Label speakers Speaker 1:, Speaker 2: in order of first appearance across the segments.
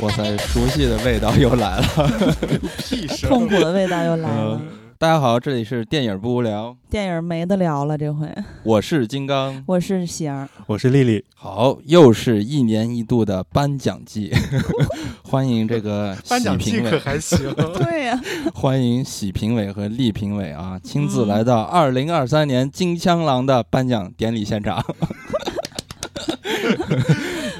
Speaker 1: 哇塞熟悉的味道又来了。
Speaker 2: 痛苦的味道又来了。
Speaker 1: 嗯大家好，这里是电影不无聊，
Speaker 2: 电影没得聊了，这回。
Speaker 1: 我是金刚。
Speaker 2: 我是喜儿，
Speaker 3: 我是丽丽，
Speaker 1: 好，又是一年一度的颁奖季，欢迎这个
Speaker 3: 颁
Speaker 1: 喜
Speaker 3: 奖季可
Speaker 1: 评委，
Speaker 3: 还行。
Speaker 2: 对呀、
Speaker 1: 欢迎喜评委和厉评委啊，亲自来到二零二三年金枪狼的颁奖典礼现场。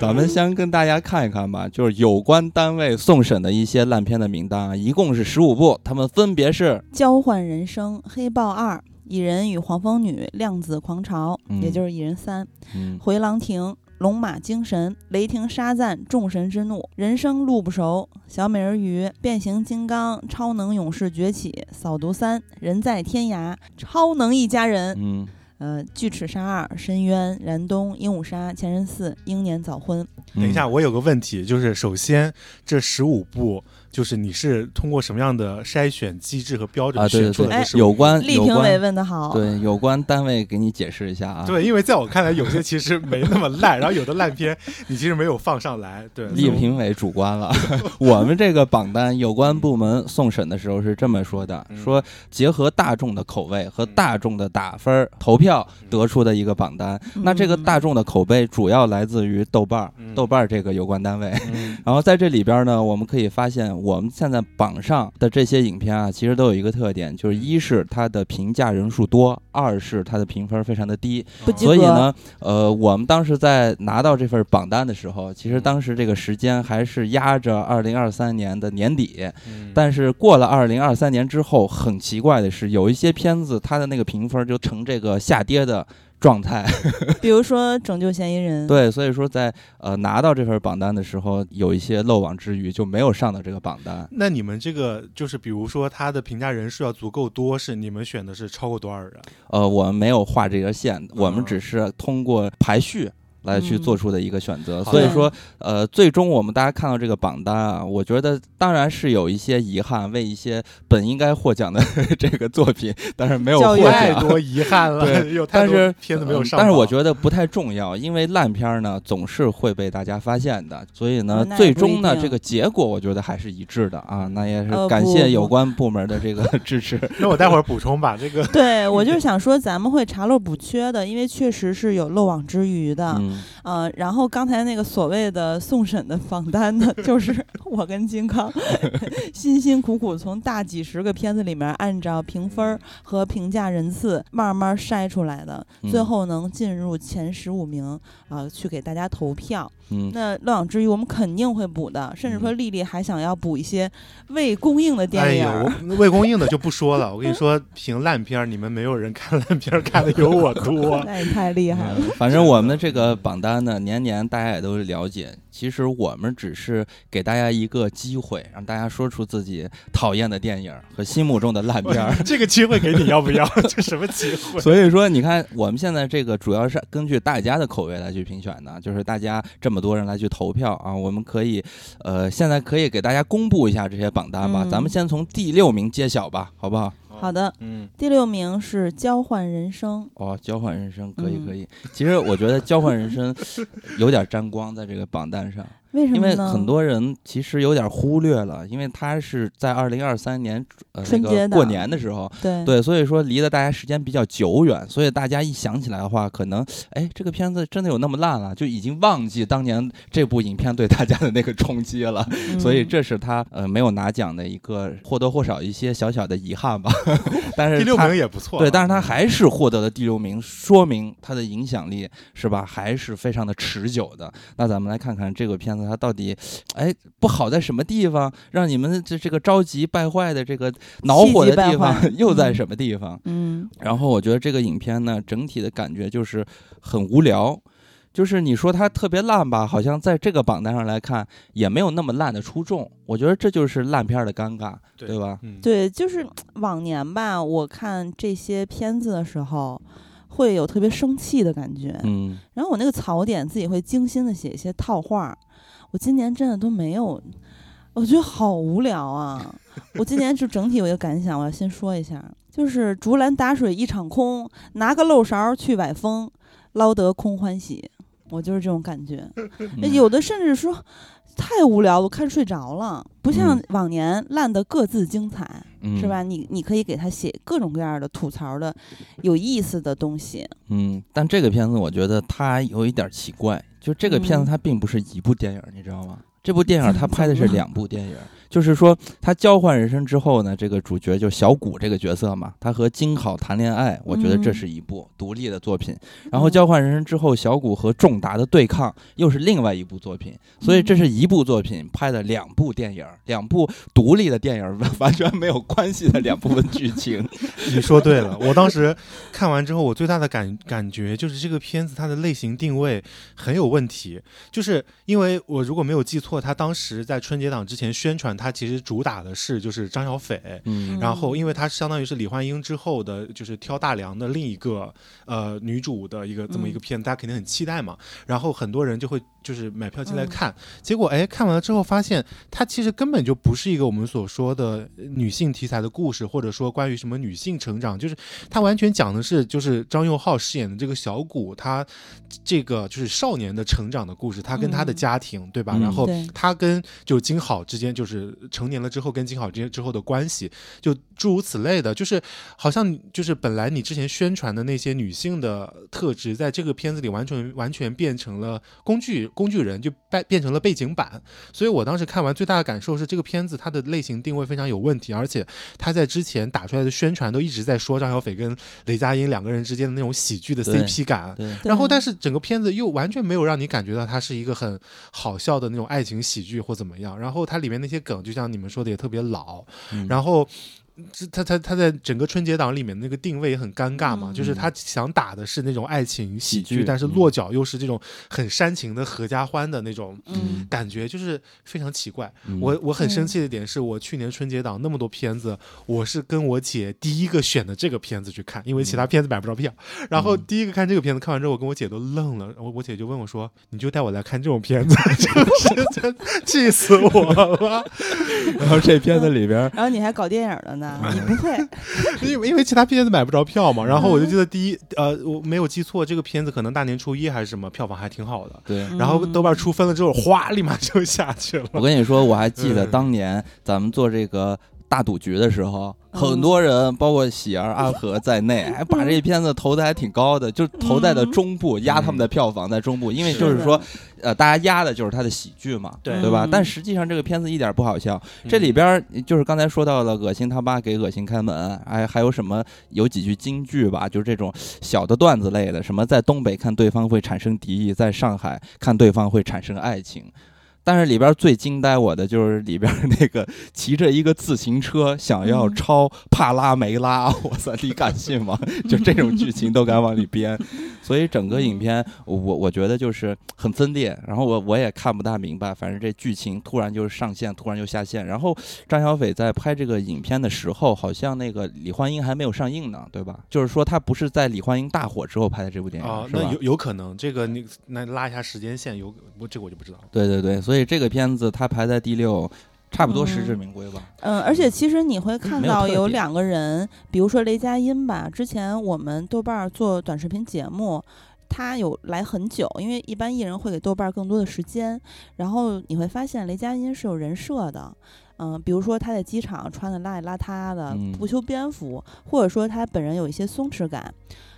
Speaker 1: 咱们先跟大家看一看吧，就是有关单位送审的一些烂片的名单啊，一共是十五部，他们分别是
Speaker 2: 交换人生》《黑豹二》《蚁人与黄蜂女》《量子狂潮》
Speaker 1: 嗯
Speaker 2: 也就是《蚁人三》
Speaker 1: 嗯
Speaker 2: 回廊亭》《龙马精神》《雷霆沙赞》《众神之怒》《人生路不熟》《小美人鱼》《变形金刚》《超能勇士崛起》《扫毒三》《人在天涯》《超能一家人》
Speaker 1: 嗯，
Speaker 2: 呃，《巨齿鲨二》《深渊》《燃冬》《鹦鹉鲨》《前任四》《英年早婚》。
Speaker 1: 嗯
Speaker 3: 等一下，我有个问题，就是首先这十五部，就是你是通过什么样的筛选机制和标准选出的？
Speaker 1: 有关
Speaker 2: 厉评委
Speaker 1: 有关
Speaker 2: 问的好，
Speaker 1: 对有关单位给你解释一下啊。
Speaker 3: 对，因为在我看来，有些其实没那么烂，然后有的烂片你其实没有放上来。对，
Speaker 1: 厉评委主观了。我们这个榜单有关部门送审的时候是这么说的：
Speaker 3: 嗯
Speaker 1: 说结合大众的口味和大众的打分儿投票得出的一个榜单。那这个大众的口碑主要来自于豆瓣儿，
Speaker 3: 嗯
Speaker 1: 豆瓣儿这个有关单位。
Speaker 3: 嗯
Speaker 1: 然后在这里边呢，我们可以发现，我们现在榜上的这些影片啊，其实都有一个特点，就是一是它的评价人数多，二是它的评分非常的低。
Speaker 2: 不
Speaker 1: 所以呢，呃，我们当时在拿到这份榜单的时候，其实当时这个时间还是压着二零二三年的年底。
Speaker 3: 嗯
Speaker 1: 但是过了二零二三年之后，很奇怪的是，有一些片子它的那个评分就呈这个下跌的状态。
Speaker 2: 比如说《拯救嫌疑人》，
Speaker 1: 对，所以说在呃拿到这份榜单的时候，有一些漏网之鱼就没有上到这个榜单。
Speaker 3: 那你们这个就是，比如说他的评价人数要足够多，是你们选的是超过多少人？
Speaker 1: 呃，我们没有画这个线，我们
Speaker 3: 啊
Speaker 1: 只是通过排序。来去
Speaker 2: 嗯
Speaker 1: 做出的一个选择，所以说，呃，最终我们大家看到这个榜单啊，我觉得当然是有一些遗憾，为一些本应该获奖的 这个作品，但是没有
Speaker 2: 教育
Speaker 1: 获
Speaker 3: 太。多遗憾了，
Speaker 1: 对
Speaker 3: 有太多
Speaker 1: 但是
Speaker 3: 片子没有上
Speaker 1: 但是我觉得不太重要，因为烂片儿呢总是会被大家发现的，所以呢最终呢这个结果我觉得还是一致的啊。那也是
Speaker 2: 呃
Speaker 1: 感谢有关部门的这个 支持。
Speaker 3: 那我待会儿补充吧。这个
Speaker 2: 对我就是想说，咱们会查漏补缺的，因为确实是有漏网之鱼的。
Speaker 1: 嗯，Mm.
Speaker 2: 呃，然后刚才那个所谓的送审的榜单呢，就是我跟金康 辛辛苦苦从大几十个片子里面，按照评分和评价人次慢慢筛出来的，最
Speaker 1: 嗯
Speaker 2: 后能进入前十五名啊、去给大家投票。
Speaker 1: 嗯，
Speaker 2: 那漏网之鱼我们肯定会补的，甚至说丽丽还想要补一些未公映的电影
Speaker 3: 哎。呦，我未公映的就不说了。我跟你说，评烂片儿，你们没有人看烂片儿看的有我多。
Speaker 2: 那也太厉害了。
Speaker 1: 嗯反正我们的这个榜单呢，年年大家也都了解。其实我们只是给大家一个机会，让大家说出自己讨厌的电影和心目中的烂片儿。
Speaker 3: 这个机会给你要不要？这什么机会？
Speaker 1: 所以说，你看我们现在这个主要是根据大家的口味来去评选的，就是大家这么多人来去投票啊，我们可以，呃，现在可以给大家公布一下这些榜单吧。
Speaker 2: 嗯
Speaker 1: 咱们先从第六名揭晓吧，好不好？
Speaker 2: 好的，
Speaker 3: 嗯，
Speaker 2: 第六名是《交换人生。
Speaker 1: 哦，交换人生可以
Speaker 2: 嗯。
Speaker 1: 可以。其实我觉得交换人生有点沾光在这个榜单上。》，
Speaker 2: 为什么？
Speaker 1: 因为很多人其实有点忽略了，因为它是在二零二三年呃那
Speaker 2: 春节
Speaker 1: 过年的时候，
Speaker 2: 对
Speaker 1: 对，所以说离得大家时间比较久远，所以大家一想起来的话，可能哎这个片子真的有那么烂了，就已经忘记当年这部影片对大家的那个冲击了，所以
Speaker 2: 嗯
Speaker 1: 这是他呃没有拿奖的一个或多或少一些小小的遗憾吧。但是
Speaker 3: 第六
Speaker 1: 他
Speaker 3: 名也不错啊。
Speaker 1: 对，但是他还是获得了第六名，说明他的影响力是吧，还是非常的持久的。那咱们来看看这个片子它到底，哎，不好在什么地方，让你们这这个着急败坏的这个恼火的地方又在
Speaker 2: 嗯
Speaker 1: 什么地方？
Speaker 2: 嗯
Speaker 1: 然后我觉得这个影片呢，整体的感觉就是很无聊。就是你说它特别烂吧，好像在这个榜单上来看也没有那么烂的出众。我觉得这就是烂片儿的尴尬，
Speaker 3: 对
Speaker 1: 对吧？
Speaker 3: 嗯，
Speaker 2: 对，就是 往年吧，我看这些片子的时候，会有特别生气的感觉。
Speaker 1: 嗯，
Speaker 2: 然后我那个槽点自己会精心的写一些套话。我今年真的都没有，我觉得好无聊啊！我今年就整体有一个感想，我要先说一下，就是竹篮打水一场空，拿个漏勺去崴风，捞得空欢喜。我就是这种感觉。
Speaker 1: 嗯
Speaker 2: 有的甚至说太无聊了，我看睡着了，不像
Speaker 1: 嗯
Speaker 2: 往年烂的各自精彩，
Speaker 1: 嗯
Speaker 2: 是吧？你你可以给他写各种各样的吐槽的有意思的东西。
Speaker 1: 嗯，但这个片子我觉得它有一点奇怪，就这个片子
Speaker 2: 嗯
Speaker 1: 它并不是一部电影，你知道吗？这部电影它 拍的是两部电影，就是说他交换人生之后呢，这个主角就小谷这个角色嘛，他和金考谈恋爱，我觉得这
Speaker 2: 嗯
Speaker 1: 是一部独立的作品。然后交换人生之后，小谷和仲达的对抗又是另外一部作品，所以这是一部作品拍的两部电影，两部独立的电影，完 完全没有关系的两部分剧情。
Speaker 3: 你说对了，我当时看完之后，我最大的感感觉就是这个片子它的类型定位很有问题，就是因为我如果没有记错，他当时在春节档之前宣传，他其实主打的是就是张小斐。
Speaker 1: 嗯
Speaker 3: 然后，因为它相当于是李焕英之后的，就是挑大梁的另一个呃女主的一个这么一个片，大家肯定很期待嘛。然后很多人就会就是买票进来
Speaker 2: 嗯。
Speaker 3: 看，结果哎看完了之后发现，它其实根本就不是一个我们所说的女性题材的故事，或者说关于什么女性成长，就是它完全讲的是就是张佑浩饰演的这个小谷，他这个就是少年的成长的故事，他跟他的
Speaker 2: 嗯。
Speaker 3: 家庭，对吧？
Speaker 1: 嗯
Speaker 3: 然后他跟就金好之间，就是成年了之后跟金好之间之后的关系，就诸如此类的，就是好像就是本来你之前宣传的那些女性的特质，在这个片子里完全完全变成了工具工具人，就变变成了背景板。所以我当时看完最大的感受是，这个片子它的类型定位非常有问题，而且他在之前打出来的宣传都一直在说张小斐跟雷佳音两个人之间的那种喜剧的 CP 感。然后，但是整个片子又完全没有让你感觉到它是一个很好笑的那种爱情喜剧或怎么样。然后它里面那些梗，就像你们说的也特别老。
Speaker 1: 嗯
Speaker 3: 然后，这他他他在整个春节档里面那个定位也很尴尬嘛，
Speaker 2: 嗯
Speaker 3: 就是他想打的是那种爱情喜
Speaker 1: 喜剧
Speaker 3: 剧，但是
Speaker 1: 嗯。
Speaker 3: 落脚又是这种很煽情的合家欢的那种。
Speaker 2: 嗯。
Speaker 3: 感觉就是非常奇怪，
Speaker 1: 嗯。
Speaker 3: 我我很生
Speaker 2: 嗯。
Speaker 3: 气的点是我去年春节档那么多片子，我是跟我姐第一个选的这个片子去看，因为其他片子买不着票。然后
Speaker 1: 嗯。
Speaker 3: 第一个看这个片子，看完之后我跟我姐都愣了，我我姐就问我说：“你就带我来看这种片子，就是真气死我了。
Speaker 1: 然后这片子里边，
Speaker 2: 然后你还搞电影了呢，你不会？
Speaker 3: 因为因为其他片子买不着票嘛。然后我就
Speaker 2: 嗯
Speaker 3: 记得第一呃我没有记错，这个片子可能大年初一还是什么，票房还挺好的。
Speaker 1: 对。
Speaker 3: 然后
Speaker 2: 嗯
Speaker 3: 豆瓣出分了之后，哗，立马就下去了。
Speaker 1: 我跟你说，我还记得
Speaker 3: 嗯
Speaker 1: 当年咱们做这个大赌局的时候，
Speaker 2: 嗯
Speaker 1: 很多人，包括喜儿、阿和在内，还把这片子投的还挺高的，就投在的中部，压他们的票房在中部，因为就是说，呃，大家压的就是他的喜剧嘛，
Speaker 3: 对。
Speaker 1: 对吧？
Speaker 2: 嗯？
Speaker 1: 但实际上这个片子一点不好笑，
Speaker 3: 嗯。
Speaker 1: 这里边儿就是刚才说到了恶心他妈给恶心开门，哎还有什么有几句京剧吧，就是这种小的段子类的，什么在东北看对方会产生敌意，在上海看对方会产生爱情。但是里边最惊呆我的就是里边那个骑着一个自行车想要
Speaker 2: 嗯
Speaker 1: 超帕拉梅拉，我操，你敢信吗？就这种剧情都敢往里编，所以整个影片我我觉得就是很分裂，然后我我也看不大明白，反正这剧情突然就上线，突然就下线。然后张小斐在拍这个影片的时候，好像那个李焕英还没有上映呢，对吧？就是说他不是在李焕英大火之后拍的这部电影，
Speaker 3: 啊，那有有可能，这个你那拉一下时间线，有我这个我就不知道了。
Speaker 1: 对对对，所以这个片子它排在第六，差不多
Speaker 2: 嗯
Speaker 1: 实至名归吧。
Speaker 2: 嗯，而且其实你会看到有两个人，比如说雷佳音吧，之前我们豆瓣儿做短视频节目。他有来很久，因为一般艺人会给豆瓣儿更多的时间。然后你会发现雷佳音是有人设的，嗯、比如说他在机场穿的邋里邋遢的，
Speaker 1: 嗯
Speaker 2: 不修边幅，或者说他本人有一些松弛感，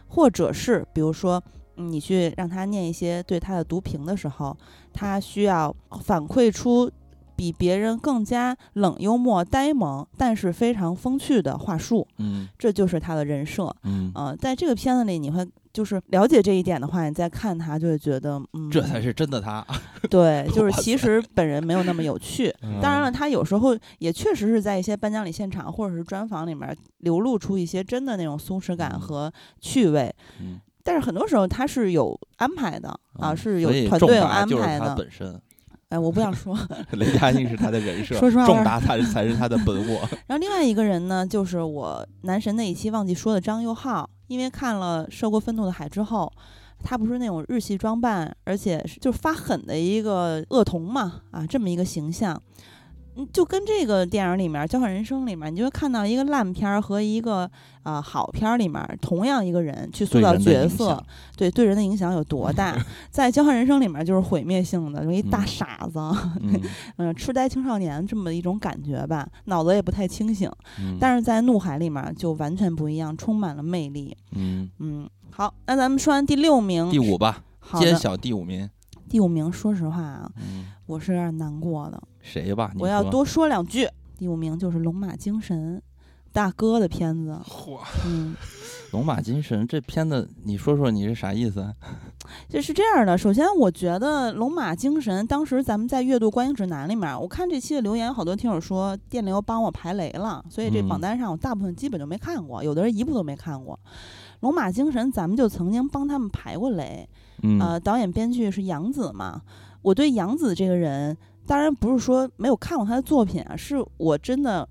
Speaker 2: 或者是比如说。嗯你去让他念一些对他的读评的时候，他需要反馈出比别人更加冷幽默、呆萌，但是非常风趣的话术，
Speaker 1: 嗯
Speaker 2: 这就是他的人设。
Speaker 1: 嗯，
Speaker 2: 呃，在这个片子里，你会就是了解这一点的话，你再看他就会觉得，嗯，
Speaker 1: 这才是真的他。
Speaker 2: 对，就是其实本人没有那么有趣。
Speaker 1: 嗯
Speaker 2: 当然了，他有时候也确实是在一些颁奖礼现场或者是专访里面流露出一些真的那种松弛感
Speaker 1: 嗯
Speaker 2: 和趣味。
Speaker 1: 嗯
Speaker 2: 但是很多时候他是有安排的啊，
Speaker 1: 嗯
Speaker 2: 是有团队有
Speaker 1: 达就是
Speaker 2: 安排的。
Speaker 1: 他本身，
Speaker 2: 哎，我不想说。
Speaker 1: 雷佳音是他的人设，
Speaker 2: 说实话
Speaker 1: 重达才才是他的本我。
Speaker 2: 然后另外一个人呢，就是我男神那一期忘记说的张佑浩，因为看了《涉过愤怒的海》之后，他不是那种日系装扮，而且是就是发狠的一个恶童嘛，啊，这么一个形象。嗯就跟这个电影里面《交换人生》里面，你就会看到一个烂片儿和一个啊、好片儿里面，同样一个人去塑造角色
Speaker 1: 响，
Speaker 2: 对对人的影响有多大？在《交换人生》里面就是毁灭性的，有一大
Speaker 1: 嗯
Speaker 2: 傻子，
Speaker 1: 嗯
Speaker 2: 嗯，痴呆青少年这么一种感觉吧，脑子也不太清醒。
Speaker 1: 嗯，
Speaker 2: 但是在《怒海》里面就完全不一样，充满了魅力。
Speaker 1: 嗯，
Speaker 2: 嗯，好，那咱们说完第六名，
Speaker 1: 第五吧，
Speaker 2: 好，
Speaker 1: 揭晓第五名，
Speaker 2: 第五名，说实话啊，
Speaker 1: 嗯，
Speaker 2: 我是有点难过的，
Speaker 1: 谁吧？
Speaker 2: 我要多说两句。第五名就是《龙马精神》，大哥的片子。
Speaker 3: 嚯，
Speaker 2: 嗯，
Speaker 1: 龙马精神这片子，你说说你是啥意思啊？
Speaker 2: 就是这样的。首先，我觉得《龙马精神》当时咱们在阅读观影指南里面，我看这期的留言，好多听友说电流帮我排雷了，所以这
Speaker 1: 嗯
Speaker 2: 榜单上我大部分基本就没看过，有的人一部都没看过。《龙马精神》咱们就曾经帮他们排过雷，
Speaker 1: 嗯，
Speaker 2: 呃，导演编剧是杨紫嘛。我对杨紫这个人，当然不是说没有看过他的作品啊，是我真的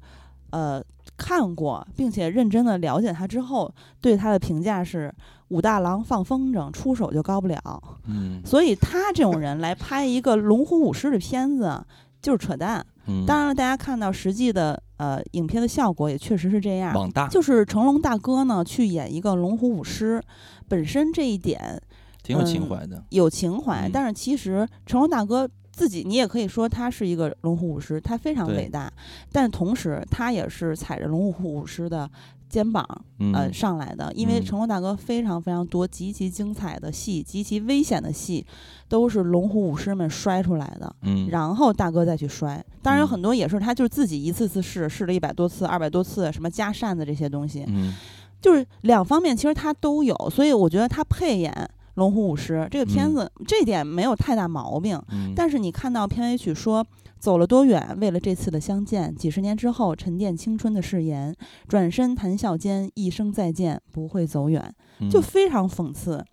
Speaker 2: 呃看过，并且认真的了解他之后，对他的评价是武大郎放风筝，出手就高不了。
Speaker 1: 嗯
Speaker 2: 所以他这种人来拍一个龙虎舞狮的片子，就是扯淡。
Speaker 1: 嗯，
Speaker 2: 当然了，大家看到实际的呃影片的效果也确实是这样。
Speaker 1: 网大
Speaker 2: 就是成龙大哥呢去演一个龙虎舞狮，本身这一点
Speaker 1: 挺有情
Speaker 2: 嗯
Speaker 1: 怀的，
Speaker 2: 有情怀，
Speaker 1: 嗯
Speaker 2: 但是其实成龙大哥自己，你也可以说他是一个龙虎舞狮，他非常伟大，但同时他也是踩着龙虎舞狮的肩膀呃
Speaker 1: 嗯。
Speaker 2: 上来的，因为
Speaker 1: 嗯。
Speaker 2: 成龙大哥非常非常多极其精彩的戏，极其危险的戏，都是龙虎舞狮们摔出来的。
Speaker 1: 嗯，
Speaker 2: 然后大哥再去摔，当然有
Speaker 1: 嗯。
Speaker 2: 很多也是他就是自己一次次试，试了一百多次、二百多次，什么加扇子这些东西，
Speaker 1: 嗯。
Speaker 2: 就是两方面其实他都有，所以我觉得他配演龙虎舞狮这个片子，这点没有太大毛病。
Speaker 1: 嗯，
Speaker 2: 但是你看到片尾曲说走了多远，为了这次的相见，几十年之后沉淀青春的誓言，转身谈笑间，一声再见，不会走远，就
Speaker 1: 嗯
Speaker 2: 非常讽刺。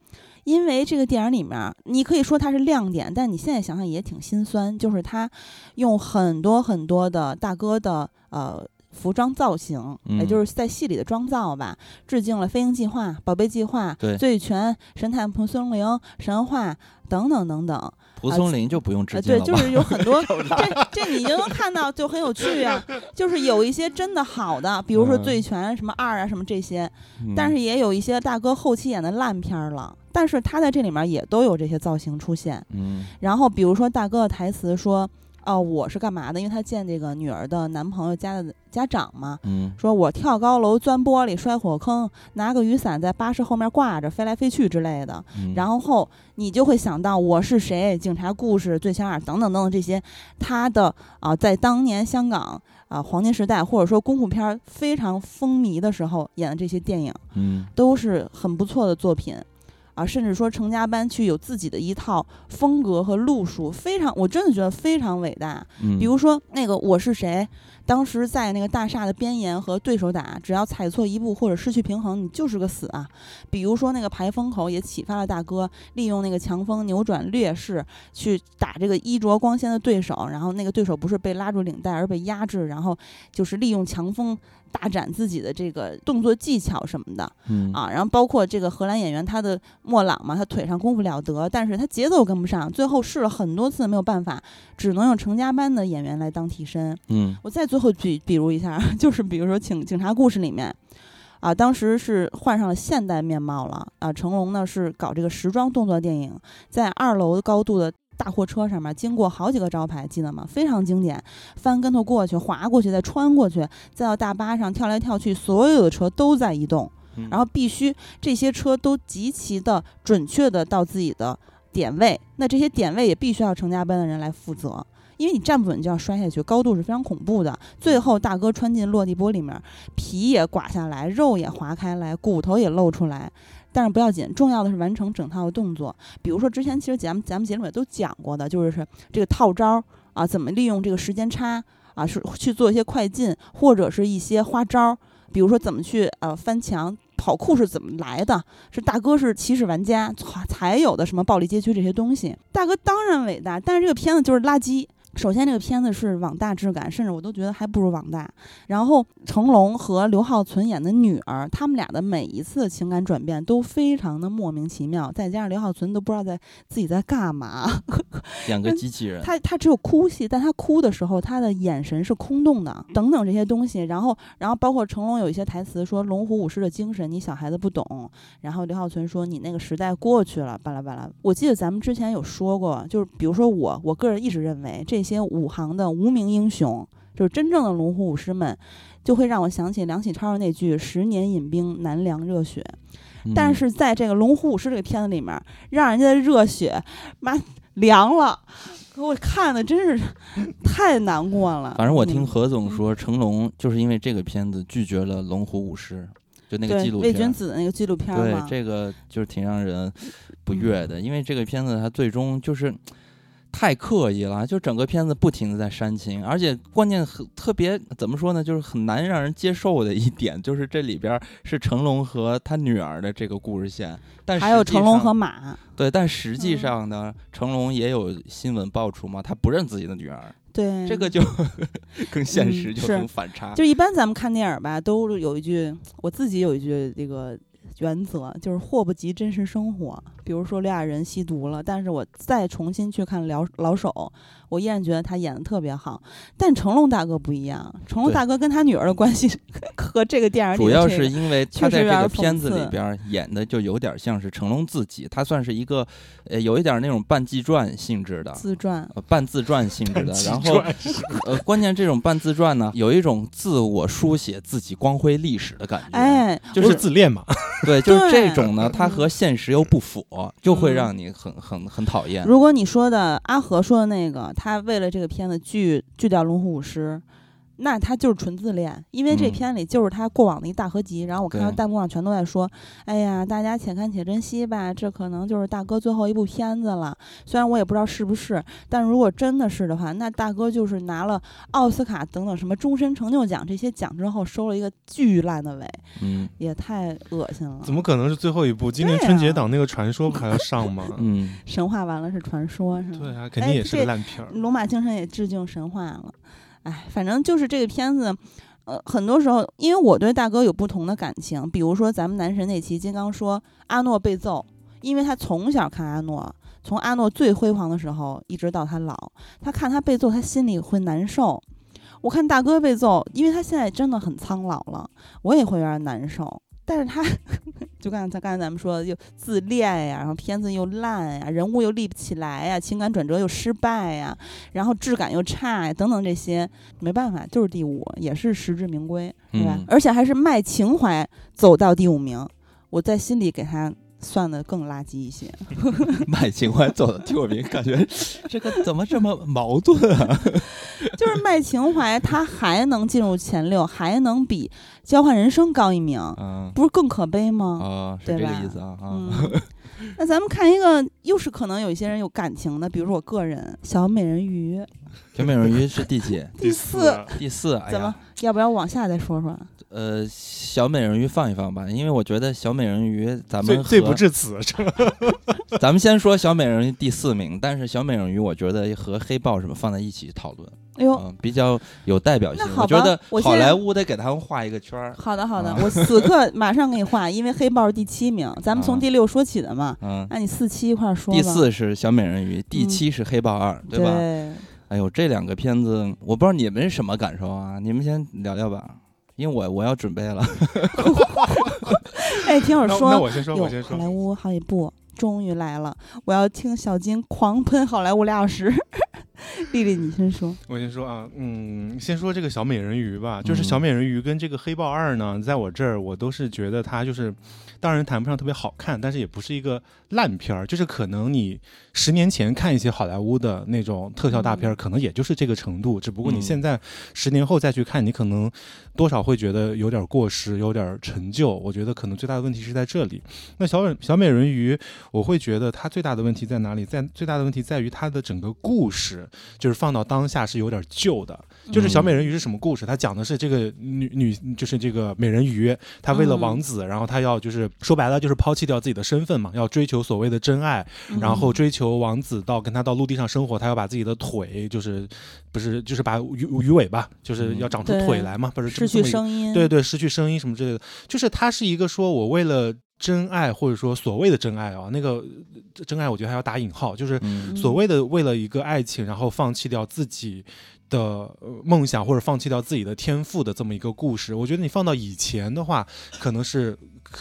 Speaker 2: 因为这个电影里面，你可以说它是亮点，但你现在想想也挺心酸，就是他用很多很多的大哥的呃服装造型，也
Speaker 1: 嗯
Speaker 2: 就是在戏里的妆造吧，致敬了《飞鹰计划》《宝贝计划》醉拳》《神探蒲松龄》《神话》等等等等。
Speaker 1: 蒲松龄就不用致敬了对？
Speaker 2: 就是有很多，这这你就能看到，就很有趣啊。就是有一些真的好的，比如说《
Speaker 1: 嗯
Speaker 2: 醉拳》什么二啊什么这些，
Speaker 1: 嗯
Speaker 2: 但是也有一些大哥后期演的烂片儿了。但是他在这里面也都有这些造型出现。
Speaker 1: 嗯
Speaker 2: 然后比如说大哥的台词说：“哦，我是干嘛的？因为他见这个女儿的男朋友家的家长嘛，
Speaker 1: 嗯
Speaker 2: 说我跳高楼、钻玻璃、摔火坑，拿个雨伞在巴士后面挂着飞来飞去之类的。
Speaker 1: 嗯，
Speaker 2: 然后你就会想到我是谁、警察故事、最强二等等等等这些，他的啊、在当年香港啊、黄金时代或者说功夫片儿非常风靡的时候演的这些电影，
Speaker 1: 嗯
Speaker 2: 都是很不错的作品。啊，甚至说成家班去有自己的一套风格和路数，非常，我真的觉得非常伟大。
Speaker 1: 嗯，
Speaker 2: 比如说那个我是谁，当时在那个大厦的边沿和对手打，只要踩错一步或者失去平衡，你就是个死啊。比如说那个排风口也启发了大哥利用那个强风扭转劣势去打这个衣着光鲜的对手，然后那个对手不是被拉住领带而被压制，然后就是利用强风大展自己的这个动作技巧什么的。
Speaker 1: 嗯
Speaker 2: 啊，然后包括这个荷兰演员，他的莫朗嘛，他腿上功夫了得，但是他节奏跟不上，最后试了很多次没有办法，只能用成家班的演员来当替身。
Speaker 1: 嗯
Speaker 2: 我再最后比比如一下，就是比如说警警察故事里面。啊，当时是换上了现代面貌了啊！成龙呢是搞这个时装动作电影，在二楼高度的大货车上面经过好几个招牌，记得吗？非常经典，翻跟头过去，滑过去，再穿过去，再到大巴上跳来跳去，所有的车都在移动。
Speaker 1: 嗯
Speaker 2: 然后必须这些车都极其的准确的到自己的点位，那这些点位也必须要成家班的人来负责，因为你站不稳就要摔下去，高度是非常恐怖的。最后大哥穿进落地玻里面，皮也刮下来，肉也划开来，骨头也露出来。但是不要紧，重要的是完成整套的动作。比如说之前其实咱们咱们节目也都讲过的，就是这个套招啊，怎么利用这个时间差啊，是去做一些快进，或者是一些花招。比如说怎么去呃翻墙，跑酷是怎么来的？是大哥是起始玩家才有的什么暴力街区这些东西。大哥当然伟大，但是这个片子就是垃圾，首先，这个片子是网大质感，甚至我都觉得还不如网大。然后，成龙和刘浩存演的女儿，他们俩的每一次情感转变都非常的莫名其妙，再加上刘浩存都不知道在自己在干嘛，
Speaker 1: 演个机器人，
Speaker 2: 他他只有哭戏，但他哭的时候，他的眼神是空洞的，等等这些东西。然后，然后包括成龙有一些台词说“龙虎武师的精神，你小孩子不懂”，然后刘浩存说“你那个时代过去了”，巴拉巴拉。我记得咱们之前有说过，就是比如说我，我个人一直认为这些武行的无名英雄，就是真正的龙虎武师们，就会让我想起梁启超的那句“十年饮冰，难凉热血”。
Speaker 1: 嗯
Speaker 2: 但是在这个《龙虎武师》这个片子里面，让人家的热血妈凉了，给我看的真是 太难过了。
Speaker 1: 反正我听
Speaker 2: 嗯
Speaker 1: 何总说，成龙就是因为这个片子拒绝了《龙虎武师》，就那个纪录片儿。
Speaker 2: 君子的那个纪录片
Speaker 1: 对
Speaker 2: 嘛，，
Speaker 1: 这个就是挺让人不
Speaker 2: 嗯
Speaker 1: 悦的，因为这个片子它最终就是太刻意了，就整个片子不停的在煽情，而且关键很特别怎么说呢，就是很难让人接受的一点，就是这里边儿是成龙和他女儿的这个故事线，但
Speaker 2: 还有成龙和马，
Speaker 1: 对，但实际
Speaker 2: 嗯
Speaker 1: 上呢，成龙也有新闻爆出嘛，他不认自己的女儿，
Speaker 2: 对。
Speaker 1: 这个就 更现
Speaker 2: 嗯
Speaker 1: 实就是。很反差。
Speaker 2: 就一般咱们看电影吧，都有一句，我自己有一句这个原则，就是祸不及真实生活。比如说刘亚仁吸毒了，但是我再重新去看老老手，我依然觉得他演的特别好。但成龙大哥不一样，成龙大哥跟他女儿的关系 和这个电影里
Speaker 1: 主要是因为他在这个片子里边演的就有点像是成龙自己，他算是一个呃有一点那种半纪传性质的。
Speaker 2: 自传。
Speaker 1: 呃，半自传性质的，然后呃，关键这种半自传呢，有一种自我书写自己光辉历史的感觉，
Speaker 2: 哎，
Speaker 3: 就是自恋嘛。
Speaker 1: 对，就是这种呢，它和现实又不符，就会让你很很很讨厌。
Speaker 2: 如果你说的阿和说的那个，他为了这个片子拒拒掉龙虎舞师，那他就是纯自恋，因为这
Speaker 1: 嗯
Speaker 2: 片里就是他过往的一大合集。然后我看到弹幕上全都在说：“哎呀，大家且看且珍惜吧，这可能就是大哥最后一部片子了。”虽然我也不知道是不是，但如果真的是的话，那大哥就是拿了奥斯卡等等什么终身成就奖这些奖之后，收了一个巨烂的尾，
Speaker 1: 嗯
Speaker 2: 也太恶心了。
Speaker 3: 怎么可能是最后一部？今年春节
Speaker 2: 啊
Speaker 3: 档那个传说不还要上吗？
Speaker 1: 嗯，
Speaker 2: 神话完了是传说是吗？
Speaker 3: 对啊，肯定也是个烂片儿。
Speaker 2: 龙马精神也致敬神话了。哎，反正就是这个片子，呃，很多时候，因为我对大哥有不同的感情，比如说咱们男神那期，金刚说阿诺被揍，因为他从小看阿诺，从阿诺最辉煌的时候一直到他老，他看他被揍，他心里会难受。我看大哥被揍，因为他现在真的很苍老了，我也会有点难受。但是他就刚才刚才咱们说的，又自恋呀，然后片子又烂呀，人物又立不起来呀，情感转折又失败呀，然后质感又差呀，等等这些，没办法，就是第五，也是实至名归，对吧？
Speaker 1: 嗯
Speaker 2: 而且还是卖情怀走到第五名，我在心里给他算的更垃圾一些。
Speaker 1: 卖情怀走的替我名，感觉 这个怎么这么矛盾啊？
Speaker 2: 就是卖情怀，他还能进入前六，还能比交换人生高一名，
Speaker 1: 嗯
Speaker 2: 不是更可悲吗？
Speaker 1: 啊，是这个意思啊啊。
Speaker 2: 嗯，那咱们看一个，又是可能有一些人有感情的，比如说我个人，小美人鱼
Speaker 1: 小美人鱼是第几？
Speaker 2: 第四，
Speaker 1: 第四。哎
Speaker 2: 怎么，？要不要往下再说说？
Speaker 1: 呃，小美人鱼放一放吧，因为我觉得小美人鱼咱们
Speaker 3: 罪罪不至此，是吧？
Speaker 1: 咱们先说小美人鱼第四名，但是小美人鱼我觉得和黑豹什么放在一起讨论，
Speaker 2: 哎呦，
Speaker 1: 嗯，比较有代表性我觉得好莱坞得给他们画一个圈儿。
Speaker 2: 好的好的，
Speaker 1: 啊
Speaker 2: 我此刻马上给你画，因为黑豹是第七名，咱们从
Speaker 1: 啊
Speaker 2: 第六说起的嘛。
Speaker 1: 嗯，
Speaker 2: 那你四七一块儿说吧。
Speaker 1: 第四是小美人鱼，第
Speaker 2: 嗯
Speaker 1: 七是黑豹二，对吧？哎呦，这两个片子，我不知道你们是什么感受啊？你们先聊聊吧，因为我我要准备了。
Speaker 2: 哎，听我
Speaker 3: 那
Speaker 2: 说，
Speaker 3: 那我先说，
Speaker 2: 哟
Speaker 3: 我先说
Speaker 2: 好莱。坞好几部终于来了，我要听小金狂喷好莱坞俩小时。丽丽，你先说。
Speaker 3: 我先说啊，嗯，先说这个小美人鱼吧，就是
Speaker 1: 嗯
Speaker 3: 小美人鱼跟这个黑豹二呢，在我这儿我都是觉得它就是，当然谈不上特别好看，但是也不是一个烂片儿，就是可能你十年前看一些好莱坞的那种特效大片儿，可能也就是这个程度，只不过你
Speaker 1: 嗯
Speaker 3: 现在十年后再去看，你可能多少会觉得有点过时，有点陈旧。我觉得可能最大的问题是在这里。那小美小美人鱼，我会觉得它最大的问题在哪里？在最大的问题在于它的整个故事。就是放到当下是有点旧的。就是小美人鱼是什么故事？它讲的是这个女女，就是这个美人鱼，她为了王子，然后她要就是说白了就是抛弃掉自己的身份嘛，要追求所谓的真爱，然后追求王子到跟他到陆地上生活，他要把自己的腿就是不是就是把鱼鱼尾巴就是要长出腿来嘛，不是
Speaker 2: 失去声音，
Speaker 3: 对对，失去声音什么之类的，就是他是一个说我为了真爱或者说所谓的真爱啊，那个呃真爱我觉得还要打引号，就是
Speaker 1: 嗯。
Speaker 3: 所谓的为了一个爱情，然后放弃掉自己的呃梦想或者放弃掉自己的天赋的这么一个故事。我觉得你放到以前的话，可能是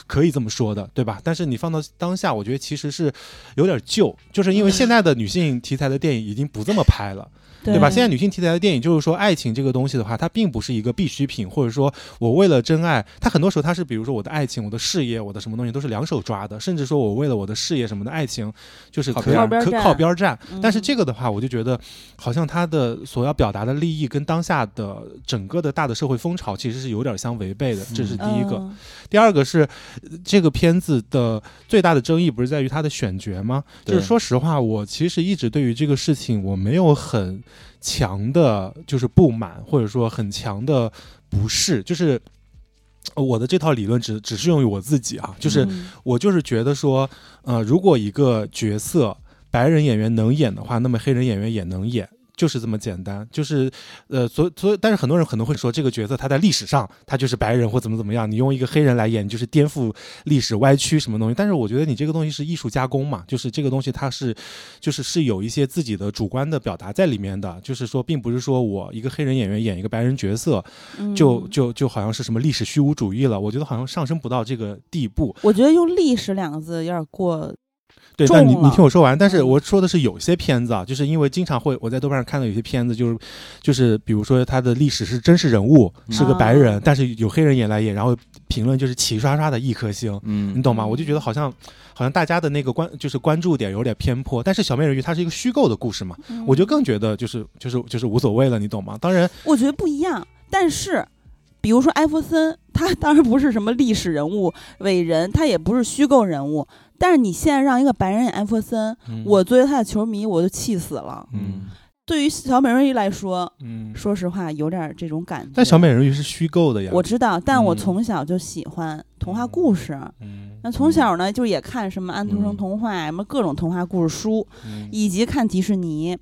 Speaker 3: 可以这么说的，对吧？但是你放到当下，我觉得其实是有点旧，就是因为现在的女性题材的电影已经不这么拍了。
Speaker 2: 对
Speaker 3: 对吧？现在女性题材的电影，就是说爱情这个东西的话，它并不是一个必需品，或者说我为了真爱，它很多时候它是比如说我的爱情、我的事业、我的什么东西都是两手抓的，甚至说我为了我的事业什么的爱情，就是可以
Speaker 1: 靠
Speaker 3: 可靠边站。但是
Speaker 2: 嗯
Speaker 3: 这个的话，我就觉得好像它的所要表达的利益跟当下的整个的大的社会风潮其实是有点相违背的，这是第一个。
Speaker 2: 嗯
Speaker 3: 第二个是呃这个片子的最大的争议不是在于它的选角吗？就是说实话，我其实一直对于这个事情我没有很强的，就是不满，或者说很强的不适，就是。呃我的这套理论只只适用于我自己啊，就是
Speaker 2: 嗯
Speaker 3: 我就是觉得说，呃，如果一个角色白人演员能演的话，那么黑人演员也能演。就是这么简单，就是，呃，所所以，但是很多人可能会说，这个角色他在历史上他就是白人或怎么怎么样，你用一个黑人来演，就是颠覆历史歪曲什么东西。但是我觉得你这个东西是艺术加工嘛，就是这个东西它是，就是是有一些自己的主观的表达在里面的，就是说，并不是说我一个黑人演员演一个白人角色，就
Speaker 2: 嗯
Speaker 3: 就就好像是什么历史虚无主义了。我觉得好像上升不到这个地步。
Speaker 2: 我觉得用历史两个字有点过，
Speaker 3: 对，但你你听我说完。但是
Speaker 2: 嗯
Speaker 3: 我说的是有些片子啊，就是因为经常会我在豆瓣上看到有些片子，就是就是比如说他的历史是真实人物，是个白人，
Speaker 2: 啊
Speaker 3: 但是有黑人演来演，然后评论就是齐刷刷的一颗星，
Speaker 1: 嗯
Speaker 3: 你懂吗？我就觉得好像好像大家的那个关就是关注点有点偏颇。但是小美人鱼它是一个虚构的故事嘛，我就更觉得就是就是就是无所谓了，你懂吗？当然，
Speaker 2: 我觉得不一样。但是，比如说艾弗森，他当然不是什么历史人物、伟人，他也不是虚构人物。但是你现在让一个白人演艾弗森，
Speaker 3: 嗯
Speaker 2: 我作为他的球迷，我就气死了。
Speaker 3: 嗯
Speaker 2: 对于小美人鱼来说，
Speaker 3: 嗯，
Speaker 2: 说实话有点这种感觉。
Speaker 3: 但小美人鱼是虚构的呀，
Speaker 2: 我知道，但我
Speaker 1: 嗯
Speaker 2: 从小就喜欢童话故事。
Speaker 3: 嗯
Speaker 2: 那从小呢，就也看什么安徒生
Speaker 1: 嗯
Speaker 2: 童话，什么各种童话故事书，
Speaker 3: 嗯
Speaker 2: 以及看迪士尼。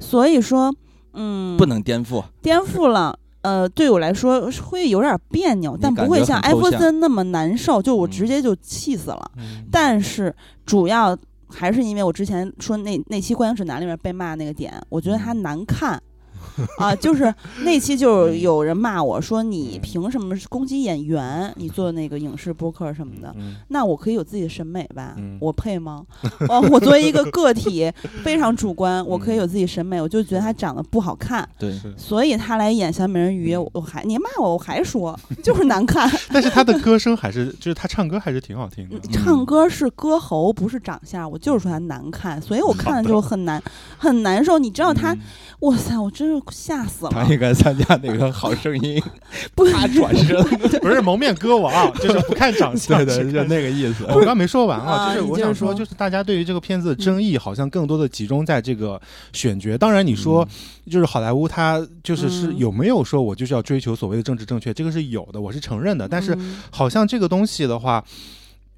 Speaker 2: 所以说，嗯，
Speaker 1: 不能颠覆。
Speaker 2: 颠覆了。呃，对我来说会有点别扭，但不会像艾弗森那么难受，就我
Speaker 1: 嗯
Speaker 2: 直接就气死了。
Speaker 3: 嗯
Speaker 2: 但是主要还是因为我之前说那那期《观影指南》里面被骂那个点，我觉得它
Speaker 3: 嗯
Speaker 2: 难看。啊，就是那期就有人骂我说你凭什么攻击演员？你做那个影视播客什么的，
Speaker 3: 嗯
Speaker 2: 那我可以有自己的审美吧？
Speaker 3: 嗯
Speaker 2: 我配吗？哦，我作为一个个体非常主观，我可以有自己审美，我就觉得他长得不好看，
Speaker 1: 对，
Speaker 2: 所以他来演小美人鱼，我还你骂我，我还说 就是难看。
Speaker 3: 但是他的歌声还是，就是他唱歌还是挺好听的。
Speaker 2: 唱歌是歌喉，不是长相，我就是说他难看，所以我看了就很难很难受。你知道他，
Speaker 1: 嗯
Speaker 2: 哇塞，我真是吓死了。
Speaker 1: 他应该参加那个好声音，
Speaker 2: 不
Speaker 1: 他转身，
Speaker 3: 不是蒙面歌王，就是不看长相。
Speaker 1: 对对，就那个意思。
Speaker 3: 我刚没说完啊，
Speaker 2: 啊
Speaker 3: 就是我想说，就是大家对于这个片子的争议，好像更多的集中在这个选角。当然，你说就是好莱坞，它就是是
Speaker 2: 嗯
Speaker 3: 有没有说我就是要追求所谓的政治正确，这个是有的，我是承认的。但是
Speaker 2: 嗯
Speaker 3: 好像这个东西的话。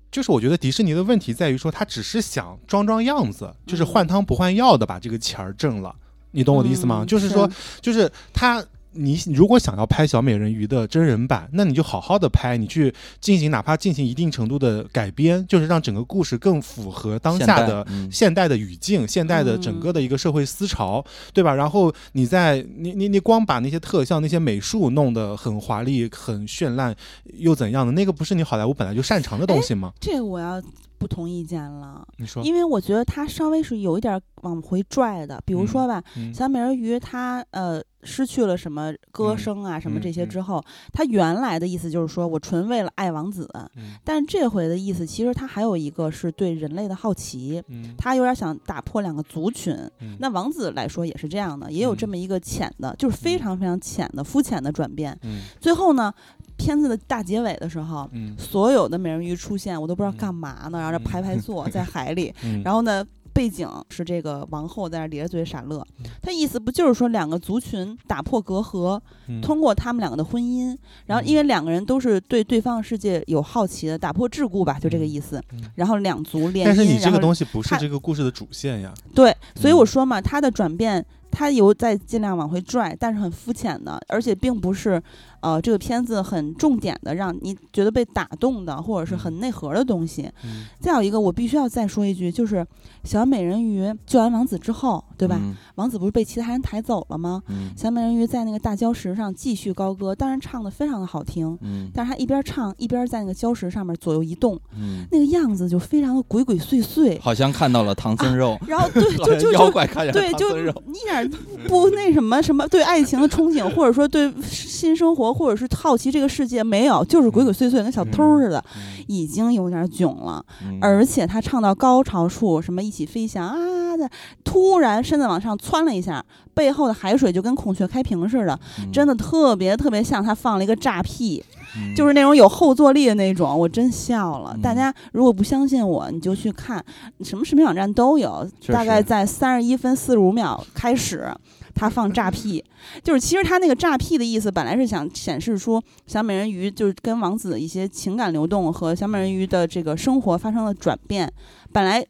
Speaker 3: 就是我觉得迪士尼的问题在于说，他只是想装装样子，就是
Speaker 2: 嗯
Speaker 3: 换汤不换药的把这个钱儿挣了，你懂我的意思吗？
Speaker 2: 嗯
Speaker 3: 就是说，就是他，你如果想要拍小美人鱼的真人版，那你就好好的拍，你去进行哪怕进行一定程度的改编，就是让整个故事更符合当下的
Speaker 1: 嗯
Speaker 3: 现代的语境、现代的整个的一个社会思潮，对吧？然后你在你你你光把那些特效、那些美术弄得很华丽、很绚烂，又怎样的？那个不是你好莱坞本来就擅长的东西吗？
Speaker 2: 这个我要不同意见了，
Speaker 3: 你说，
Speaker 2: 因为我觉得他稍微是有一点往回拽的。比如说吧，
Speaker 3: 嗯
Speaker 2: 小美人鱼他呃失去了什么歌
Speaker 3: 嗯
Speaker 2: 声啊、什么
Speaker 3: 嗯
Speaker 2: 这些
Speaker 3: 嗯
Speaker 2: 之后，他原来的意思就是说我纯为了爱王子，
Speaker 3: 嗯
Speaker 2: 但这回的意思其实他还有一个是对人类的好奇。
Speaker 3: 嗯
Speaker 2: 他有点想打破两个族群，
Speaker 3: 嗯
Speaker 2: 那王子来说也是这样的，也有这
Speaker 3: 嗯
Speaker 2: 么一个浅的，就是非常非常浅的、肤浅的转变。
Speaker 3: 嗯
Speaker 2: 最后呢，片子的大结尾的时候，
Speaker 3: 嗯
Speaker 2: 所有的美人鱼出现，我都不知道
Speaker 3: 嗯
Speaker 2: 干嘛呢，然后这排排坐在海里，
Speaker 3: 嗯
Speaker 2: 然后呢，背景是这个王后在那咧着嘴傻乐，他意思不就是说两个族群打破隔阂，
Speaker 3: 嗯
Speaker 2: 通过他们两个的婚姻，然后因为两个人都是对对方世界有好奇的，打破桎梏吧，就这个意思
Speaker 3: 嗯。
Speaker 2: 然后两族联姻，
Speaker 3: 但是你这个东西不是这个故事的主线呀。
Speaker 2: 对，所以我
Speaker 3: 嗯
Speaker 2: 说嘛，他的转变，他有在尽量往回拽，但是很肤浅的，而且并不是，呃，这个片子很重点的让你觉得被打动的，或者是很内核的东西。
Speaker 3: 嗯
Speaker 2: 再有一个，我必须要再说一句，就是小美人鱼救完王子之后，对吧？
Speaker 1: 嗯
Speaker 2: 王子不是被其他人抬走了吗？
Speaker 1: 嗯
Speaker 2: 小美人鱼在那个大礁石上继续高歌，当然唱的非常的好听，
Speaker 1: 嗯
Speaker 2: 但是她一边唱一边在那个礁石上面左右移动，
Speaker 1: 嗯，
Speaker 2: 那个样子就非常的鬼鬼祟祟。
Speaker 1: 好像看到了唐僧肉，
Speaker 2: 然后对，就就
Speaker 1: 妖
Speaker 2: 就
Speaker 1: 怪看见了
Speaker 2: 对，就一点儿不那什么什么对爱情的憧憬，或者说对 新生活，或者是好奇这个世界没有，就是鬼鬼祟祟，跟小偷似的，
Speaker 3: 嗯。
Speaker 2: 已经有点囧了。
Speaker 1: 嗯。
Speaker 2: 而且他唱到高潮处，什么一起飞翔啊的，突然身子往上窜了一下，背后的海水就跟孔雀开屏似的，真的特别特别像他放了一个炸屁，
Speaker 1: 嗯。
Speaker 2: 就是那种有后坐力的那种，我真笑了。
Speaker 1: 嗯。
Speaker 2: 大家如果不相信我，你就去看，什么视频网站都有，大概在三十一分四十五秒开始，他放炸屁，就是其实他那个炸屁的意思，本来是想显示出小美人鱼就是跟王子的一些情感流动和小美人鱼的这个生活发生了转变，本来。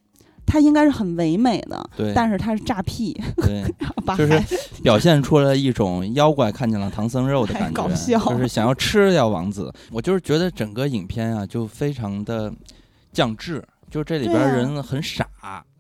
Speaker 2: 他应该是很唯美的，
Speaker 1: 对，
Speaker 2: 但是他是炸屁，
Speaker 1: 对，
Speaker 2: 把
Speaker 1: 就是表现出了一种妖怪看见了唐僧肉的感觉，
Speaker 2: 搞笑
Speaker 1: 就是想要吃掉王子。我就是觉得整个影片啊，就非常的降智，就这里边人很傻。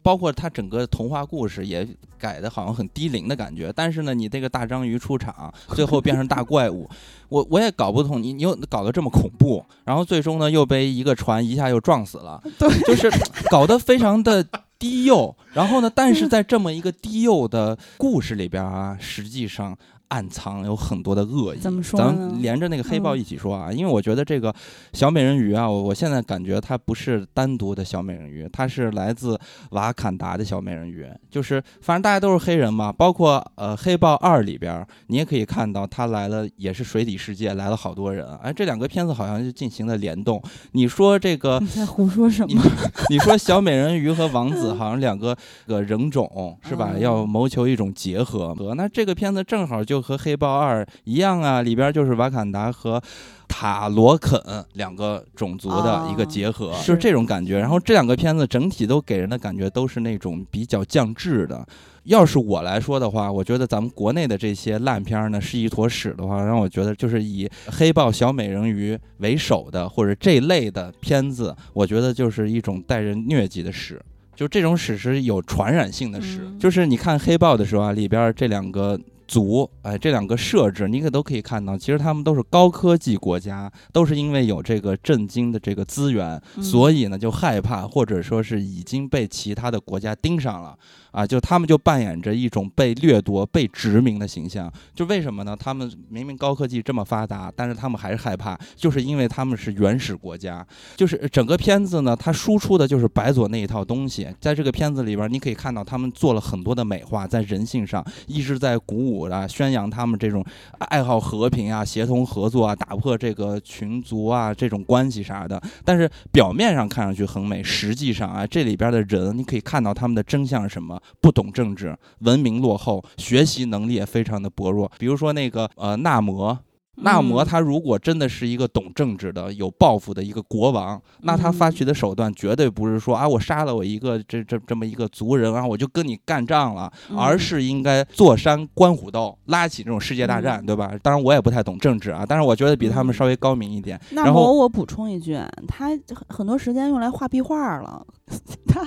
Speaker 1: 包括它整个童话故事也改的好像很低龄的感觉，但是呢，你这个大章鱼出场，最后变成大怪物，我我也搞不懂你你又搞得这么恐怖，然后最终呢又被一个船一下又撞死了，
Speaker 2: 对，
Speaker 1: 就是搞得非常的低幼。然后呢，但是在这么一个低幼的故事里边啊，实际上暗藏有很多的恶意。
Speaker 2: 怎么说
Speaker 1: 咱们连着那个黑豹
Speaker 2: 嗯
Speaker 1: 一起说啊，因为我觉得这个小美人鱼啊，我我现在感觉它不是单独的小美人鱼，它是来自瓦坎达的小美人鱼。就是反正大家都是黑人嘛，包括呃黑豹二里边儿，你也可以看到他来了，也是水底世界来了好多人。哎，这两个片子好像就进行了联动。你说这个
Speaker 2: 你在胡说什
Speaker 1: 你
Speaker 2: 么？
Speaker 1: 你说小美人鱼和王子 好像两个个人种是吧？
Speaker 2: 嗯
Speaker 1: 要谋求一种结合。那这个片子正好就和《黑豹二》一样啊，里边就是瓦坎达和塔罗肯两个种族的一个结合，
Speaker 2: 哦
Speaker 1: 就是这种感觉。然后这两个片子整体都给人的感觉都是那种比较降智的。要是我来说的话，我觉得咱们国内的这些烂片儿呢是一坨屎的话，让我觉得就是以黑豹、小美人鱼为首的或者这类的片子，我觉得就是一种带人疟疾的屎。就这种屎是有传染性的屎，
Speaker 2: 嗯
Speaker 1: 就是你看黑豹的时候啊，里边这两个族，哎，这两个设置，你可都可以看到，其实他们都是高科技国家，都是因为有这个震惊的这个资源，
Speaker 2: 嗯。
Speaker 1: 所以呢就害怕，或者说是已经被其他的国家盯上了啊，就他们就扮演着一种被掠夺、被殖民的形象。就为什么呢？他们明明高科技这么发达，但是他们还是害怕，就是因为他们是原始国家。就是整个片子呢，它输出的就是白左那一套东西。在这个片子里边，你可以看到他们做了很多的美化，在人性上一直在鼓舞啊，宣扬他们这种爱好和平啊、协同合作啊、打破这个群族啊这种关系啥的。但是表面上看上去很美，实际上啊，这里边的人你可以看到他们的真相是什么：不懂政治，文明落后，学习能力也非常的薄弱。比如说那个呃纳摩。纳摩
Speaker 2: 嗯。
Speaker 1: 他如果真的是一个懂政治的、有抱负的一个国王，那他发
Speaker 2: 嗯。
Speaker 1: 起的手段绝对不是说啊，我杀了我一个这这这么一个族人，然后我就跟你干仗了，
Speaker 2: 嗯。
Speaker 1: 而是应该坐山观虎斗，拉起这种世界大战，
Speaker 2: 嗯。
Speaker 1: 对吧？当然我也不太懂政治啊，但是我觉得比他们
Speaker 2: 嗯。
Speaker 1: 稍微高明一点。
Speaker 2: 那
Speaker 1: 然后
Speaker 2: 我补充一句，他很很多时间用来画壁画了，他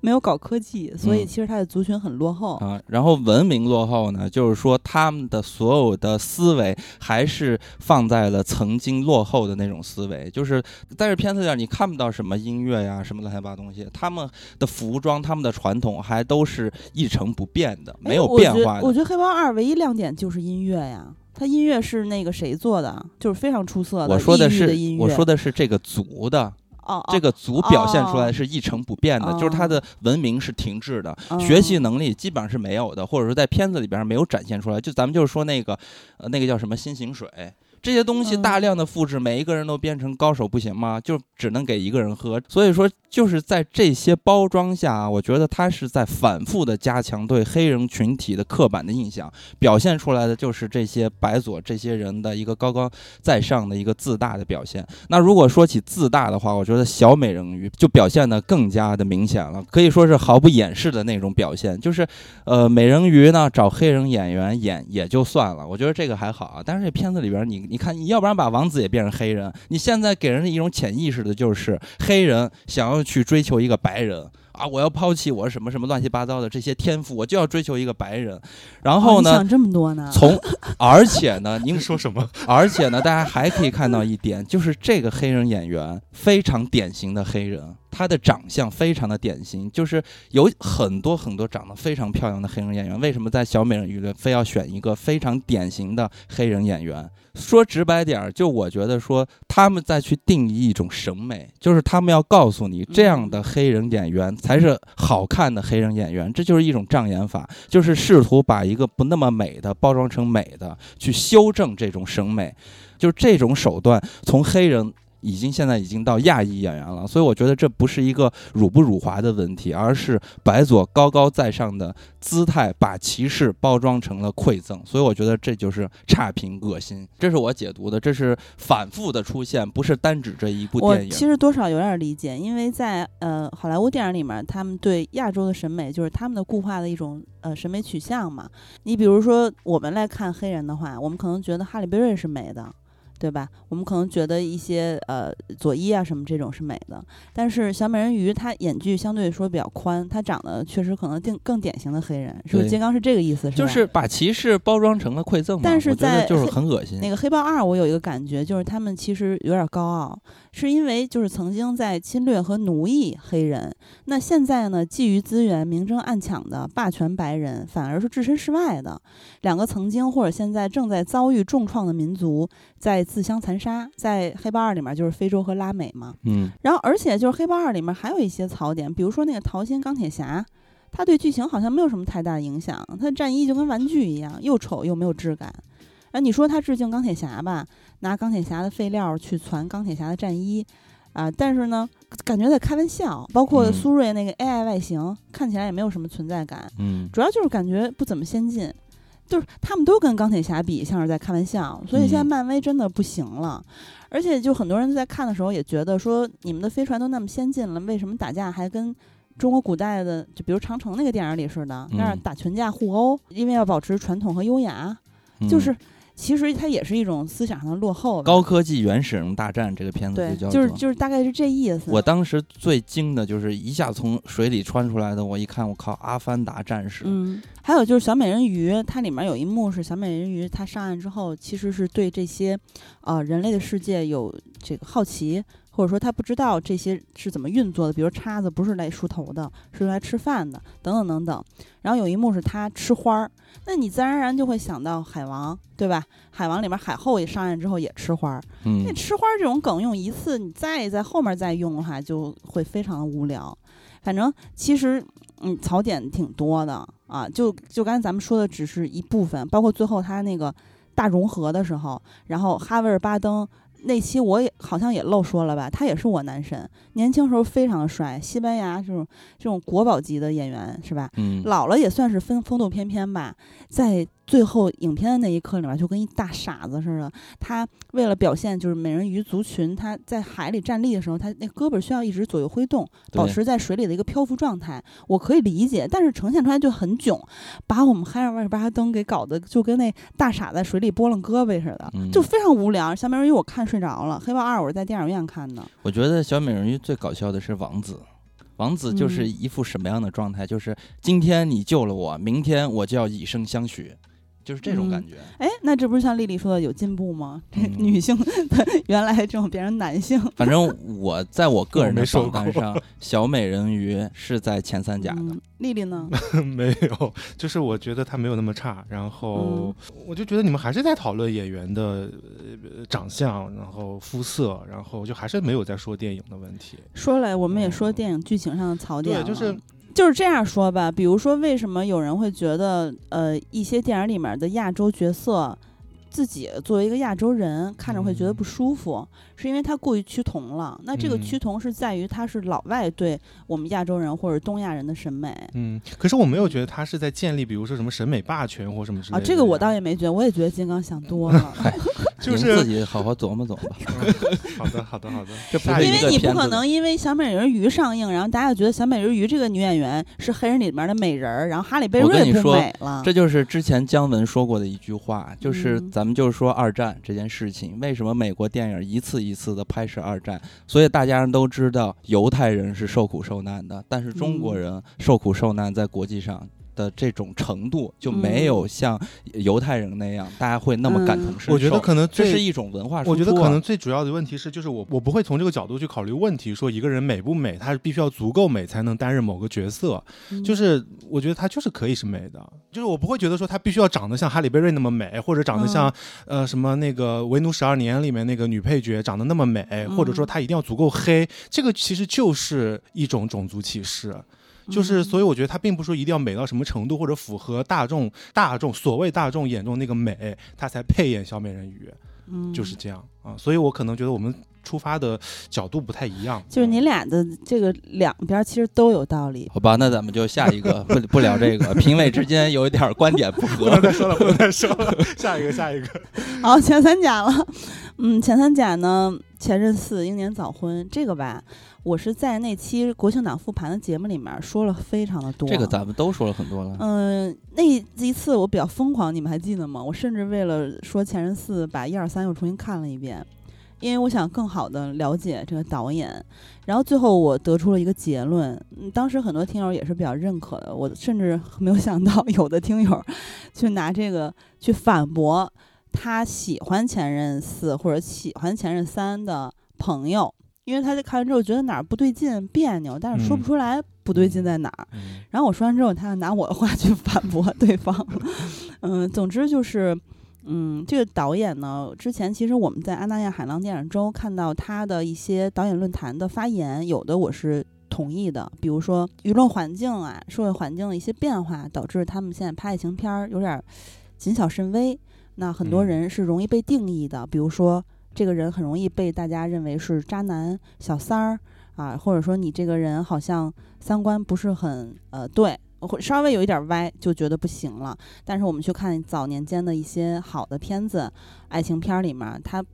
Speaker 2: 没有搞科技，所以
Speaker 1: 嗯。
Speaker 2: 其实他的族群很落后。
Speaker 1: 啊，然后文明落后呢，就是说他们的所有的思维还是放在了曾经落后的那种思维，就是但是片子里你看不到什么音乐呀，什么乱七八糟东西，他们的服装、他们的传统还都是一成不变的，没有变化的。
Speaker 2: 我觉得《黑豹二》唯一亮点就是音乐呀，它音乐是那个谁做的，就是非常出色的。
Speaker 1: 我说的是
Speaker 2: 的音乐，
Speaker 1: 我说的是这个族的，
Speaker 2: 哦，哦
Speaker 1: 这个族表现出来
Speaker 2: 哦
Speaker 1: 是一成不变的，就是他的文明是停滞的，学习
Speaker 2: 嗯
Speaker 1: 能力基本上是没有的，或者说在片子里边没有展现出来。就咱们就是说那个，呃，那个叫什么新型水。这些东西
Speaker 2: 嗯
Speaker 1: 大量的复制，每一个人都变成高手不行吗？就只能给一个人喝。所以说，就是在这些包装下啊，我觉得他是在反复的加强对黑人群体的刻板的印象，表现出来的就是这些白左这些人的一个高高在上的一个自大的表现。那如果说起自大的话，我觉得小美人鱼就表现的更加的明显了，可以说是毫不掩饰的那种表现。就是，呃，美人鱼呢找黑人演员演也就算了，我觉得这个还好啊。但是这片子里边你你看，你要不然把王子也变成黑人，你现在给人的一种潜意识的就是黑人想要去追求一个白人。啊！我要抛弃我什么什么乱七八糟的这些天赋，我就要追求一个白人。然后呢，
Speaker 2: 哦想这么多呢？
Speaker 1: 从 而且呢，您
Speaker 3: 说什么？
Speaker 1: 而且呢，大家还可以看到一点，就是这个黑人演员非常典型的黑人，他的长相非常的典型，就是有很多很多长得非常漂亮的黑人演员。为什么在小美人鱼里非要选一个非常典型的黑人演员？说直白点儿，就我觉得说他们在去定义一种审美，就是他们要告诉你这样的黑人演员才是好看的黑人演员，这就是一种障眼法，就是试图把一个不那么美的包装成美的，去修正这种审美，就是这种手段从黑人。已经现在已经到亚裔演员了，所以我觉得这不是一个辱不辱华的问题，而是白左高高在上的姿态把歧视包装成了馈赠，所以我觉得这就是差评、恶心，这是我解读的，这是反复的出现，不是单指这一部电影。
Speaker 2: 其实多少有点理解，因为在呃好莱坞电影里面，他们对亚洲的审美就是他们的固化的一种呃审美取向嘛。你比如说我们来看黑人的话，我们可能觉得哈利贝瑞是美的。对吧？我们可能觉得一些呃佐伊啊什么这种是美的，但是小美人鱼她眼距相对说比较宽，她长得确实可能更更典型的黑人，是不是？金刚是这个意思，是吧？
Speaker 1: 就是把歧视包装成了馈赠嘛，
Speaker 2: 但是
Speaker 1: 我觉得就是很恶心。
Speaker 2: 那个黑豹二，我有一个感觉，就是他们其实有点高傲，是因为就是曾经在侵略和奴役黑人，那现在呢，觊觎资源、明争暗抢的霸权白人，反而是置身事外的。两个曾经或者现在正在遭遇重创的民族，在自相残杀。在黑豹二里面就是非洲和拉美嘛，
Speaker 1: 嗯，
Speaker 2: 然后而且就是黑豹二里面还有一些槽点，比如说那个桃心钢铁侠。他对剧情好像没有什么太大的影响，他的战衣就跟玩具一样，又丑又没有质感。然后你说他致敬钢铁侠吧，拿钢铁侠的废料去攒钢铁侠的战衣，啊、但是呢，感觉在开玩笑。包括
Speaker 1: 嗯
Speaker 2: 苏瑞那个 AI 外形，看起来也没有什么存在感，
Speaker 1: 嗯，
Speaker 2: 主要就是感觉不怎么先进。就是他们都跟钢铁侠比，像是在开玩笑，所以现在
Speaker 1: 嗯
Speaker 2: 漫威真的不行了。而且就很多人在看的时候也觉得说，你们的飞船都那么先进了，为什么打架还跟中国古代的，就比如长城那个电影里似的，那样
Speaker 1: 嗯
Speaker 2: 打群架互殴？因为要保持传统和优雅，
Speaker 1: 嗯
Speaker 2: 就是其实它也是一种思想上的落后。
Speaker 1: 高科技原始人大战这个片子
Speaker 2: 对，
Speaker 1: 就叫
Speaker 2: 就是就是大概是这意思。
Speaker 1: 我当时最惊的就是一下从水里穿出来的，我一看，我靠，阿凡达战士，
Speaker 2: 嗯，还有就是小美人鱼，它里面有一幕是小美人鱼，它上岸之后，其实是对这些，呃，人类的世界有这个好奇，或者说他不知道这些是怎么运作的，比如叉子不是来梳头的，是用来吃饭的，等等等等。然后有一幕是他吃花儿，那你自然而然就会想到海王，对吧？海王里面海后也上岸之后也吃花儿，
Speaker 1: 嗯
Speaker 2: 那吃花儿这种梗用一次，你再在后面再用的话，就会非常的无聊。反正其实，嗯，槽点挺多的啊。就就刚才咱们说的只是一部分，包括最后他那个大融合的时候，然后哈维尔巴登那期我也好像也漏说了吧，他也是我男神，年轻时候非常的帅，西班牙这种这种国宝级的演员是吧？
Speaker 1: 嗯，
Speaker 2: 老了也算是风风度翩翩吧，在最后影片的那一刻里面，就跟一大傻子似的。他为了表现就是美人鱼族群，他在海里站立的时候，他那胳膊需要一直左右挥动，保持在水里的一个漂浮状态。我可以理解，但是呈现出来就很囧，把我们海尔万巴登给搞得就跟那大傻在水里拨浪胳膊似的，
Speaker 1: 嗯
Speaker 2: 就非常无聊。小美人鱼我看睡着了，黑豹二我是在电影院看的。
Speaker 1: 我觉得小美人鱼最搞笑的是王子。王子就是
Speaker 2: 嗯
Speaker 1: 一副什么样的状态？就是今天你救了我，明天我就要以身相许，就是这种
Speaker 2: 嗯
Speaker 1: 感觉。
Speaker 2: 哎，那这不是像丽丽说的有进步吗？这
Speaker 1: 嗯
Speaker 2: 女性的原来这种变成男性，
Speaker 1: 反正我在我个人的
Speaker 3: 我没说
Speaker 1: 榜单上，小美人鱼是在前三甲的。
Speaker 2: 嗯丽丽呢？
Speaker 3: 没有，就是我觉得她没有那么差，然后
Speaker 2: 嗯
Speaker 3: 我就觉得你们还是在讨论演员的呃长相，然后肤色，然后就还是没有在说电影的问题。
Speaker 2: 说来，我们也说电影剧情上的槽点
Speaker 3: 对，就是
Speaker 2: 就是这样说吧。比如说，为什么有人会觉得，呃，一些电影里面的亚洲角色自己作为一个亚洲人看着会觉得
Speaker 3: 嗯
Speaker 2: 不舒服，是因为他过于趋同了。那这个
Speaker 3: 嗯
Speaker 2: 趋同是在于他是老外对我们亚洲人或者东亚人的审美。
Speaker 3: 嗯，可是我没有觉得他是在建立，比如说什么审美霸权或什么之类
Speaker 2: 啊，这个我倒也没觉得，我也觉得金刚想多了。
Speaker 3: 就
Speaker 1: 是自己好好琢磨琢磨吧。
Speaker 3: 好的，好的，好的。
Speaker 1: 这不
Speaker 2: 因为你不可能因为小美人鱼上映，然后大家就觉得小美人鱼这个女演员是黑人里面的美人儿，然后哈利贝瑞不
Speaker 1: 我跟你说
Speaker 2: 美了。
Speaker 1: 这就是之前姜文说过的一句话，就是
Speaker 2: 嗯
Speaker 1: 咱们就是说二战这件事情，为什么美国电影一次一次的拍摄二战？所以大家人都知道犹太人是受苦受难的，但是中国
Speaker 2: 嗯
Speaker 1: 人受苦受难在国际上。的这种程度就没
Speaker 2: 嗯
Speaker 1: 有像犹太人那样，大家会那么感同
Speaker 2: 嗯
Speaker 1: 身受。
Speaker 3: 我觉得可能最
Speaker 1: 这是一种文化输出啊、
Speaker 3: 我觉得可能最主要的问题是，就是我我不会从这个角度去考虑问题，说一个人美不美，他必须要足够美才能担任某个角色。
Speaker 2: 嗯
Speaker 3: 就是我觉得他就是可以是美的，就是我不会觉得说他必须要长得像哈利贝瑞那么美，或者长得像、呃什么那个《维奴十二年》里面那个女配角长得那么美，或者说她一定要足够黑，这个其实就是一种种族歧视。就是，
Speaker 2: 嗯
Speaker 3: 所以我觉得它并不说一定要美到什么程度，或者符合大众大众所谓大众眼中那个美，它才配演小美人鱼。
Speaker 2: 嗯
Speaker 3: 就是这样啊，所以我可能觉得我们出发的角度不太一样。
Speaker 2: 就是你俩的这个两边其实都有道理。
Speaker 1: 好吧，那咱们就下一个，不不聊这个，评委之间有一点观点不
Speaker 3: 不
Speaker 1: 合
Speaker 3: 能。再说了，不能再说了，下一个，下一个。
Speaker 2: 好，前三甲了。嗯，前三甲呢，前任四英年早婚这个吧，我是在那期国庆档复盘的节目里面说了非常的多。
Speaker 1: 这个咱们都说了很多了。
Speaker 2: 嗯，那一次我比较疯狂，你们还记得吗？我甚至为了说《前任四》，把一二三又重新看了一遍，因为我想更好的了解这个导演。然后最后我得出了一个结论，嗯当时很多听友也是比较认可的，我甚至 没有想到有的听友去拿这个去反驳他喜欢《前任四》或者喜欢《前任三》的朋友。因为他看完之后觉得哪儿不对劲、别扭，但是说不
Speaker 3: 嗯
Speaker 2: 出来不对劲在哪儿。
Speaker 3: 嗯
Speaker 2: 然后我说完之后，他拿我的话去反驳 对方。嗯，总之就是，嗯，这个导演呢，之前其实我们在安那亚海浪电影周看到他的一些导演论坛的发言，有的我是同意的，比如说舆论环境啊、社会环境的一些变化，导致他们现在拍爱情片儿有点儿谨小慎微。那很多
Speaker 3: 嗯
Speaker 2: 人是容易被定义的，比如说这个人很容易被大家认为是渣男、小三儿啊，或者说你这个人好像三观不是很呃对，或稍微有一点歪就觉得不行了。但是我们去看早年间的一些好的片子，爱情片儿里面，他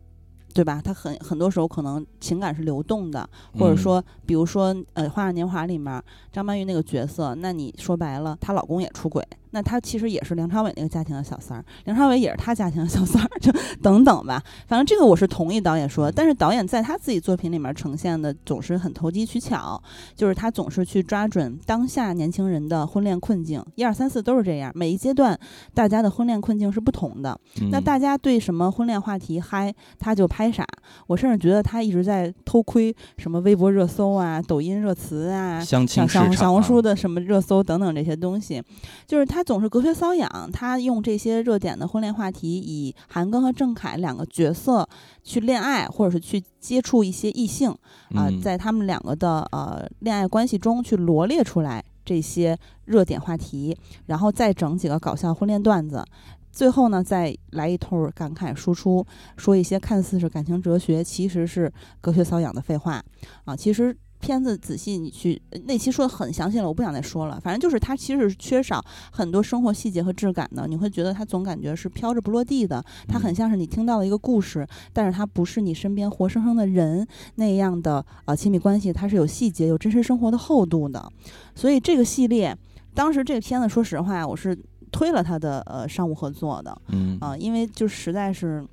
Speaker 2: 对吧？他很很多时候可能情感是流动的，或者
Speaker 1: 嗯
Speaker 2: 说，比如说呃《花样年华》里面张曼玉那个角色，那你说白了，她老公也出轨，那他其实也是梁朝伟那个家庭的小三儿，梁朝伟也是他家庭的小三儿，就等等吧。反正这个我是同意导演说，但是导演在他自己作品里面呈现的总是很投机取巧，就是他总是去抓准当下年轻人的婚恋困境，一二三四都是这样，每一阶段大家的婚恋困境是不同的。那
Speaker 1: 嗯
Speaker 2: 大家对什么婚恋话题嗨，他就拍啥。我甚至觉得他一直在偷窥什么微博热搜啊、抖音热词啊、
Speaker 1: 相亲
Speaker 2: 小红书的什么热搜等等这些东西，就是他总是隔靴搔痒，他用这些热点的婚恋话题，以韩庚和郑恺两个角色去恋爱，或者是去接触一些异性啊、
Speaker 1: 嗯
Speaker 2: 在他们两个的呃恋爱关系中去罗列出来这些热点话题，然后再整几个搞笑婚恋段子。最后呢，再来一通感慨输出，说一些看似是感情哲学，其实是隔靴搔痒的废话啊。其实片子仔细你去呃那期说的很详细了，我不想再说了。反正就是它其实是缺少很多生活细节和质感的，你会觉得它总感觉是飘着不落地的，它很
Speaker 1: 嗯
Speaker 2: 像是你听到了一个故事，但是它不是你身边活生生的人那样的呃亲密关系，它是有细节、有真实生活的厚度的。所以这个系列，当时这个片子，说实话，我是推了它的呃商务合作的
Speaker 1: 嗯
Speaker 2: 啊、因为就实在是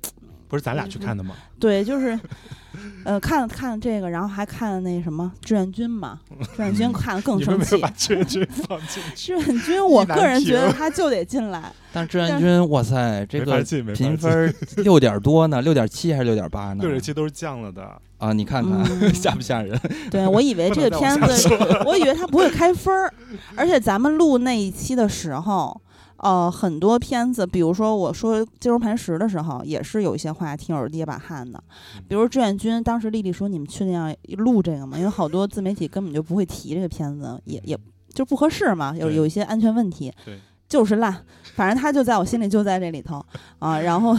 Speaker 3: 不是咱俩去看的吗？
Speaker 2: 对，就是，呃，看了看了这个，然后还看了那什么志愿军嘛，志愿军看了更生气。
Speaker 3: 志愿军放进去，
Speaker 2: 志愿军，我个人觉得他就得进来。
Speaker 1: 但是志愿军，哇塞，这个评分儿 六点多呢，六点七还是六点八呢？
Speaker 3: 六点七都是降了的。
Speaker 1: 啊，你看看
Speaker 2: 嗯
Speaker 1: 吓不吓人？
Speaker 2: 对我以为这个片子，我以为他不会开分儿，而且咱们录那一期的时候。呃，很多片子，比如说我说《金融磐石》的时候，也是有一些话挺有捏把汗的。比如志愿军，当时丽丽说：“你们去那样录这个吗？”因为好多自媒体根本就不会提这个片子，也也就不合适嘛，有有一些安全问题。
Speaker 3: 对，
Speaker 2: 就是烂，反正他就在我心里就在这里头啊。然后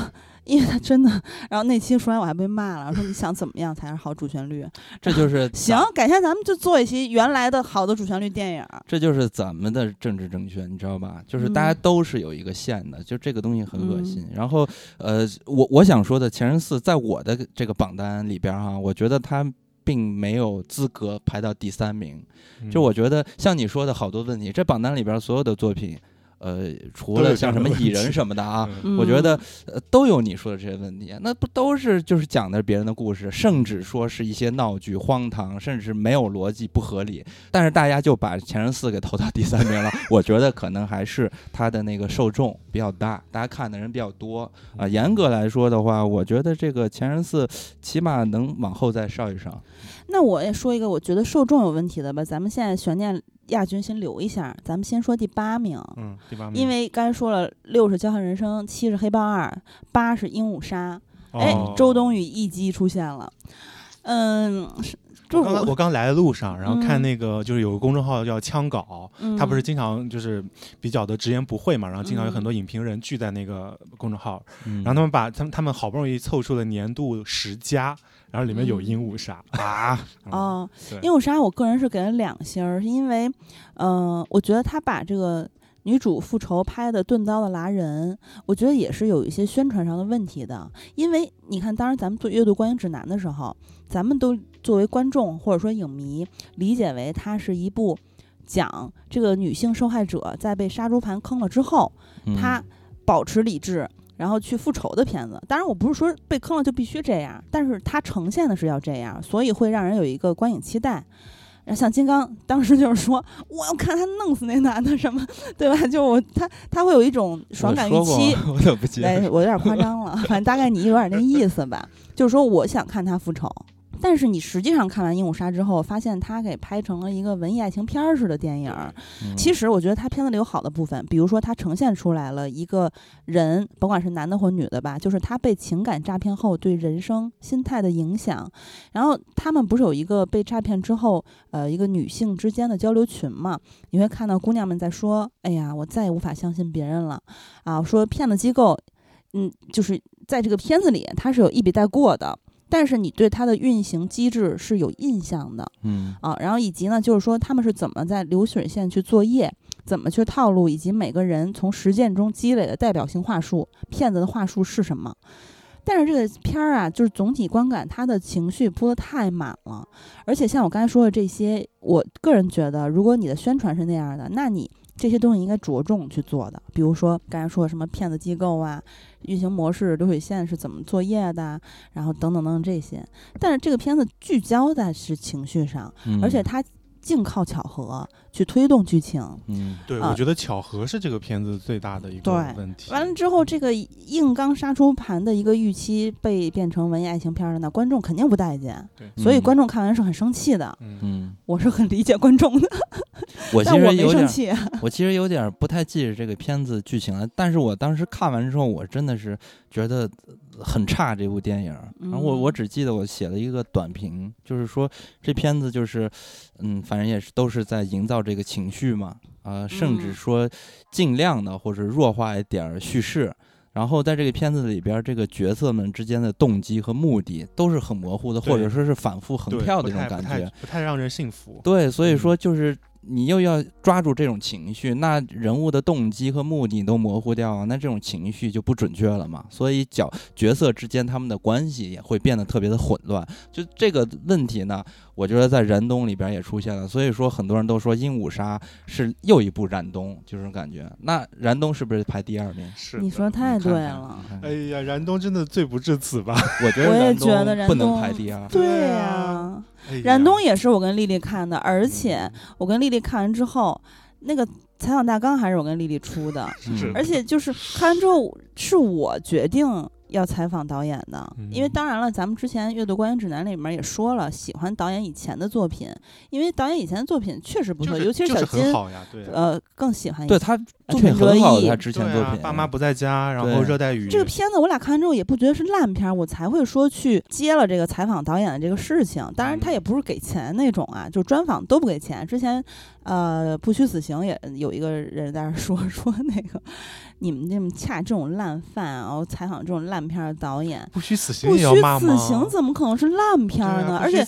Speaker 2: 因为他真的，然后那期说完我还被骂了，说你想怎么样才是好主旋律？
Speaker 1: 这就是
Speaker 2: 行，改天咱们就做一期原来的好的主旋律电影。
Speaker 1: 这就是咱们的政治正确，你知道吧？就是大家
Speaker 2: 嗯
Speaker 1: 都是有一个线的，就这个东西很恶心。然后，呃，我我想说的，前任四在我的这个榜单里边哈，我觉得他并没有资格排到第三名。
Speaker 3: 嗯
Speaker 1: 就我觉得像你说的好多问题，这榜单里边所有的作品，呃，除了像什么蚁人什么的啊，
Speaker 3: 嗯
Speaker 1: 我觉得呃都有你说的这些问题，那不都是就是讲的别人的故事，甚至说是一些闹剧、荒唐，甚至是没有逻辑、不合理。但是大家就把《前任四》给投到第三名了，我觉得可能还是它的那个受众比较大，大家看的人比较多啊、严格来说的话，我觉得这个《前任四》起码能往后再上一上。
Speaker 2: 那我也说一个我觉得受众有问题的吧，咱们现在悬念亚军先留一下，咱们先说第八名。
Speaker 3: 嗯，第八名，
Speaker 2: 因为刚才说了，六是《交换人生》，七是《黑豹二》，八是《鹦鹉杀》。哎
Speaker 3: 哦，
Speaker 2: 周冬雨一击出现了。嗯，是就是
Speaker 3: 我刚我刚来的路上，然后看
Speaker 2: 嗯
Speaker 3: 那个就是有个公众号叫“枪稿”，
Speaker 2: 嗯
Speaker 3: 他不是经常就是比较的直言不讳嘛，然后经常有
Speaker 2: 嗯
Speaker 3: 很多影评人聚在那个公众号，
Speaker 1: 嗯
Speaker 3: 然后他们把他们他们好不容易凑出了年度十佳，然后里面有
Speaker 2: 嗯。
Speaker 3: 鹦鹉杀啊，
Speaker 2: 哦，鹦鹉杀我个人是给了两星儿，是因为，嗯、我觉得他把这个女主复仇拍的钝刀的拉人，我觉得也是有一些宣传上的问题的。因为你看，当时咱们做阅读观影指南的时候，咱们都作为观众或者说影迷，理解为它是一部讲这个女性受害者在被杀猪盘坑了之后，
Speaker 1: 嗯。
Speaker 2: 他保持理智，然后去复仇的片子。当然，我不是说被坑了就必须这样，但是它呈现的是要这样，所以会让人有一个观影期待。然后像金刚当时就是说，我要看他弄死那男的什么，对吧？就我他他会有一种爽感预期。
Speaker 1: 我怎么不记
Speaker 2: 哎，
Speaker 1: 得？
Speaker 2: 我有点夸张了，反正大概你有点那意思吧，就是说我想看他复仇，但是你实际上看完《鹦鹉杀》之后，发现它给拍成了一个文艺爱情片儿似的电影儿，
Speaker 1: 嗯
Speaker 2: 其实我觉得它片子里有好的部分，比如说它呈现出来了一个人，甭管是男的或女的吧，就是他被情感诈骗后对人生心态的影响。然后他们不是有一个被诈骗之后，呃，一个女性之间的交流群嘛？你会看到姑娘们在说：“哎呀，我再也无法相信别人了。”啊，说骗子机构，嗯，就是在这个片子里它是有一笔带过的。但是你对它的运行机制是有印象的，
Speaker 1: 嗯
Speaker 2: 啊，然后以及呢，就是说他们是怎么在流水线去作业，怎么去套路，以及每个人从实践中积累的代表性话术，骗子的话术是什么？但是这个片儿啊，就是总体观感，它的情绪铺的太满了，而且像我刚才说的这些，我个人觉得，如果你的宣传是那样的，那你这些东西应该着重去做的，比如说刚才说的什么骗子机构啊，运行模式、流水线是怎么作业的，然后等等等等这些。但是这个片子聚焦在是情绪上，
Speaker 1: 嗯
Speaker 2: 而且它净靠巧合去推动剧情。
Speaker 1: 嗯
Speaker 3: 对，
Speaker 2: 啊
Speaker 3: 我觉得巧合是这个片子最大的一个
Speaker 2: 对
Speaker 3: 问题。
Speaker 2: 完了之后，这个硬刚杀出盘的一个预期被变成文艺爱情片儿了，那观众肯定不待见，
Speaker 3: 对，
Speaker 2: 所以
Speaker 1: 嗯
Speaker 2: 观众看完是很生气的。
Speaker 3: 嗯，
Speaker 1: 嗯，
Speaker 2: 我是很理解观众的，
Speaker 1: 我 其
Speaker 2: 但我没
Speaker 1: 实有点，
Speaker 2: 生气。
Speaker 1: 我其实有点不太记着这个片子剧情了，但是我当时看完之后，我真的是觉得很差这部电影。然后我
Speaker 2: 嗯
Speaker 1: 我只记得我写了一个短评，就是说这片子就是，嗯，反正也是都是在营造这个情绪嘛，啊、甚至
Speaker 2: 嗯
Speaker 1: 说尽量的或者弱化一点儿叙事。然后在这个片子里边儿，这个角色们之间的动机和目的都是很模糊的，或者说是反复横跳的这种感觉。
Speaker 3: 太不太让人信服。
Speaker 1: 对，所以
Speaker 3: 嗯
Speaker 1: 说就是你又要抓住这种情绪，那人物的动机和目的都模糊掉了，那这种情绪就不准确了嘛。所以角角色之间他们的关系也会变得特别的混乱。就这个问题呢，我觉得在燃冬里边也出现了。所以说很多人都说《鹦鹉杀》是又一部燃冬，就是感觉。那燃冬是不是排第二名？
Speaker 3: 是
Speaker 2: 你
Speaker 3: 的
Speaker 2: 说太对了，
Speaker 1: 看看
Speaker 3: 哎呀，燃冬真的罪不至此吧？
Speaker 1: 我觉得
Speaker 2: 我也
Speaker 1: 燃
Speaker 2: 觉得
Speaker 1: 冬不能
Speaker 2: 燃冬
Speaker 1: 排第二。
Speaker 2: 对
Speaker 3: 对
Speaker 2: 呀、燃冬也是我跟丽丽看的，而且
Speaker 3: 嗯
Speaker 2: 我跟丽丽看完之后，那个采访大纲还是我跟丽丽出的，
Speaker 1: 嗯
Speaker 2: 而且就是看完之后是我决定要采访导演的，因为
Speaker 3: 嗯
Speaker 2: 当然了，咱们之前阅读观影指南里面也说了，喜欢导演以前的作品，因为导演以前的作品确实不错，
Speaker 3: 就是
Speaker 2: 尤其
Speaker 3: 是
Speaker 2: 小金，
Speaker 3: 很好呀，对啊。
Speaker 2: 呃，更喜欢一些
Speaker 1: 对他作品很好，
Speaker 2: 翼
Speaker 1: 他之前
Speaker 3: 对
Speaker 1: 作品，
Speaker 3: 啊爸妈不在家，然后热带雨
Speaker 2: 这个片子我俩看完之后也不觉得是烂片儿，我才会说去接了这个采访导演的这个事情。当然，他也不是给钱那种啊，就专访都不给钱。之前呃，不虚此行也有一个人在那儿说 说那个，你们这么恰这种烂饭，然后采访这种烂片儿的导演，
Speaker 3: 不虚此行
Speaker 2: 不虚
Speaker 3: 也要骂吗？
Speaker 2: 此行怎么可能是烂片儿呢？
Speaker 3: 对啊
Speaker 2: 而且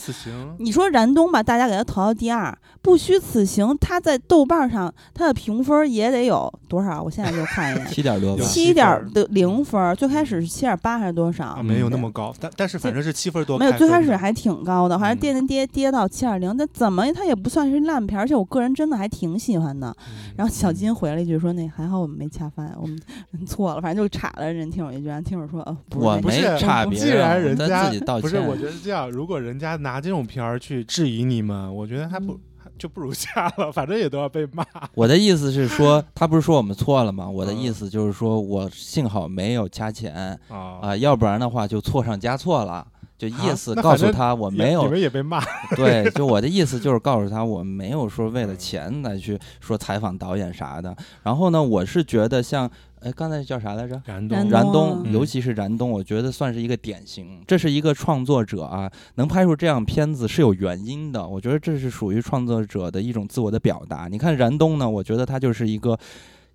Speaker 2: 你说燃冬吧，大家给他投到第二，不虚此行，他在豆瓣上他的评分也得有多少？我现在就看一眼，
Speaker 1: 七点多吧
Speaker 3: 有，
Speaker 2: 七点的零分，最开始是七点八还是多少？
Speaker 3: 啊，没有那么高，但但是反正是七分多
Speaker 2: 没有，
Speaker 3: 分的
Speaker 2: 最开始还挺高的，好像
Speaker 3: 嗯
Speaker 2: 跌跌跌跌到七点零，但怎么他也不算是烂片儿，而且我个人真的还挺喜欢的。
Speaker 3: 嗯
Speaker 2: 然后小金回了一句说：“那还好我们没恰饭，我们错了，反正就插了人听友一句，然后听友说：‘呃，不是
Speaker 1: 我
Speaker 3: 不是
Speaker 1: 没差别
Speaker 3: 既然
Speaker 1: 人
Speaker 3: 家
Speaker 1: 自己道
Speaker 3: 不是，我觉得是这样，如果人家拿这种片儿去质疑你们，我觉得还不、
Speaker 2: 嗯
Speaker 3: 就不如下了，反正也都要被骂。
Speaker 1: 我的意思是说，他不是说我们错了吗？我的
Speaker 3: 嗯
Speaker 1: 意思就是说我幸好没有加钱
Speaker 3: 啊
Speaker 1: 啊，要不然的话就错上加错了。就意思告诉他我没有
Speaker 3: 你们也被骂。
Speaker 1: 对，就我的意思就是告诉他，我没有说为
Speaker 3: 嗯
Speaker 1: 了钱来去说采访导演啥的。然后呢，我是觉得像，哎，刚才叫啥来着？
Speaker 3: 燃
Speaker 2: 冬
Speaker 1: 燃
Speaker 2: 冬
Speaker 1: 尤其是燃冬，我觉得算是一个典型。这是一个创作者啊，能拍出这样片子是有原因的。我觉得这是属于创作者的一种自我的表达。你看燃冬呢，我觉得他就是一个。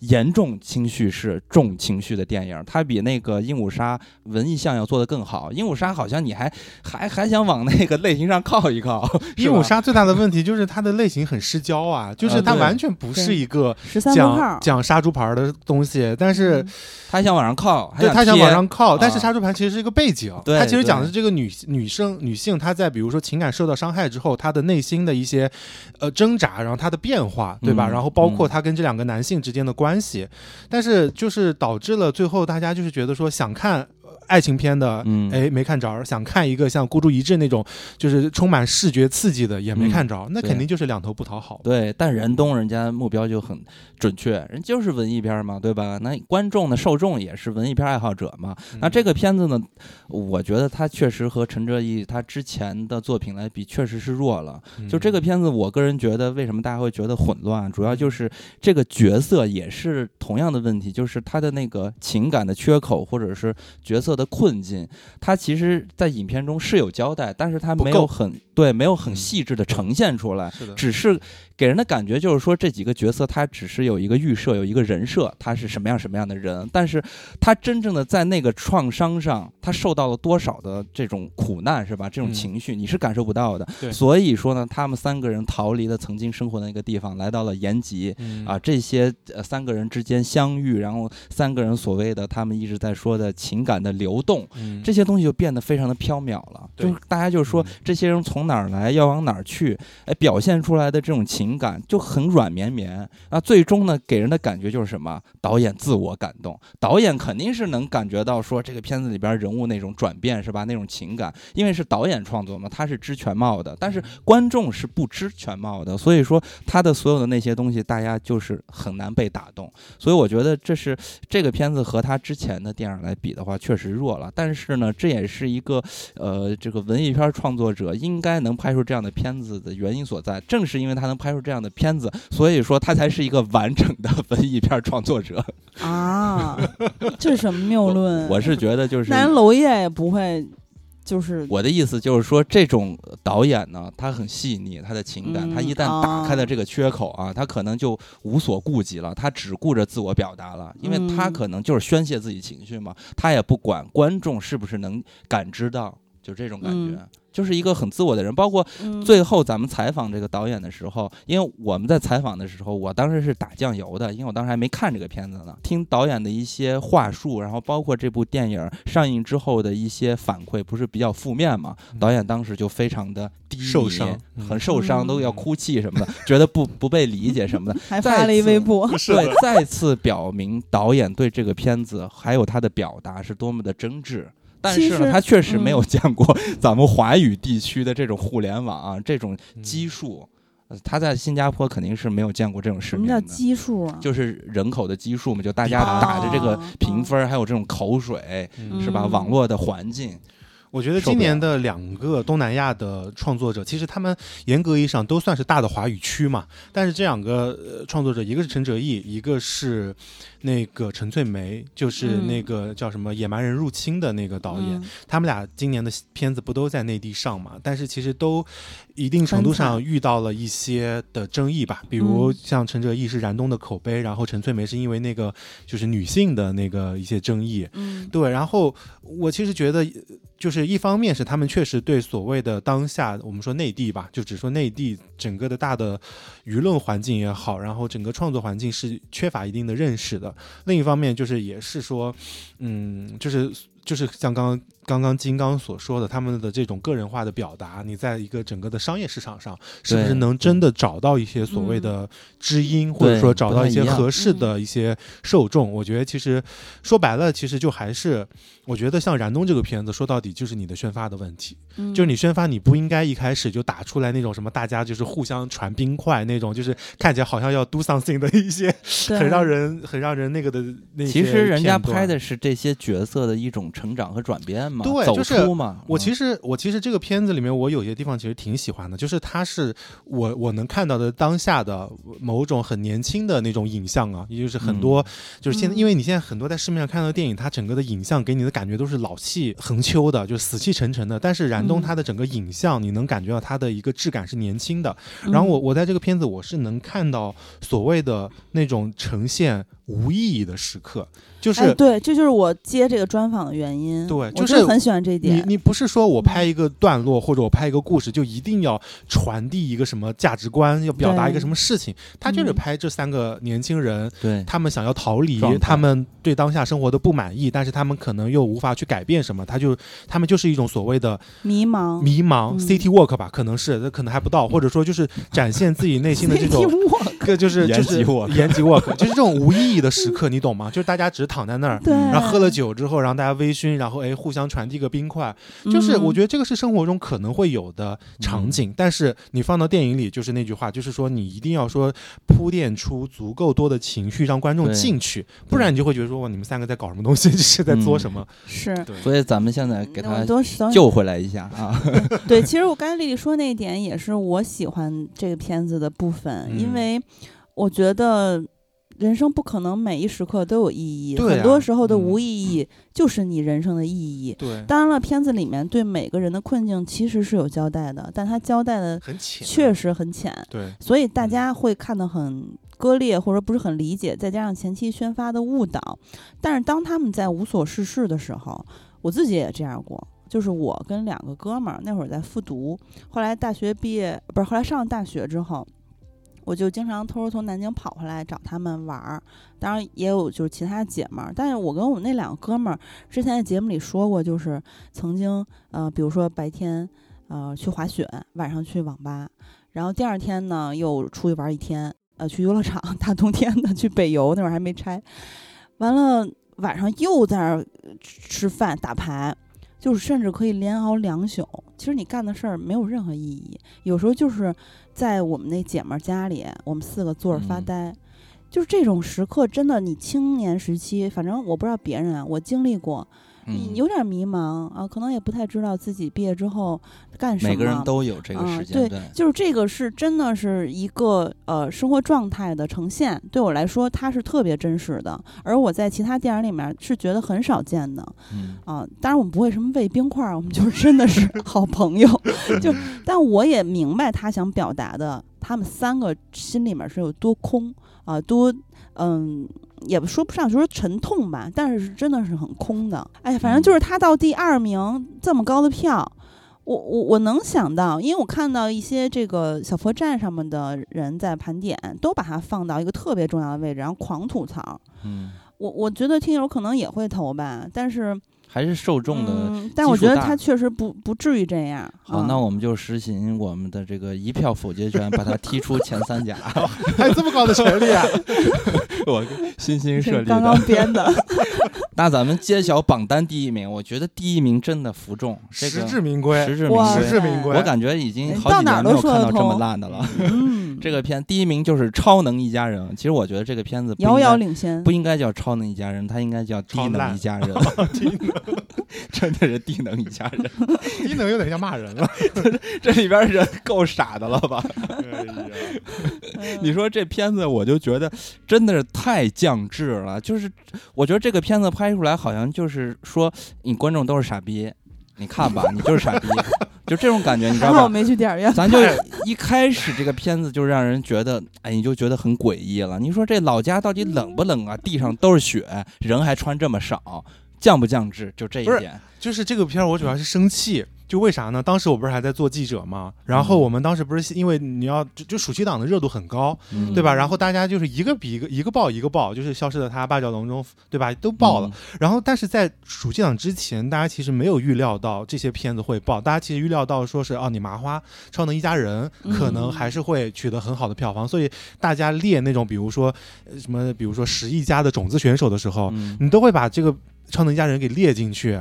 Speaker 1: 严重情绪是、重情绪的电影，它比那个《鹦鹉杀》文艺向要做得更好。《鹦鹉杀》好像你还还还想往那个类型上靠一靠。
Speaker 3: 鹦鹉杀最大的问题就是它的类型很失焦啊，就是它完全不是一个
Speaker 2: 十三分号
Speaker 3: 讲，讲杀猪盘的东西，但是
Speaker 2: 嗯
Speaker 1: 他想往上靠，
Speaker 3: 对他想往上靠，但是
Speaker 1: 啊
Speaker 3: 杀猪盘其实是一个背景，
Speaker 1: 对
Speaker 3: 它其实讲的是这个女女生女性她在比如说情感受到伤害之后，她的内心的一些呃挣扎，然后她的变化，对吧？
Speaker 1: 嗯
Speaker 3: 然后包括
Speaker 1: 嗯
Speaker 3: 她跟这两个男性之间的关关系，但是就是导致了最后大家就是觉得说想看。呃爱情片的，
Speaker 1: 嗯
Speaker 3: 哎，没看着；想看一个像《孤注一掷》那种，就是充满视觉刺激的，也没看着。那肯定就是两头不讨好。
Speaker 1: 对，但燃冬人家目标就很准确，人就是文艺片儿嘛，对吧？那观众的受众也是文艺片爱好者嘛。
Speaker 3: 嗯
Speaker 1: 那这个片子呢，我觉得它确实和陈哲艺他之前的作品来比，确实是弱了。
Speaker 3: 嗯
Speaker 1: 就这个片子，我个人觉得，为什么大家会觉得混乱，主要就是这个角色也是同样的问题，就是他的那个情感的缺口，或者是角色的困境，他其实在影片中是有交代，但是他没有很对，没有很
Speaker 3: 嗯
Speaker 1: 细致的呈现出来。
Speaker 3: 是，
Speaker 1: 只是给人的感觉就是说，这几个角色他只是有一个预设，有一个人设，他是什么样什么样的人，但是他真正的在那个创伤上，他受到了多少的这种苦难，是吧？这种
Speaker 3: 嗯
Speaker 1: 情绪你是感受不到的。所以说呢，他们三个人逃离了曾经生活的那个地方，来到了延吉。
Speaker 3: 嗯
Speaker 1: 啊，这些呃三个人之间相遇，然后三个人所谓的他们一直在说的情感的流动，
Speaker 3: 嗯
Speaker 1: 这些东西就变得非常的缥缈了。
Speaker 3: 对
Speaker 1: 就是大家就是说
Speaker 3: 嗯
Speaker 1: 这些人从哪儿来，要往哪儿去，哎，表现出来的这种情感就很软绵绵。那最终呢，给人的感觉就是什么？导演自我感动，导演肯定是能感觉到说这个片子里边人物那种转变是吧？那种情感，因为是导演创作嘛，他是知全貌的，但是观众是不知全貌的，所以说他的所有的那些东西，大家就是很难被打动。所以我觉得这是这个片子和他之前的电影来比的话，确实弱了。但是呢，这也是一个呃，这个文艺片创作者应该能拍出这样的片子的原因所在。正是因为他能拍出这样的片子，所以说他才是一个完整的文艺片创作者。
Speaker 2: 啊，这是什么谬论？
Speaker 1: 我是觉得就是
Speaker 2: 那人娄烨也不会，就是
Speaker 1: 我的意思就是说，这种导演呢，他很细腻，他的情感，
Speaker 2: 嗯
Speaker 1: 他一旦打开了这个缺口啊，他可能就无所顾忌了，他只顾着自我表达了，因为他
Speaker 2: 嗯
Speaker 1: 可能就是宣泄自己情绪嘛，他也不管观众是不是能感知到，就这种感觉。
Speaker 2: 嗯
Speaker 1: 就是一个很自我的人，包括
Speaker 2: 嗯
Speaker 1: 最后咱们采访这个导演的时候，因为我们在采访的时候，我当时是打酱油的，因为我当时还没看这个片子呢，听导演的一些话术，然后包括这部电影上映之后的一些反馈，不是比较负面嘛？
Speaker 3: 嗯
Speaker 1: 导演当时就非常的
Speaker 3: 受伤嗯
Speaker 1: 很受伤，
Speaker 2: 嗯
Speaker 1: 都要哭泣什么的，觉得不不被理解什么的。
Speaker 2: 还发了一微博，
Speaker 1: 对，再次表明导演对这个片子还有他的表达是多么的真挚。但是呢，他确实没有
Speaker 2: 嗯
Speaker 1: 见过 咱们华语地区的这种互联网啊，这种
Speaker 3: 嗯
Speaker 1: 基数。呃他在新加坡肯定是没有见过这种世
Speaker 2: 什么叫
Speaker 1: 面的，
Speaker 2: 基数啊？
Speaker 1: 就是人口的基数嘛，就大家
Speaker 3: 啊
Speaker 1: 打着这个
Speaker 2: 哦
Speaker 1: 评分，还有这种口水，
Speaker 3: 嗯
Speaker 1: 是吧？
Speaker 2: 嗯
Speaker 1: 网络的环境，
Speaker 3: 我觉得今年的两个东南亚的创作者，其实他们严格意义上都算是大的华语区嘛。但是这两个、呃、创作者，一个是陈哲艺，一个是那个陈翠梅，就是
Speaker 2: 嗯
Speaker 3: 那个叫什么《野蛮人入侵》的那个导演。
Speaker 2: 嗯
Speaker 3: 他们俩今年的片子不都在内地上嘛？但是其实都一定程度上遇到了一些的争议吧，比如
Speaker 2: 嗯
Speaker 3: 像陈哲艺是燃冬的口碑，然后陈翠梅是因为那个就是女性的那个一些争议。
Speaker 2: 嗯
Speaker 3: 对，然后我其实觉得，就是一方面是他们确实对所谓的当下，我们说内地吧，就只说内地整个的大的舆论环境也好，然后整个创作环境是缺乏一定的认识的。另一方面就是也是说，嗯，就是就是像刚刚刚刚金刚所说的，他们的这种个人化的表达，你在一个整个的商业市场上，是不是能真的找到一些所谓的知音，或者说找到一些合适的一些受众？我觉得其实说白了，其实就还是我觉得像燃冬这个片子，说到底就是你的宣发的问题。
Speaker 2: 嗯。
Speaker 3: 就是你宣发，你不应该一开始就打出来那种什么大家就是互相传冰块那种，就是看起来好像要 do something 的一些 很让人很让人那个的那些
Speaker 1: 其实人家拍的是这些角色的一种成长和转变嘛，走
Speaker 3: 对就是
Speaker 1: 出嘛。
Speaker 3: 我
Speaker 1: 嗯
Speaker 3: 其实我其实这个片子里面，我有些地方其实挺喜欢的，就是它是我我能看到的当下的某种很年轻的那种影像啊，也就是很多、就是现在，
Speaker 2: 嗯
Speaker 3: 因为你现在很多在市面上看到的电影，它整个的影像给你的感觉都是老气横秋的，就是死气沉沉的。但是燃冬
Speaker 2: 嗯
Speaker 3: 它的整个影像，你能感觉到它的一个质感是年轻的。
Speaker 2: 嗯
Speaker 3: 然后我我在这个片子我是能看到所谓的那种呈现无意义的时刻，就是。
Speaker 2: 哎，对，这就是我接这个专访的原因。
Speaker 3: 对
Speaker 2: 我
Speaker 3: 就是
Speaker 2: 很喜欢这一
Speaker 3: 你
Speaker 2: 点。
Speaker 3: 你你不是说我拍一个段落或者我拍一个故事就一定要传递一个什么价值观，要表达一个什么事情？他就是
Speaker 2: 嗯
Speaker 3: 拍这三个年轻人，
Speaker 1: 对
Speaker 3: 他们想要逃离，他们对当下生活的不满意，但是他们可能又无法去改变什么，他就他们就是一种所谓的
Speaker 2: 迷茫，
Speaker 3: 迷茫、
Speaker 2: 嗯
Speaker 3: city walk 吧，可能是，那可能还不到，或者说就是展现自己内心的这种
Speaker 2: City Walk
Speaker 3: 个就是
Speaker 1: 延
Speaker 3: 就是
Speaker 1: 吉 walk
Speaker 3: 延吉 walk，就是这种无意义的时刻，你懂吗？就是大家只是躺在那儿。然后喝了酒之后，然后大家微醺，然后哎互相传递个冰块，就是我觉
Speaker 2: 得
Speaker 3: 得这个是生活中可能会有的场景，但是你放到电影里，就是那句话，就是说你一定要说铺垫出足够多的情绪，让观众进去，不然你就会觉得说哇，你们三个在搞什么东西，这是在作什么？
Speaker 2: 是。
Speaker 1: 所以咱们现在给他救回来一下啊！
Speaker 2: 对，其实我刚才丽丽说那一点也是我喜欢这个片子的部分，因
Speaker 3: 嗯
Speaker 2: 为我觉得人生不可能每一时刻都有意义，
Speaker 3: 对
Speaker 2: 很多
Speaker 3: 啊
Speaker 2: 时候的
Speaker 3: 嗯
Speaker 2: 无意义就是你人生的意义。
Speaker 3: 对，
Speaker 2: 当然了，片子里面对每个人的困境其实是有交代的，但他交代的
Speaker 3: 很浅，
Speaker 2: 确实很浅，
Speaker 3: 对，
Speaker 2: 所以大
Speaker 3: 嗯
Speaker 2: 家会看得很割裂，或者不是很理解，再加上前期宣发的误导。但是当他们在无所事事的时候，我自己也这样过。就是我跟两个哥们儿那会儿在复读，后来大学毕业不是后来上了大学之后，我就经常偷偷从南京跑回来找他们玩儿。当然也有就是其他姐们儿，但是我跟我们那两个哥们儿之前在节目里说过，就是曾经呃，比如说白天呃去滑雪，晚上去网吧，然后第二天呢又出去玩一天，呃去游乐场，大冬天的去北游，那会儿还没拆，完了晚上又在那儿吃饭打牌，就是甚至可以连熬两宿。其实你干的事儿没有任何意义，有时候就是在我们那姐们儿家里，我们四个坐着发
Speaker 1: 嗯
Speaker 2: 呆。就是这种时刻，真的，你青年时期，反正我不知道别人啊，我经历过，有点迷茫啊，可能也不太知道自己毕业之后干什么。
Speaker 1: 每个人都有这个
Speaker 2: 嗯
Speaker 1: 时间，
Speaker 2: 对就是这个是真的是一个呃生活状态的呈现，对我来说它是特别真实的，而我在其他电影里面是觉得很少见的
Speaker 1: 嗯，
Speaker 2: 啊。当然我们不会什么喂冰块儿，我们就是真的是 好朋友，就 但我也明白他想表达的，他们三个心里面是有多空啊，多嗯。也说不上，就是沉痛吧，但是是真的是很空的。哎，反正就是他到第二名这么高的票，我我我能想到，因为我看到一些这个小佛站上面的人在盘点，都把它放到一个特别重要的位置，然后狂吐槽。
Speaker 1: 嗯，
Speaker 2: 我我觉得听友可能也会投吧，但是
Speaker 1: 还是受众的。
Speaker 2: 嗯，但我觉得他确实不不至于这样。
Speaker 1: 好，
Speaker 2: 嗯
Speaker 1: 那我们就实行我们的这个一票否决权，把他踢出前三甲。
Speaker 3: 还有这么高的权利啊！
Speaker 1: 我新兴设立
Speaker 2: 是 刚刚
Speaker 1: 的。
Speaker 2: 编的，
Speaker 1: 那咱们揭晓榜单第一名，我觉得第一名真的服众，这
Speaker 3: 实至名归，
Speaker 1: 实至名归。
Speaker 3: 实至名归。
Speaker 1: 我感觉已经好几年没有看到这么烂的了。
Speaker 2: 嗯，
Speaker 1: 这个片第一名就是《超能一家人》。其实我觉得这个片子
Speaker 2: 遥遥领先
Speaker 1: 不。应该叫《超能一家人》，它应该叫《低能一家人》。真的是低能一家人，
Speaker 3: 低能有点像骂人了。
Speaker 1: 这里边人够傻的了吧？你说这片子，我就觉得真的是太降智了。就是我觉得这个片子拍出来，好像就是说你观众都是傻逼，你看吧，你就是傻逼，就这种感觉，你知道
Speaker 2: 吗？我没去电影院。
Speaker 1: 咱就一开始这个片子就让人觉得，哎，你就觉得很诡异了。你说这老家到底冷不冷啊？地上都是雪，人还穿这么少，降不降智？就这一点。
Speaker 3: 就是这个片儿，我主要是生气。就为啥呢？当时我不是还在做记者嘛，然后
Speaker 1: 嗯
Speaker 3: 我们当时不是因为你要就就暑期档的热度很高，
Speaker 1: 嗯
Speaker 3: 对吧？然后大家就是一个比一个一个爆一个爆，就是《消失的她》《八角笼中》，对吧？都爆了。
Speaker 1: 嗯
Speaker 3: 然后但是在暑期档之前，大家其实没有预料到这些片子会爆，大家其实预料到说是哦，你麻花、超能一家人可能
Speaker 2: 嗯
Speaker 3: 还是会取得很好的票房，所以大家列那种比如说呃什么，比如说十亿加的种子选手的时候，
Speaker 1: 嗯
Speaker 3: 你都会把这个。超能一家人给列进去，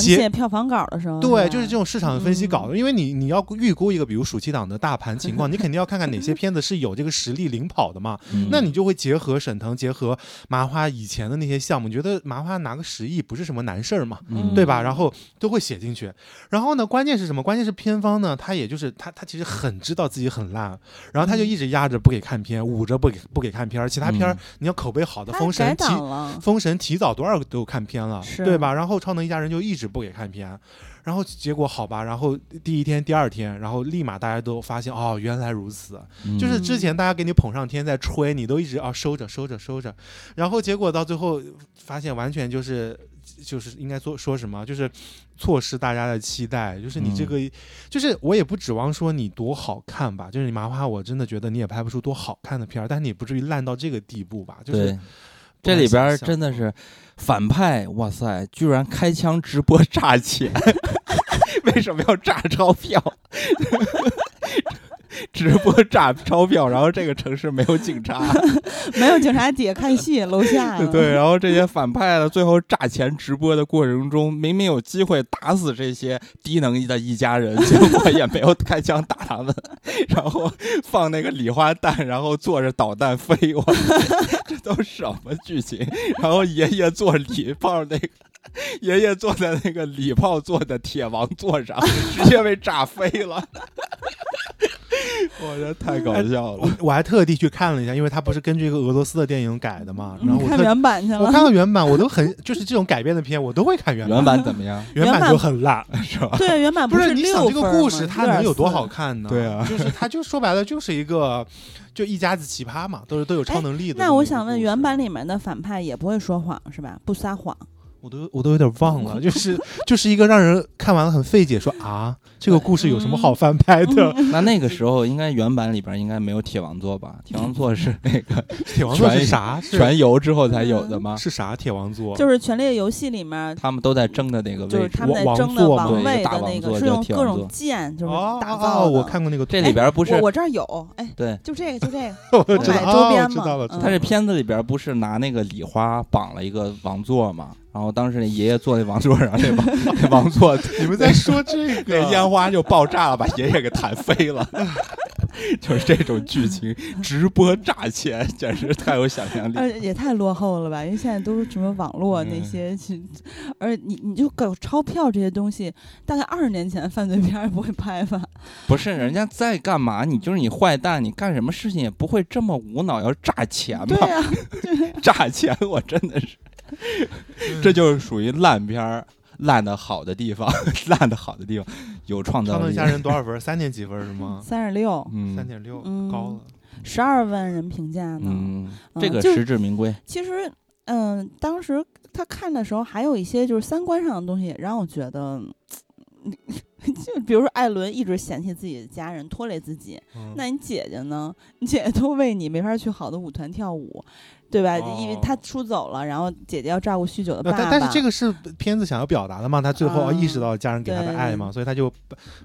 Speaker 2: 写票房稿的时候，
Speaker 3: 对，就是这种市场分析稿的，因为你你要预估一个，比如暑期档的大盘情况，你肯定要看看哪些 片子是有这个实力领跑的嘛。
Speaker 1: 嗯
Speaker 3: 那你就会结合沈腾，结合麻花以前的那些项目，你觉得麻花拿个十亿不是什么难事儿嘛，
Speaker 1: 嗯
Speaker 3: 对吧？然后都会写进去。然后呢，关键是什么？关键是片方呢，他也就是他他其实很知道自己很烂，然后他就一直压着不给看片，捂着不给不给看片儿。其他片儿
Speaker 1: 嗯
Speaker 3: 你要口碑好的，封神提，封神提早多少个都有看片了，
Speaker 2: 是
Speaker 3: 对吧？然后超能一家人就一直不给看片，然后结果好吧，然后第一天、第二天，然后立马大家都发现哦，原来如此，
Speaker 1: 嗯
Speaker 3: 就是之前大家给你捧上天在吹，你都一直啊收着收着收着，然后结果到最后发现完全就是就是应该说说什么，就是错失大家的期待，就是你这个、就是我也不指望说你多好看吧，就是你麻花我真的觉得你也拍不出多好看的片儿，但你也不至于烂到这个地步吧，就是
Speaker 1: 这里边真的是反派，哇塞，居然开枪直播 炸钱，为什么要炸钞票？直播炸钞票，然后这个城市没有警察，
Speaker 2: 没有警察底下看戏，楼下
Speaker 1: 对，然后这些反派的，最后炸钱直播的过程中，明明有机会打死这些低能的一家人，结果也没有开枪打他们，然后放那个礼花弹，然后坐着导弹飞，我 这都什么剧情？然后爷爷做礼炮那个。爷爷坐在那个礼炮做的铁王座上，直接被炸飞了。我觉得太搞笑了
Speaker 3: 我。我还特地去看了一下，因为它不是根据一个俄罗斯的电影改的嘛，然后我看
Speaker 2: 原版去
Speaker 3: 我看
Speaker 2: 了。
Speaker 3: 到原版，我都很就是这种改编的片，我都会看原版。
Speaker 1: 原版怎么样？
Speaker 3: 原版就很烂，
Speaker 1: 是吧？
Speaker 2: 对，原版
Speaker 3: 不
Speaker 2: 是
Speaker 3: 你想这个故事它能有多好看呢？
Speaker 1: 对啊
Speaker 3: 就是它就说白了就是一个就一家子奇葩嘛，都是都有超能力的。
Speaker 2: 那我想问，原版里面的反派也不会说谎是吧？不撒谎。
Speaker 3: 我都我都有点忘了，就是就是一个让人看完了很费解，说啊这个故事有什么好翻拍的？
Speaker 1: 那那个时候应该原版里边应该没有铁王座吧？铁王座是那个
Speaker 3: 铁王座是
Speaker 1: 全
Speaker 3: 啥？
Speaker 1: 全游之后才有的吗？
Speaker 3: 是啥？铁王座
Speaker 2: 就是《权力的游戏》里面，
Speaker 1: 他们都在争的那个位置。
Speaker 2: 就是他们争的王位的那个，
Speaker 1: 王座叫
Speaker 2: 是用各种剑就是打造
Speaker 3: 我看过那个，
Speaker 1: 这里边不是
Speaker 2: 我我这儿有，哎，
Speaker 1: 对，
Speaker 2: 就这个，就这个，
Speaker 3: 我
Speaker 2: 我
Speaker 3: 知道
Speaker 2: 买周边嘛
Speaker 3: 哦我知道了，知道
Speaker 2: 嗯
Speaker 1: 他这片子里边不是拿那个礼花绑了一个王座嘛？然后当时那爷爷坐那王座上，那王那王座
Speaker 3: 你们在说这
Speaker 1: 那
Speaker 3: 个
Speaker 1: 烟花就爆炸了，把爷爷给弹飞了。就是这种剧情，直播炸钱，简直太有想象力。
Speaker 2: 呃，也太落后了吧？因为现在都是什么网络那
Speaker 1: 嗯
Speaker 2: 些，去，而你你就搞钞票这些东西，大概二十年前犯罪片也不会拍吧？
Speaker 1: 不是人家在干嘛？你就是你坏蛋，你干什么事情也不会这么无脑要炸钱
Speaker 2: 对
Speaker 1: 吧？
Speaker 2: 呀、
Speaker 1: 炸钱，我真的是，这就是属于烂片儿。烂的好的地方，烂的好的地方，有创造力。
Speaker 3: 超能一家人多少分？三点几分是吗？
Speaker 2: 三十六，
Speaker 1: 嗯
Speaker 3: 三点六，
Speaker 2: 嗯
Speaker 3: 高了。
Speaker 2: 十二万人评价呢。
Speaker 1: 嗯，
Speaker 2: 嗯
Speaker 1: 这个
Speaker 2: 就是
Speaker 1: 实至名归。
Speaker 2: 其实，嗯、当时他看的时候，还有一些就是三观上的东西，让我觉得。就比如说艾伦一直嫌弃自己的家人，拖累自己。
Speaker 3: 嗯
Speaker 2: 那你姐姐呢？你姐姐都为你没法去好的舞团跳舞，对吧？因为他出走了，然后姐姐要照顾酗酒的爸
Speaker 3: 呃
Speaker 2: 爸。
Speaker 3: 但但是这个是片子想要表达的嘛？他最后
Speaker 2: 啊
Speaker 3: 意识到家人给他的爱嘛，所以他就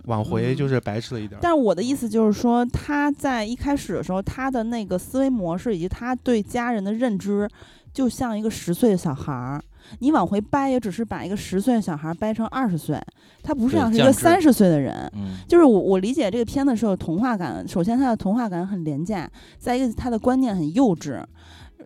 Speaker 3: 往回
Speaker 2: 嗯
Speaker 3: 就是白痴了一点儿。
Speaker 2: 但是我的意思就是说，他在一开始的时候，他的那个思维模式以及他对家人的认知，就像一个十岁的小孩儿。你往回掰也只是把一个十岁的小孩掰成二十岁，他不是
Speaker 1: 对
Speaker 2: 像是一个三十岁的人。
Speaker 1: 嗯，
Speaker 2: 就是我我理解这个片子是有童话感，首先它的童话感很廉价，再一个它的观念很幼稚，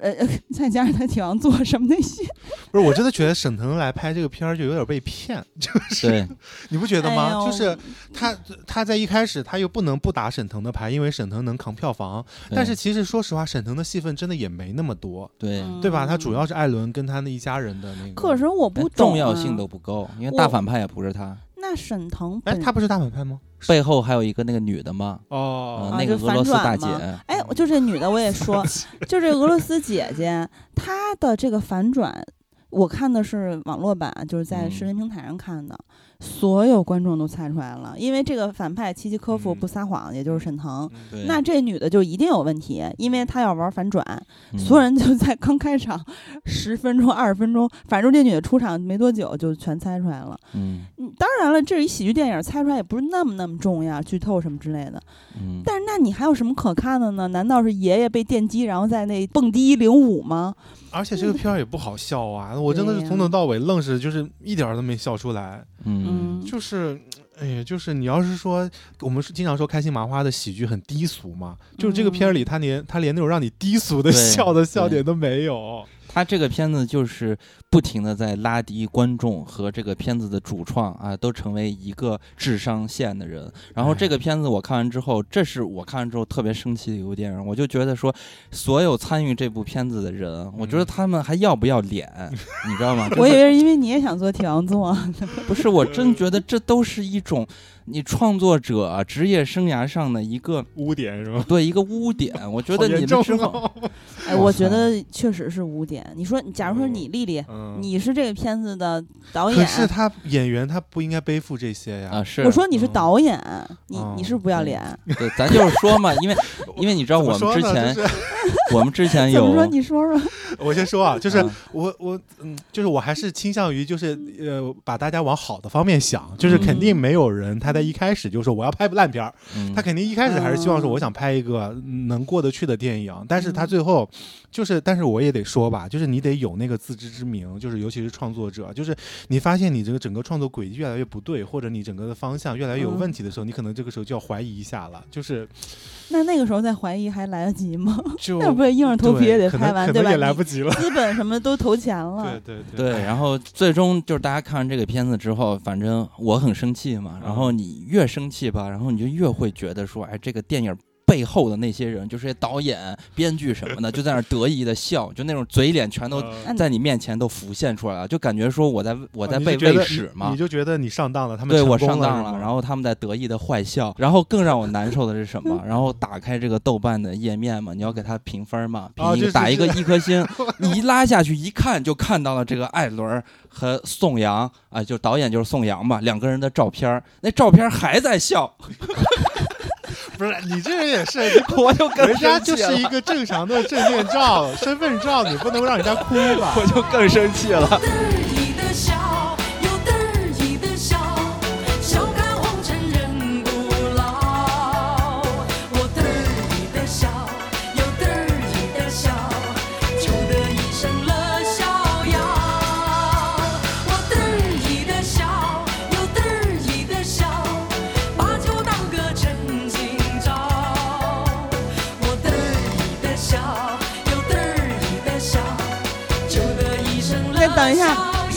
Speaker 2: 呃，再加上他铁王座什么那些，
Speaker 3: 不是，我真的觉得沈腾来拍这个片儿就有点被骗，就是，你不觉得吗？
Speaker 2: 哎
Speaker 3: 就是他他在一开始他又不能不打沈腾的牌，因为沈腾能扛票房。但是其实说实话，沈腾的戏份真的也没那么多，
Speaker 1: 对，
Speaker 2: 嗯
Speaker 3: 对吧？他主要是艾伦跟他那一家人的那个。
Speaker 2: 可是我不
Speaker 1: 哎
Speaker 2: 懂、啊、
Speaker 1: 重要性都不够，因为大反派也不是他，
Speaker 2: 那沈腾
Speaker 3: 哎，
Speaker 2: 本
Speaker 3: 他不是大反派吗？
Speaker 1: 背后还有一个那个女的嘛，
Speaker 3: 哦。
Speaker 1: 呃，那个
Speaker 2: 就
Speaker 1: 俄罗斯大
Speaker 2: 反转
Speaker 1: 姐，
Speaker 2: 哎，就这女的我也说，就这俄罗斯姐姐，她的这个反转，我看的是网络版，就是在
Speaker 1: 嗯。
Speaker 2: 视频平台上看的，所有观众都猜出来了，因为这个反派契契科夫
Speaker 3: 嗯
Speaker 2: 不撒谎，也就是沈腾。
Speaker 1: 对，
Speaker 2: 那这女的就一定有问题，因为她要玩反转，
Speaker 1: 嗯
Speaker 2: 所有人就在刚开场十分钟、二十分钟，反正这女的出场没多久就全猜出来了。
Speaker 1: 嗯
Speaker 2: 嗯，当然了，这是一喜剧电影，猜出来也不是那么那么重要，剧透什么之类的。
Speaker 1: 嗯，
Speaker 2: 但是那你还有什么可看的呢？难道是爷爷被电击，然后在那蹦迪领舞吗？
Speaker 3: 而且这个片儿也不好笑啊！我真的是从头到尾愣是就是一点儿都没笑出来，
Speaker 1: 嗯
Speaker 3: 就是。哎呀，就是你要是说，我们是经常说开心麻花的喜剧很低俗嘛，就是这个片儿里，他连他连那种让你低俗的笑的笑点都没有。
Speaker 1: 他这个片子就是不停的在拉低观众和这个片子的主创啊，都成为一个智商线的人。然后这个片子我看完之后，这是我看完之后特别生气的一部电影。我就觉得说，所有参与这部片子的人，我觉得他们还要不要脸，你知道吗？
Speaker 2: 我以为是因为你也想做铁王座，
Speaker 1: 不是，我真觉得这都是一种你创作者职业生涯上的一个
Speaker 3: 污点是吗？
Speaker 1: 对一个污点。我觉得你们之后，
Speaker 3: 哦
Speaker 2: 哎，我觉得确实是污点。你说，假如说你丽丽，
Speaker 3: 嗯，
Speaker 2: 你是这个片子的导演
Speaker 3: 可
Speaker 2: 演，
Speaker 3: 是他演员他不应该背负这些呀。
Speaker 1: 啊，是
Speaker 2: 我说你是
Speaker 3: 嗯
Speaker 2: 导演，你
Speaker 3: 哦
Speaker 2: 你是不是不要脸？
Speaker 1: 对，咱就是说嘛，因为 因为你知道我们之前
Speaker 3: 就是
Speaker 1: 我们之前有
Speaker 2: 怎么说？你说说。
Speaker 3: 我先说啊，就是
Speaker 1: 嗯
Speaker 3: 我我嗯，就是我还是倾向于就是呃，把大家往好的方面想，就是肯定没有人他在一开始就说我要拍部烂片儿，
Speaker 1: 嗯
Speaker 3: 他肯定一开始还是希望说
Speaker 2: 嗯
Speaker 3: 我想拍一个能过得去的电影，但是他
Speaker 2: 嗯
Speaker 3: 最后就是，但是我也得说吧，就是你得有那个自知之明，就是尤其是创作者，就是你发现你这个整个创作轨迹越来越不对，或者你整个的方向越来越有
Speaker 2: 嗯
Speaker 3: 问题的时候，你可能这个时候就要怀疑一下了，就是
Speaker 2: 那那个时候再怀疑还来得及吗？那不是硬着头皮也得拍完，对吧？
Speaker 3: 也来不及了。
Speaker 2: 资本什么都投钱 了。
Speaker 3: 对对
Speaker 1: 对，然后最终就是大家看完这个片子之后，反正我很生气嘛。然后你你越生气吧，然后你就越会觉得说，哎，这个电影背后的那些人，就是导演、编剧什么的，就在那儿得意的笑，就那种嘴脸全都在你面前都浮现出来了，就感觉说我在我在被喂屎嘛
Speaker 3: 你。就觉得你上当了，他们
Speaker 1: 对我上当了，然后他们在得意的坏笑，然后更让我难受的是什么？然后打开这个豆瓣的页面嘛，你要给他评分嘛，评
Speaker 3: 哦这是
Speaker 1: 一个打一个一颗星，你一拉下去一看就看到了这个艾伦和宋阳啊，就导演就是宋阳嘛，两个人的照片，那照片还在笑，
Speaker 3: 不是你这人也是，
Speaker 1: 我就更
Speaker 3: 人家
Speaker 1: 生气了
Speaker 3: 就是一个正常的证件照、身份照，你不能让人家哭吧？
Speaker 1: 我就更生气了。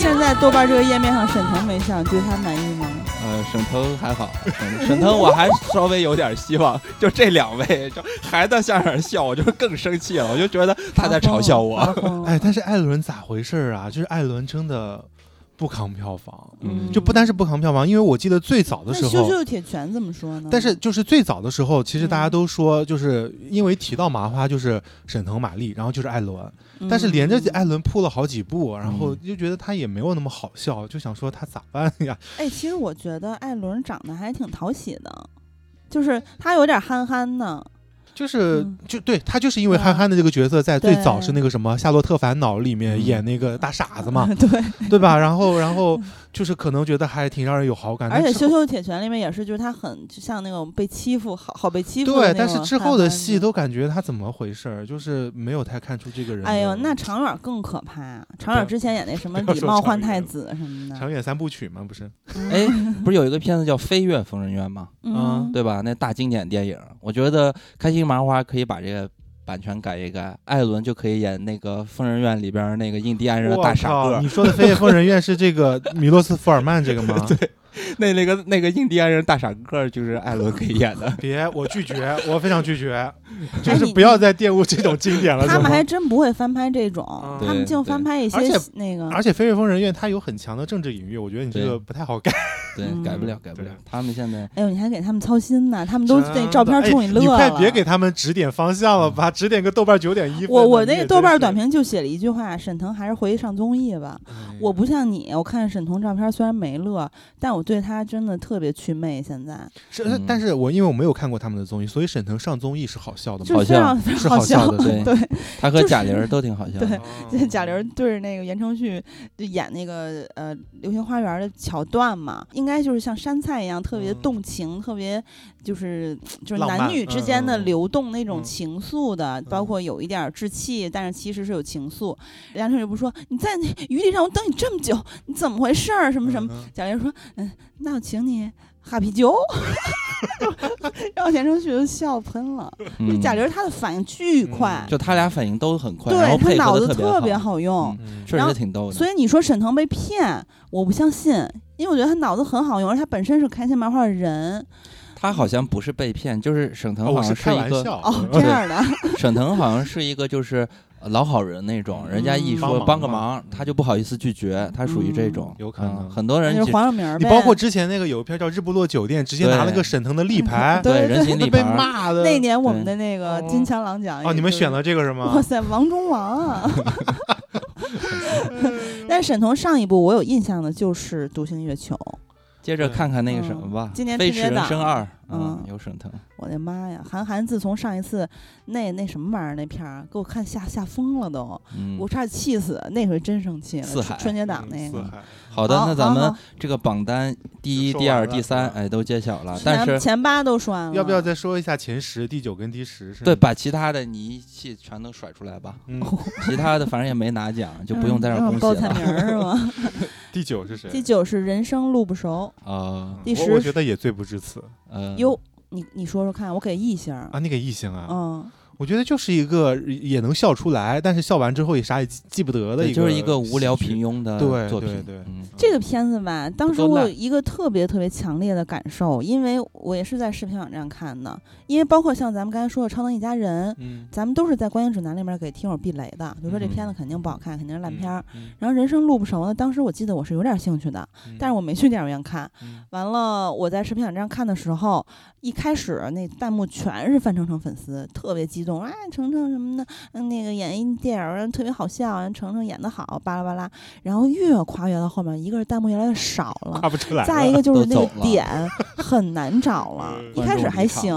Speaker 2: 现在豆瓣这个页面上沈腾没笑，你对他满意吗？
Speaker 1: 呃，沈腾还好，沈沈腾我还稍微有点希望，就这两位就还在下面笑，我就更生气了，我就觉得他在嘲笑我。
Speaker 3: 哎，但是艾伦咋回事儿啊？就是艾伦真的不扛票房，
Speaker 1: 嗯
Speaker 3: 就不单是不扛票房，因为我记得最早的时候。
Speaker 2: 羞羞铁拳怎么说呢？
Speaker 3: 但是就是最早的时候，其实大家
Speaker 2: 嗯
Speaker 3: 都说，就是因为提到麻花就是沈腾、马丽，然后就是艾伦，
Speaker 2: 嗯，
Speaker 3: 但是连着艾伦铺了好几部，然后
Speaker 1: 嗯
Speaker 3: 就觉得他也没有那么好笑，就想说他咋办呀？
Speaker 2: 哎，其实我觉得艾伦长得还挺讨喜的，就是他有点憨憨的，
Speaker 3: 就是
Speaker 2: 嗯。
Speaker 3: 就对他就是因为憨憨的这个角色，在最早是那个什么《夏洛特烦恼》里面
Speaker 1: 嗯。
Speaker 3: 演那个大傻子嘛，
Speaker 2: 对，
Speaker 3: 对吧？然后然后 就是可能觉得还挺让人有好感，
Speaker 2: 而且《羞羞铁拳》里面也是，就是他很就像那种被欺负，好好被欺负
Speaker 3: 对，但是之后的戏都感觉他怎么回事儿，就是没有太看出这个人。
Speaker 2: 哎呦，那常远更可怕、啊常远之前演那什么 礼貌换太子什么的，
Speaker 3: 长远三部曲嘛，不是？
Speaker 1: 哎，不是有一个片子叫《飞越疯人院》吗？
Speaker 2: 嗯，
Speaker 1: 对吧？那大经典电影，我觉得开心麻花可以把这个版权改一改，艾伦就可以演那个疯人院里边那个印第安人的大傻
Speaker 3: 靠！
Speaker 1: 个
Speaker 3: 你，说的《飞越疯人院》是这个米洛斯福尔曼这个吗？对，
Speaker 1: 那那个那个印第安人大傻个就是艾伦可以演的。
Speaker 3: 别，我拒绝，我非常拒绝，就是不要再玷污这种经典了。
Speaker 2: 他们还真不会翻拍这种，
Speaker 3: 嗯
Speaker 2: 他们净翻拍一些那个，
Speaker 3: 而且《飞越疯人院》它有很强的政治隐喻，我觉得你这个不太好改。
Speaker 1: 对，
Speaker 2: 嗯
Speaker 1: 改不了，改不了。他们现在
Speaker 2: 哎呦，你还给他们操心呢，他们都那照片冲乐
Speaker 3: 哎你快。别给他们指点方向了吧，指点个豆瓣九点一分。
Speaker 2: 我我那个豆瓣短评就写了一句话：沈腾还是回去上综艺吧。
Speaker 3: 哎
Speaker 2: 我不像你，我看沈腾照片虽然没乐，但我对他真的特别祛魅。现在
Speaker 3: 是，
Speaker 1: 嗯
Speaker 3: 但是我因为我没有看过他们的综艺，所以沈腾上综艺是好笑的吗？
Speaker 2: 就是非常非
Speaker 3: 是
Speaker 2: 常
Speaker 3: 好笑的
Speaker 1: 对
Speaker 2: 对，
Speaker 1: 他和贾玲儿都挺好笑的。
Speaker 2: 对
Speaker 3: 哦
Speaker 2: 就是贾玲对着那个言承旭就演那个呃《流星花园》的桥段嘛，应该就是像山菜一样特别
Speaker 3: 嗯
Speaker 2: 动情，特别就是就是男女之间的流动那种
Speaker 3: 嗯
Speaker 2: 情愫的，包括有一点儿稚气，但是其实是有情愫。言承旭不说你在那余地上我等你这么久，你怎么回事儿？什么什么？
Speaker 3: 嗯
Speaker 2: 贾玲说嗯，那我请你。哈啤酒，然后言承旭就笑喷了。
Speaker 1: 嗯
Speaker 2: 贾玲她的反应巨快，
Speaker 1: 就他俩反应都很快，然后
Speaker 2: 对她脑子特
Speaker 1: 别
Speaker 2: 别好用。
Speaker 1: 确
Speaker 2: 然后
Speaker 1: 实挺逗的。
Speaker 2: 所以你说沈腾被骗，我不相信，因为我觉得他脑子很好用，而且他本身是开心麻花的人。
Speaker 1: 他好像不是被骗，就是沈腾好
Speaker 3: 像是
Speaker 1: 一个
Speaker 2: 哦，这样的，
Speaker 1: 沈腾好像是一个就是呃老好人那种，人家一
Speaker 2: 嗯
Speaker 1: 说
Speaker 3: 帮
Speaker 1: 个忙，他就不好意思拒绝，他属于这种
Speaker 2: 嗯，
Speaker 3: 有可能
Speaker 1: 嗯很多
Speaker 2: 那就是
Speaker 1: 人就
Speaker 2: 黄晓明。
Speaker 3: 你包括之前那个有一片叫《日不落酒店》，直接拿了个沈腾的立牌，
Speaker 2: 对
Speaker 1: 对人形
Speaker 3: 那被
Speaker 1: 立牌儿，
Speaker 3: 骂的。
Speaker 2: 那年我们的那个
Speaker 3: 哦
Speaker 2: 金枪狼奖
Speaker 3: 哦，你们选了这个是吗？
Speaker 2: 哇塞，王中王啊！但是沈腾上一部我有印象的就是《独行月球》，
Speaker 1: 接着看看那个什么吧，
Speaker 2: 嗯今年
Speaker 1: 飞驰人
Speaker 2: 春节档
Speaker 1: 生二》，
Speaker 2: 嗯
Speaker 1: 有沈腾，
Speaker 2: 我的妈呀！韩寒自从上一次那那什么玩意儿那片儿给我看吓吓疯了都，
Speaker 1: 嗯
Speaker 2: 我，差点气死，那回真生气了。
Speaker 1: 四海
Speaker 2: 春节档那个。
Speaker 3: 嗯四海
Speaker 1: 好的，那咱们这个榜单第一、第二、第三，哎，都揭晓了，但是
Speaker 2: 前前八都说完了，
Speaker 3: 要不要再说一下前十、第九跟第十？是
Speaker 1: 对，把其他的你一气全都甩出来吧，
Speaker 3: 嗯，
Speaker 1: 其他的反正也没拿奖，就不用在这儿
Speaker 2: 嗯
Speaker 1: 恭喜了
Speaker 2: 报菜名是吗？
Speaker 3: 第九是谁？
Speaker 2: 第九是人生路不熟，
Speaker 1: 啊，
Speaker 2: 第十
Speaker 3: 我我觉得也罪不至此
Speaker 1: 嗯，
Speaker 2: 哟，你你说说看，我给异星。
Speaker 3: 啊！你给异性啊？
Speaker 2: 嗯，
Speaker 3: 我觉得就是一个也能笑出来，但是笑完之后也啥也记记不得的，一个，
Speaker 1: 就是一个无聊平。庸的
Speaker 3: 对
Speaker 1: 作品，
Speaker 3: 对对。
Speaker 1: 嗯，
Speaker 2: 这个片子吧，当时我有一个特别特别强烈的感受，因为我也是在视频网站看的，因为包括像咱们刚才说的《超能一家人》，
Speaker 3: 嗯，
Speaker 2: 咱们都是在观影指南里面给听友避雷的，比如说这
Speaker 3: 嗯。
Speaker 2: 片子肯定不好看，肯定是烂片儿。
Speaker 3: 嗯。
Speaker 2: 然后《人生路不熟》呢，当时我记得我是有点兴趣的，
Speaker 3: 嗯。
Speaker 2: 但是我没去电影院看。
Speaker 3: 嗯。
Speaker 2: 完了，我在视频网站看的时候，一开始那弹幕全是范丞丞粉丝，特别激动啊，程程什么的，嗯，那个演一电影儿特别好笑，程程演得好，巴拉巴拉。然后越夸越到后面，一个是弹幕越来越少了，
Speaker 3: 夸不出来。
Speaker 2: 再一个就是那个点很难找了
Speaker 3: 嗯，
Speaker 2: 一开始还行。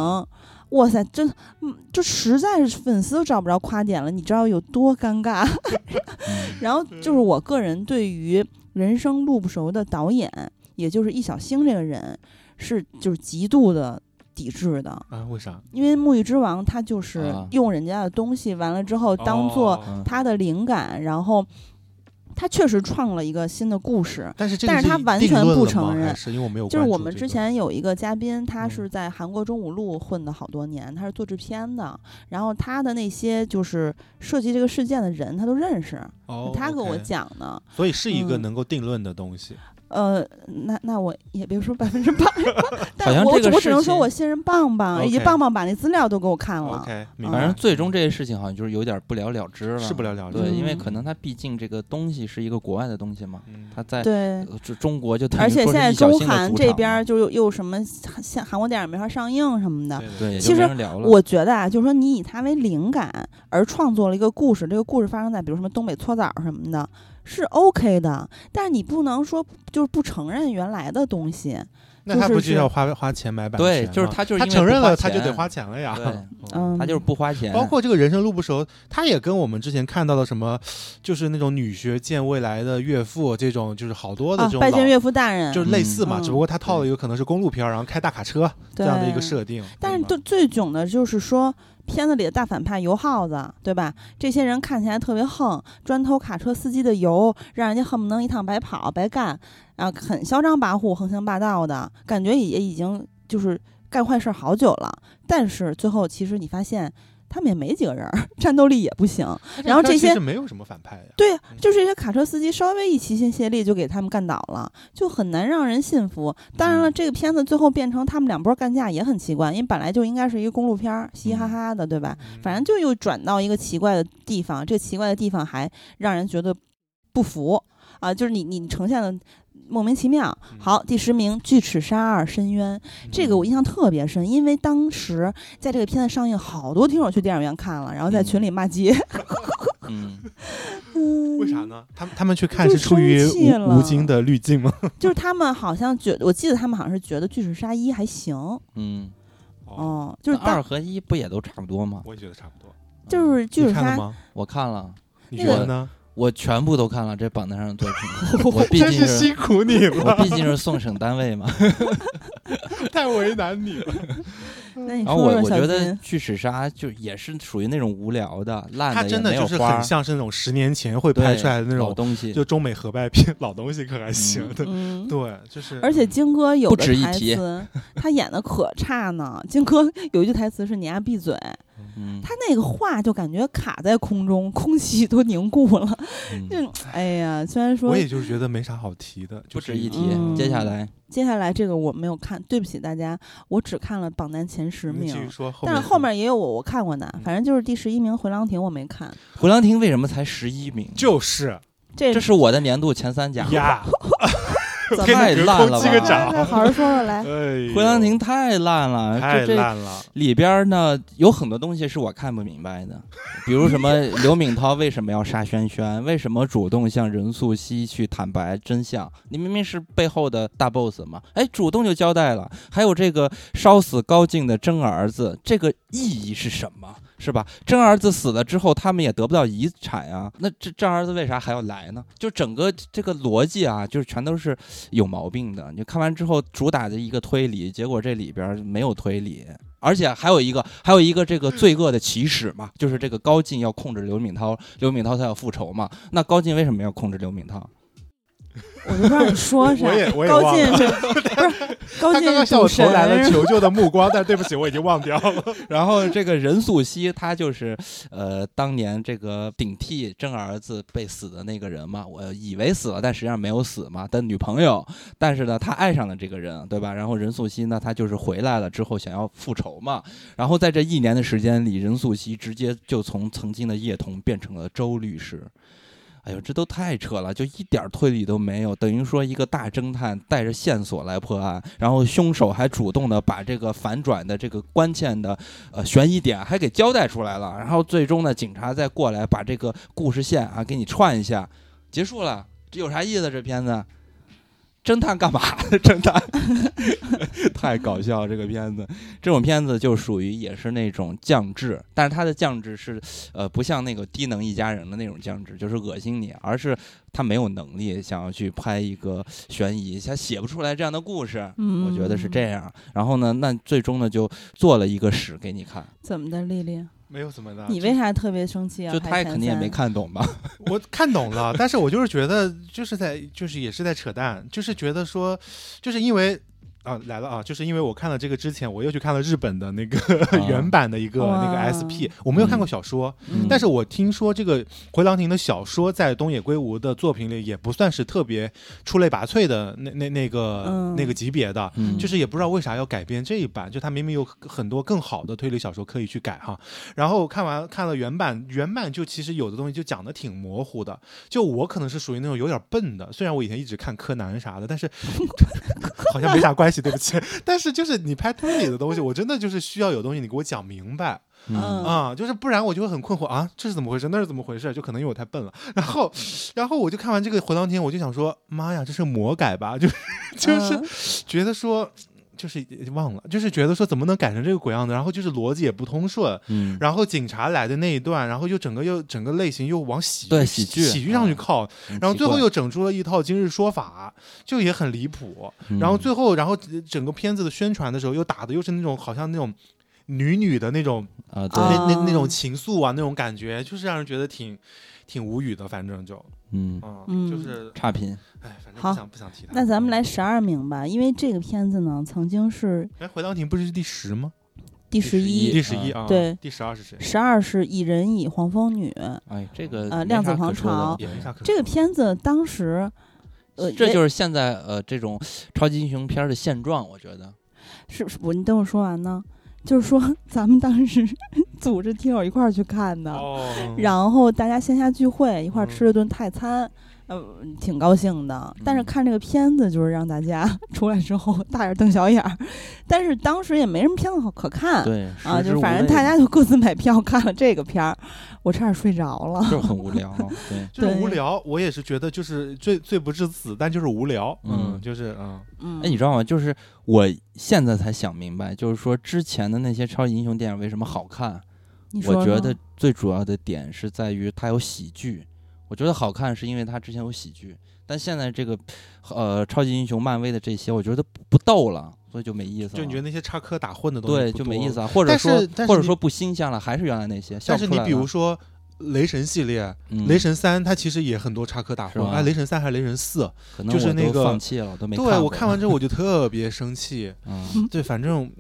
Speaker 2: 哇塞，真，嗯，就实在是粉丝都找不着夸点了，你知道有多尴尬？
Speaker 1: 嗯
Speaker 2: 然后就是我个人对于《人生路不熟》的导演，也就是易小星这个人，是就是极度的抵制的，
Speaker 3: 啊？为啥？
Speaker 2: 因为《沐浴之王》他就是
Speaker 1: 啊
Speaker 2: 用人家的东西，完了之后当做他的灵感，然后他确实创了一个新的故事。
Speaker 3: 但是这个
Speaker 2: 但是他完全不承认
Speaker 3: 是因为我没有
Speaker 2: 就是我们之前有一个嘉宾，他
Speaker 3: 嗯
Speaker 2: 是在韩国中五路混的好多年，他是做制片的，然后他的那些就是涉及这个事件的人，他都认识，
Speaker 3: 哦
Speaker 2: 他给我讲的。
Speaker 3: 所以是一个
Speaker 2: 嗯
Speaker 3: 能够定论的东西。
Speaker 2: 呃，那那我也别说百分之百吧，但
Speaker 1: 像
Speaker 2: 我
Speaker 1: 这个事
Speaker 2: 只我只能说
Speaker 1: 情
Speaker 2: 我信任棒棒，以及棒棒把那资料都给我看了。
Speaker 1: 反正最终这些事情好像就是有点不了了之了，
Speaker 3: 是不了了之
Speaker 1: 对，因为
Speaker 2: 嗯
Speaker 1: 可能它毕竟这个东西是一个国外的东西嘛，
Speaker 3: 嗯
Speaker 1: 它在
Speaker 2: 对，
Speaker 1: 中国就
Speaker 2: 而且现在中韩这边儿就又又什么像韩国电影没法上映什么的，其实。我觉得啊，就是说你以它为灵感而创作了一个故事，这个故事发生在比如什么东北搓澡什么的，是 OK 的，但是你不能说就是不承认原来的东西。
Speaker 3: 那他不
Speaker 2: 就
Speaker 3: 要花花钱买版权
Speaker 1: 对，
Speaker 3: 吗？
Speaker 1: 就是他就是
Speaker 3: 他承认了，他就得花钱了呀。
Speaker 1: 对
Speaker 2: 嗯，
Speaker 1: 他就是不花钱，
Speaker 3: 包括这个人生路不熟，他也跟我们之前看到的什么，就是那种女学见未来的岳父这种，就是好多的
Speaker 2: 啊
Speaker 3: 这，种老
Speaker 2: 拜见岳父大人，
Speaker 3: 就是类似嘛，
Speaker 2: 嗯
Speaker 3: 只不过他套了一个可能是公路片儿，然后开大卡车这样的一个设定。
Speaker 2: 但是最最囧的就是说，片子里的大反派油耗子，对吧？这些人看起来特别横，专偷卡车司机的油，让人家恨不能一趟白跑白干，啊很嚣张跋扈、横行霸道的感觉，也已经就是干坏事好久了。但是最后其实你发现。他们也没几个人儿，战斗力也不行。然后这些
Speaker 3: 没有什么反派呀。
Speaker 2: 对，就是这些卡车司机稍微一齐心协力就给他们干倒了，就很难让人信服。当然了，
Speaker 1: 嗯
Speaker 2: 这个片子最后变成他们两波干架也很奇怪，因为本来就应该是一个公路片儿，嘻嘻哈哈的，对吧？
Speaker 3: 嗯
Speaker 2: 反正就又转到一个奇怪的地方，这个奇怪的地方还让人觉得不服啊，就是你你呈现的莫名其妙。
Speaker 3: 嗯
Speaker 2: 好，第十名《巨齿鲨二：深渊》，这个我印象特别深，因为当时在这个片子上映，好多听友去电影院看了，然后在群里骂街。
Speaker 1: 嗯，
Speaker 2: 嗯
Speaker 3: 为啥呢？他们他们去看
Speaker 2: 是
Speaker 3: 出于
Speaker 2: 生气了
Speaker 3: 吴吴京的滤镜吗？
Speaker 2: 就是他们好像觉我记得他们好像是觉得《巨齿鲨一》还行，
Speaker 1: 嗯，
Speaker 2: 哦，就是
Speaker 1: 二和一不也都差不多吗？
Speaker 3: 我也觉得差不多。
Speaker 2: 就是巨齿鲨，
Speaker 3: 你看了吗？
Speaker 1: 我看了，
Speaker 3: 你觉得呢？
Speaker 1: 我全部都看了这榜单上的作品，我毕
Speaker 3: 真是
Speaker 1: 竟是
Speaker 3: 辛苦你
Speaker 1: 我
Speaker 3: 了，
Speaker 1: 毕竟是送审单位嘛。
Speaker 3: 太为难你了。
Speaker 2: 那你
Speaker 1: 然后我我觉得
Speaker 2: 金，
Speaker 1: 巨齿鲨就也是属于那种无聊的、烂
Speaker 3: 他
Speaker 1: 的，也没有
Speaker 3: 真的就是很像是那种十年前会拍出来的那种，
Speaker 1: 老东西。
Speaker 3: 就中美合拍片，老东西可还行的。
Speaker 2: 嗯。
Speaker 3: 对，就是。
Speaker 2: 而且金哥有
Speaker 1: 不
Speaker 2: 的台词，他演的可差呢。金哥有一句台词是“你丫闭嘴”，
Speaker 1: 嗯，
Speaker 2: 他那个话就感觉卡在空中，空气都凝固了。
Speaker 1: 嗯
Speaker 2: 就哎呀，虽然说
Speaker 3: 我也就是觉得没啥好提的，就是
Speaker 1: 不值一提。
Speaker 2: 嗯
Speaker 1: 接下来，
Speaker 2: 接下来这个我没有看，对不起大家，我只看了榜单前十
Speaker 3: 你继续
Speaker 2: 名。
Speaker 3: 说，
Speaker 2: 但是后面也有我我看过的
Speaker 3: 嗯，
Speaker 2: 反正就是第十一名《回廊亭》我没看，
Speaker 1: 回廊亭为什么才十一名？
Speaker 3: 就是
Speaker 2: 这
Speaker 1: 这是我的年度前三甲。
Speaker 3: 呀，
Speaker 1: 太烂了吧
Speaker 3: 击个掌
Speaker 2: 好好说说来。
Speaker 3: 哎，
Speaker 1: 回廊亭太烂了，
Speaker 3: 太
Speaker 1: 就这
Speaker 3: 烂了。
Speaker 1: 里边呢有很多东西是我看不明白的，比如什么 刘敏涛为什么要杀轩轩，为什么主动向任素汐去坦白真相？你明明是背后的大 boss 嘛，哎，主动就交代了。还有这个烧死高进的真儿子，这个意义是什么？是吧？真儿子死了之后，他们也得不到遗产呀。那这真儿子为啥还要来呢？就整个这个逻辑啊，就是全都是有毛病的。你看完之后，主打的一个推理，结果这里边没有推理，而且还有一个还有一个这个罪恶的起始嘛，就是这个高进要控制刘敏涛，刘敏涛他要复仇嘛。那高进为什么要控制刘敏涛？
Speaker 2: 我都不知道你说啥。
Speaker 3: 我也我也
Speaker 2: 高
Speaker 3: 忘了
Speaker 2: 进是 不是高进是
Speaker 3: 刚刚向我投来了求救的目光，但对不起，我已经忘掉了。
Speaker 1: 然后这个任素汐，她就是呃当年这个顶替真儿子被死的那个人嘛，我以为死了，但实际上没有死嘛的女朋友。但是呢，她爱上了这个人，对吧？然后任素汐呢，她就是回来了之后想要复仇嘛。然后在这一年的时间里，任素汐直接就从曾经的叶童变成了周律师。哎呦，这都太扯了，就一点推理都没有，等于说一个大侦探带着线索来破案，然后凶手还主动的把这个反转的这个关键的呃悬疑点还给交代出来了，然后最终呢，警察再过来把这个故事线啊给你串一下，结束了，这有啥意思？这片子？侦探干嘛的？侦探 太搞笑了，这个片子，这种片子就属于也是那种降智，但是它的降智是呃不像那个低能一家人的那种降智，就是恶心你，而是他没有能力想要去拍一个悬疑，他写不出来这样的故事，
Speaker 2: 嗯
Speaker 1: 我觉得是这样。然后呢，那最终呢就做了一个屎给你看，
Speaker 2: 怎么的，丽丽？
Speaker 3: 没有怎么的，
Speaker 2: 你为啥特别生气啊？
Speaker 1: 就他也肯定也没。看懂吧？
Speaker 3: 我看懂了，但是我就是觉得就是在就是也是在扯淡，就是觉得说，就是因为。啊，来了啊！就是因为我看了这个之前，我又去看了日本的那个 原版的一个那个 SP，我没有看过小说，
Speaker 1: 嗯。
Speaker 3: 但是我听说这个回廊亭的小说在东野圭吾的作品里也不算是特别出类拔萃的那那那个、
Speaker 2: 嗯。
Speaker 3: 那个级别的，
Speaker 1: 嗯。
Speaker 3: 就是也不知道为啥要改编这一版，就他明明有很多更好的推理小说可以去改哈。然后看完看了原版，原版就其实有的东西就讲的挺模糊的，就我可能是属于那种有点笨的，虽然我以前一直看柯南啥的，但是 好像没啥关系，对不起。但是就是你拍推理的东西，我真的就是需要有东西你给我讲明白。
Speaker 1: 嗯
Speaker 3: 啊、就是不然我就会很困惑啊，这是怎么回事？那是怎么回事？就可能因为我太笨了。然后，然后我就看完这个《回廊天》，我就想说，妈呀，这是魔改吧？就是就是
Speaker 2: 嗯
Speaker 3: 觉得说，就是忘了，就是觉得说怎么能改成这个鬼样子？然后就是逻辑也不通顺。
Speaker 1: 嗯，
Speaker 3: 然后警察来的那一段，然后又整个又整个类型又往喜
Speaker 1: 对喜剧
Speaker 3: 喜剧上去
Speaker 1: 啊
Speaker 3: 靠，
Speaker 1: 很
Speaker 3: 然后最后又整出了一套今日说法，就也很离谱。
Speaker 1: 嗯
Speaker 3: 然后最后，然后整个片子的宣传的时候，又打的又是那种好像那种女女的那种
Speaker 1: 啊，对，
Speaker 2: 啊
Speaker 3: 那那那种情愫啊，那种感觉，就是让人觉得挺挺无语的。反正就，
Speaker 1: 嗯，
Speaker 3: 嗯，
Speaker 2: 嗯
Speaker 3: 就是，
Speaker 1: 差评，
Speaker 3: 哎，反正
Speaker 2: 好
Speaker 3: 不想不想提它。
Speaker 2: 那咱们来十二名吧，因为这个片子呢曾经是
Speaker 3: 哎，回廊亭不是第十吗？
Speaker 2: 第十一，
Speaker 3: 第十一啊，
Speaker 2: 对
Speaker 3: 第十二是谁？
Speaker 2: 十二是蚁人蚁黄蜂女。
Speaker 1: 哎，这个
Speaker 2: 呃量子狂
Speaker 1: 说的
Speaker 2: 潮
Speaker 3: 也没啥可
Speaker 2: 这个片子当时，呃，
Speaker 1: 这就是现在呃这种超级英雄片儿的现状，我觉得。
Speaker 2: 是是我你等我说完呢，就是说 咱们当时 组织听友一块儿去看的，
Speaker 3: 哦，
Speaker 2: 然后大家线下聚会一块儿
Speaker 3: 嗯
Speaker 2: 吃了顿泰餐。呃，挺高兴的，但是
Speaker 1: 嗯
Speaker 2: 看这个片子就是让大家 出来之后大眼瞪小眼儿，但是当时也没什么片子好可看，
Speaker 1: 对
Speaker 2: 啊，就反正大家就各自买票看了这个片儿，我差点睡着了。
Speaker 1: 就是很无聊，对，
Speaker 3: 就是无聊，我也是觉得就是罪罪不至死，但就是无聊，
Speaker 1: 嗯
Speaker 3: 嗯，就是嗯，
Speaker 2: 嗯，
Speaker 1: 哎，你知道吗？就是我现在才想明白，就是说之前的那些超级英雄电影为什么好看？我觉得最主要的点是在于它有喜剧。我觉得好看是因为它之前有喜剧，但现在这个呃超级英雄漫威的这些，我觉得不不逗了，所以就没意思了。
Speaker 3: 就你觉得那些插科打诨的东西
Speaker 1: 对就没意思啊？或者说或者说不新鲜了，还是原来那些。
Speaker 3: 但是你比如说雷神系列，
Speaker 1: 嗯
Speaker 3: 雷神三它其实也很多插科打诨，哎，雷神三还是雷神四？就是那个
Speaker 1: 放弃了，我都没
Speaker 3: 对我看完之后我就 特别生气，
Speaker 1: 嗯
Speaker 3: 对，反正。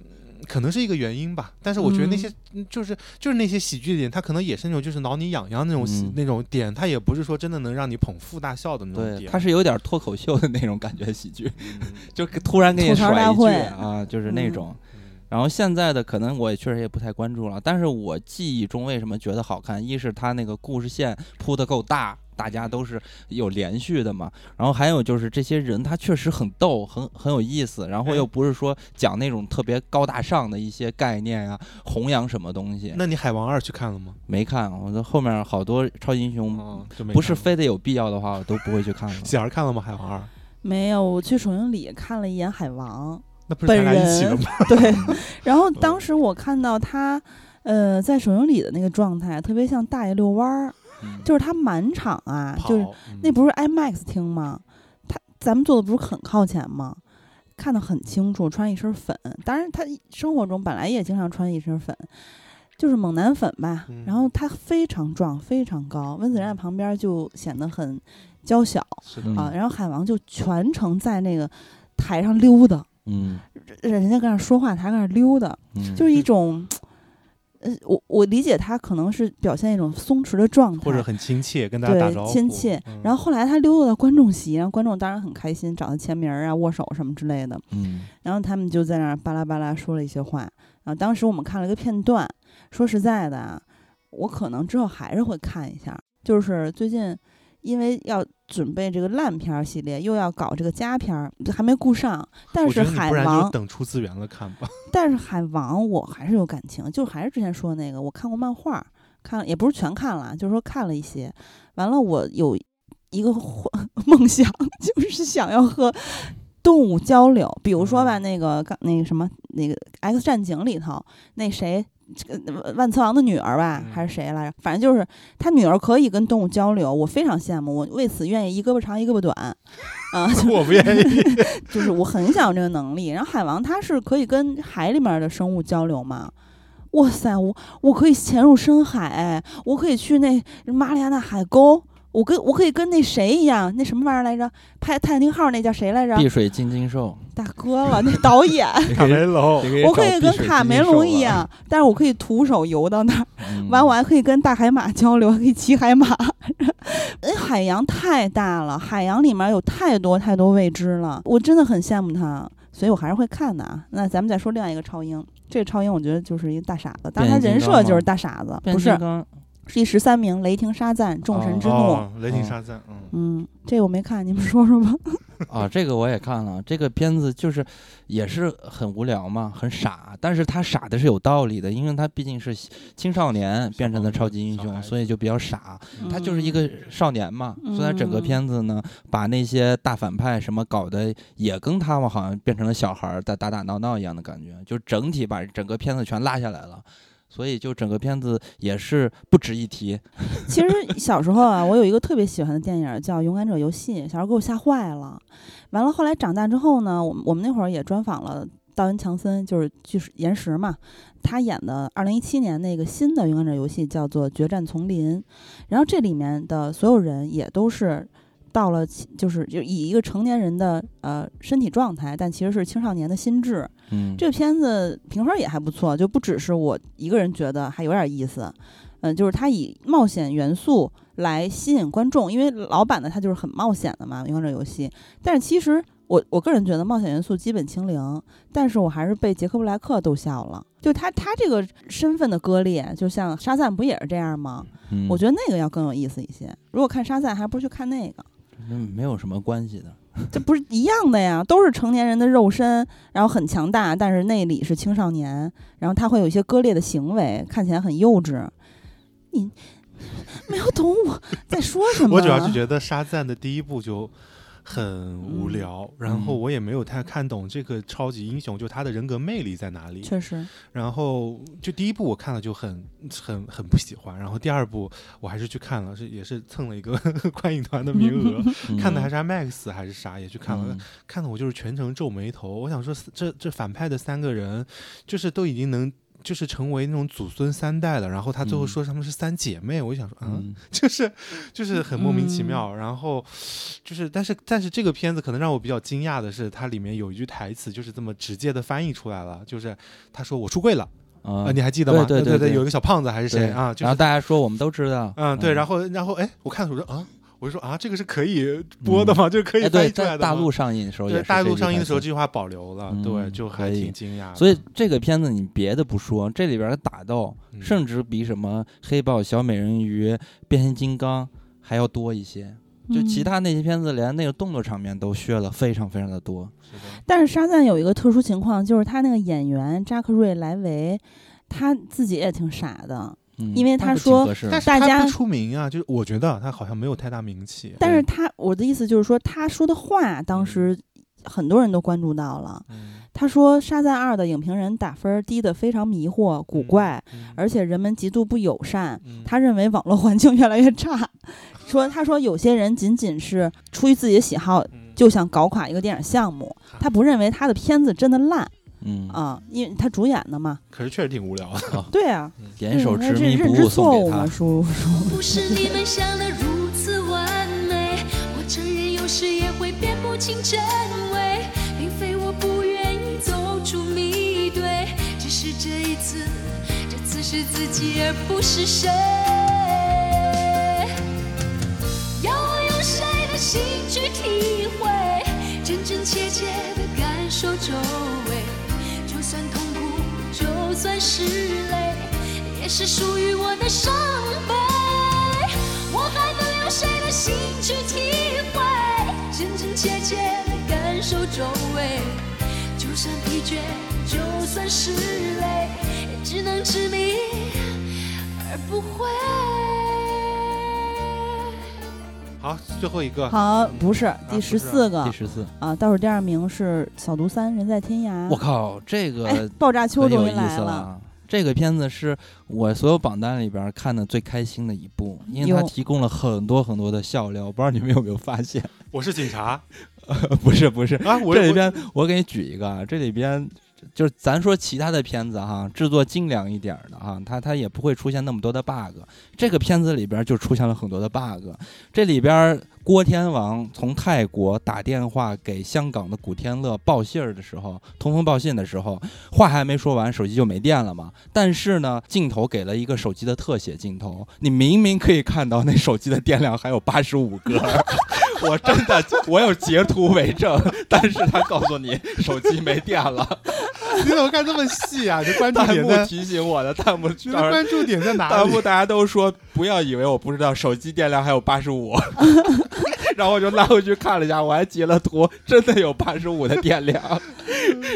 Speaker 3: 嗯可能是一个原因吧，但是我觉得那
Speaker 2: 嗯
Speaker 3: 些、嗯就是就是那些喜剧点，它可能也是那种就是挠你痒痒那种、
Speaker 1: 嗯
Speaker 3: 那种点，它也不是说真的能让你捧腹大笑的那种
Speaker 1: 对，
Speaker 3: 点。
Speaker 1: 它是有点脱口秀的那种感觉喜剧，
Speaker 3: 嗯
Speaker 1: 就突然给你甩一句啊，就是那
Speaker 2: 嗯
Speaker 1: 种。
Speaker 3: 嗯
Speaker 1: 然后现在的可能我也确实也不太关注了，但是我记忆中为什么觉得好看？一是它那个故事线铺的够大，大家都是有连续的嘛。然后还有就是这些人他确实很逗，很很有意思，然后
Speaker 3: 哎
Speaker 1: 又不是说讲那种特别高大上的一些概念啊、弘扬什么东西。
Speaker 3: 那你海王二去看了吗？
Speaker 1: 没看，我的后面好多超级英雄
Speaker 3: 哦，
Speaker 1: 不是非得有必要的话，我都不会去看了。
Speaker 3: 喜儿看了吗？海王二，
Speaker 2: 没有，我去首映礼看了一眼海王，
Speaker 3: 那不是一起的
Speaker 2: 本
Speaker 3: 吗？
Speaker 2: 对，然后当时我看到他，呃，在首映礼的那个状态，特别像大爷遛弯儿，
Speaker 1: 嗯
Speaker 2: 就是他满场啊，就是那不是 IMAX 厅吗？他咱们坐的不是很靠前吗？看得很清楚，穿一身粉。当然，他生活中本来也经常穿一身粉，就是猛男粉吧。
Speaker 3: 嗯
Speaker 2: 然后他非常壮，非常高，温子仁在旁边就显得很娇小啊。然后海王就全程在那个台上溜达，
Speaker 1: 嗯
Speaker 2: 人家搁那儿说话，他搁那儿溜达，
Speaker 1: 嗯，
Speaker 2: 就是一种。呃，我我理解他可能是表现一种松弛的状态，
Speaker 3: 或者很亲切，跟大家打招
Speaker 2: 对
Speaker 3: 呼，
Speaker 2: 亲切。
Speaker 3: 嗯
Speaker 2: 然后后来他溜达到观众席，然后观众当然很开心，找他签名啊、握手什么之类的。
Speaker 1: 嗯
Speaker 2: 然后他们就在那儿巴拉巴拉说了一些话。然后当时我们看了一个片段，说实在的啊，我可能之后还是会看一下。就是最近因为要准备这个烂片儿系列，又要搞这个佳片儿，还没顾上。但是海王，
Speaker 3: 等出资源了看吧。
Speaker 2: 但是海王我还是有感情，就还是之前说的那个，我看过漫画，看了也不是全看了，就是说看了一些。完了，我有一个幻 梦想，就是想要和动物交流，比如说吧，
Speaker 3: 嗯
Speaker 2: 那个刚那个什么那个《X 战警》里头那谁。这个万磁王的女儿吧，
Speaker 3: 嗯
Speaker 2: 还是谁来着？反正就是他女儿可以跟动物交流，我非常羡慕，我为此愿意一胳膊长一胳膊短，啊、就
Speaker 3: 我不愿意。
Speaker 2: 就是我很想有这个能力。然后海王他是可以跟海里面的生物交流嘛？哇塞，我我可以潜入深海，我可以去那马里亚纳海沟，我跟我可以跟那谁一样，那什么玩意儿来着？拍泰坦尼克号那叫谁来着？
Speaker 1: 碧水金金兽，
Speaker 2: 大哥了，那导演。
Speaker 3: 卡梅隆，
Speaker 2: 我可以跟卡梅隆一样，但是我可以徒手游到那儿，
Speaker 1: 嗯
Speaker 2: 完我还可以跟大海马交流，还可以骑海马。那 海洋太大了，海洋里面有太多太多未知了，我真的很羡慕他，所以我还是会看的啊。那咱们再说另外一个超英，这个超英我觉得就是一个大傻子，但是他人设就是大傻子，不是第十三名《雷霆沙赞：众神之怒》
Speaker 3: 哦，雷霆沙赞，嗯，
Speaker 2: 嗯，这个我没看，你们说说吧。
Speaker 1: 啊，这个我也看了，这个片子就是也是很无聊嘛，很傻，但是他傻的是有道理的，因为他毕竟是青少年变成的超级英雄，所以就比较傻。
Speaker 3: 嗯
Speaker 1: 他就是一个少年嘛，虽然整个
Speaker 2: 嗯
Speaker 1: 片子呢，把那些大反派什么搞得也跟他们好像变成了小孩儿在打打闹闹一样的感觉，就整体把整个片子全拉下来了。所以就整个片子也是不值一提，
Speaker 2: 其实小时候啊，我有一个特别喜欢的电影叫《勇敢者游戏》，小时候给我吓坏了。完了，后来长大之后呢，我们我们那会儿也专访了道恩·强森，就是巨石岩石嘛，他演的二零一七年那个新的《勇敢者游戏》叫做《决战丛林》，然后这里面的所有人也都是。到了其，就是就以一个成年人的呃身体状态，但其实是青少年的心智。
Speaker 1: 嗯，
Speaker 2: 这个片子评分也还不错，就不只是我一个人觉得还有点意思，嗯、就是它以冒险元素来吸引观众，因为老版的它就是很冒险的嘛，《勇者游戏》。但是其实我我个人觉得冒险元素基本清零，但是我还是被杰克布莱克逗笑了，就他他这个身份的割裂，就像沙赞不也是这样吗？
Speaker 1: 嗯
Speaker 2: 我觉得那个要更有意思一些。如果看沙赞，还不如去看那个。
Speaker 1: 那没有什么关系的。
Speaker 2: 这不是一样的呀，都是成年人的肉身，然后很强大，但是内里是青少年，然后他会有一些割裂的行为，看起来很幼稚。你 没有懂我在说什么？
Speaker 3: 我主要是觉得沙赞的第一部就很无
Speaker 2: 嗯
Speaker 3: 聊，然后
Speaker 1: 嗯
Speaker 3: 我也没有太看懂这个超级英雄，就他的人格魅力在哪里。
Speaker 2: 确实，
Speaker 3: 然后就第一部我看了就很很很不喜欢，然后第二部我还是去看了，是也是蹭了一个 观影团的名额，看的还是 IMAX 还是啥，也去看了，
Speaker 1: 嗯
Speaker 3: 看的我就是全程皱眉头。我想说，这这反派的三个人，就是都已经能。就是成为那种祖孙三代了，然后他最后
Speaker 1: 嗯
Speaker 3: 说他们是三姐妹，我就想说，嗯，
Speaker 1: 嗯
Speaker 3: 就是就是很莫名其
Speaker 2: 嗯
Speaker 3: 妙。然后就是，但是但是这个片子可能让我比较惊讶的是，它里面有一句台词就是这么直接的翻译出来了，就是他说我出柜了啊、
Speaker 1: 啊
Speaker 3: 你还记得吗？对
Speaker 1: 对对对
Speaker 3: 有一个小胖子还是谁啊？就是
Speaker 1: 然后大家说我们都知道，
Speaker 3: 嗯对，然
Speaker 1: 后
Speaker 3: 后然后哎，我看的时候说啊，我就说啊，这个是可以播的吗？就是可以
Speaker 1: 哎对，
Speaker 3: 翻译出来的吗
Speaker 1: 在大陆上映的时候也
Speaker 3: 对
Speaker 1: 是
Speaker 3: 大陆上映的时候这句话保留了，
Speaker 1: 嗯
Speaker 3: 对，就还
Speaker 1: 可以
Speaker 3: 挺惊讶的。
Speaker 1: 所以这个片子你别的不说，这里边的打斗
Speaker 3: 嗯
Speaker 1: 甚至比什么黑豹、小美人鱼、变形金刚还要多一些。就其
Speaker 2: 嗯
Speaker 1: 他那些片子，连那个动作场面都削了非常非常的多。
Speaker 3: 是的
Speaker 2: 但是沙赞有一个特殊情况，就是他那个演员扎克瑞莱维，他自己也挺傻的，
Speaker 1: 嗯，
Speaker 2: 因为他说大家
Speaker 3: 出名啊，就是我觉得他好像没有太大名气。
Speaker 2: 但是他我的意思就是说，他说的话当时很多人都关注到了。
Speaker 3: 嗯
Speaker 2: 他说《沙赞二》的影评人打分低得非常迷惑、古怪，
Speaker 3: 嗯
Speaker 2: 而且人们极度不友善。
Speaker 3: 嗯
Speaker 2: 他认为网络环境越来越差，说他说有些人仅仅是出于自己的喜好，
Speaker 3: 嗯
Speaker 2: 就想搞垮一个电影项目。他不认为他的片子真的烂
Speaker 1: 嗯
Speaker 2: 啊，因为他主演的嘛。
Speaker 3: 可是确实挺无聊的。
Speaker 2: 对啊，
Speaker 1: 点手
Speaker 2: 对他
Speaker 1: 之谜不
Speaker 2: 这认知
Speaker 1: 误送给他。
Speaker 2: 叔叔。
Speaker 4: 不是你们想的如此完美。我承认有时也会辨不清真伪，并非我不愿意走出迷堆，只是这一次，这次是自己而不是谁。要我用谁的心去体会，真真切切的感受周围，就就算痛苦，就算是泪。也是属于我的伤悲。我还能用谁的心去体会，真真切切的感受周围。就算疲倦，就算是累，也只能执迷而不悔。
Speaker 3: 好，最后一个，
Speaker 2: 好，不是第十四个。
Speaker 1: 第十四，
Speaker 2: 啊，倒数第二名是《扫毒三人在天涯》。
Speaker 1: 我靠，这个
Speaker 2: 哎，爆炸秋
Speaker 1: 可有意
Speaker 2: 终于来
Speaker 1: 思了。这个片子是我所有榜单里边看的最开心的一部，因为它提供了很多很多的笑料，我不知道你们有没有发现？
Speaker 3: 我是警察。
Speaker 1: 不是不是，
Speaker 3: 啊，
Speaker 1: 这里边我给你举一个啊，这里边就是咱说其他的片子哈，制作精良一点的哈，它它也不会出现那么多的 bug。这个片子里边就出现了很多的 bug。这里边郭天王从泰国打电话给香港的古天乐报信儿的时候，通风报信的时候，话还没说完，手机就没电了嘛。但是呢，镜头给了一个手机的特写镜头，你明明可以看到那手机的电量还有八十五个。我真的，我有截图为证，但是他告诉你手机没电了，
Speaker 3: 你怎么看这么细啊？这关注
Speaker 1: 弹
Speaker 3: 点在，
Speaker 1: 幕提醒我的，弹幕
Speaker 3: 你的关注点在哪里
Speaker 1: 弹幕？大家都说不要以为我不知道，手机电量还有八十五，然后我就拉回去看了一下，我还截了图，真的有八十五的电量。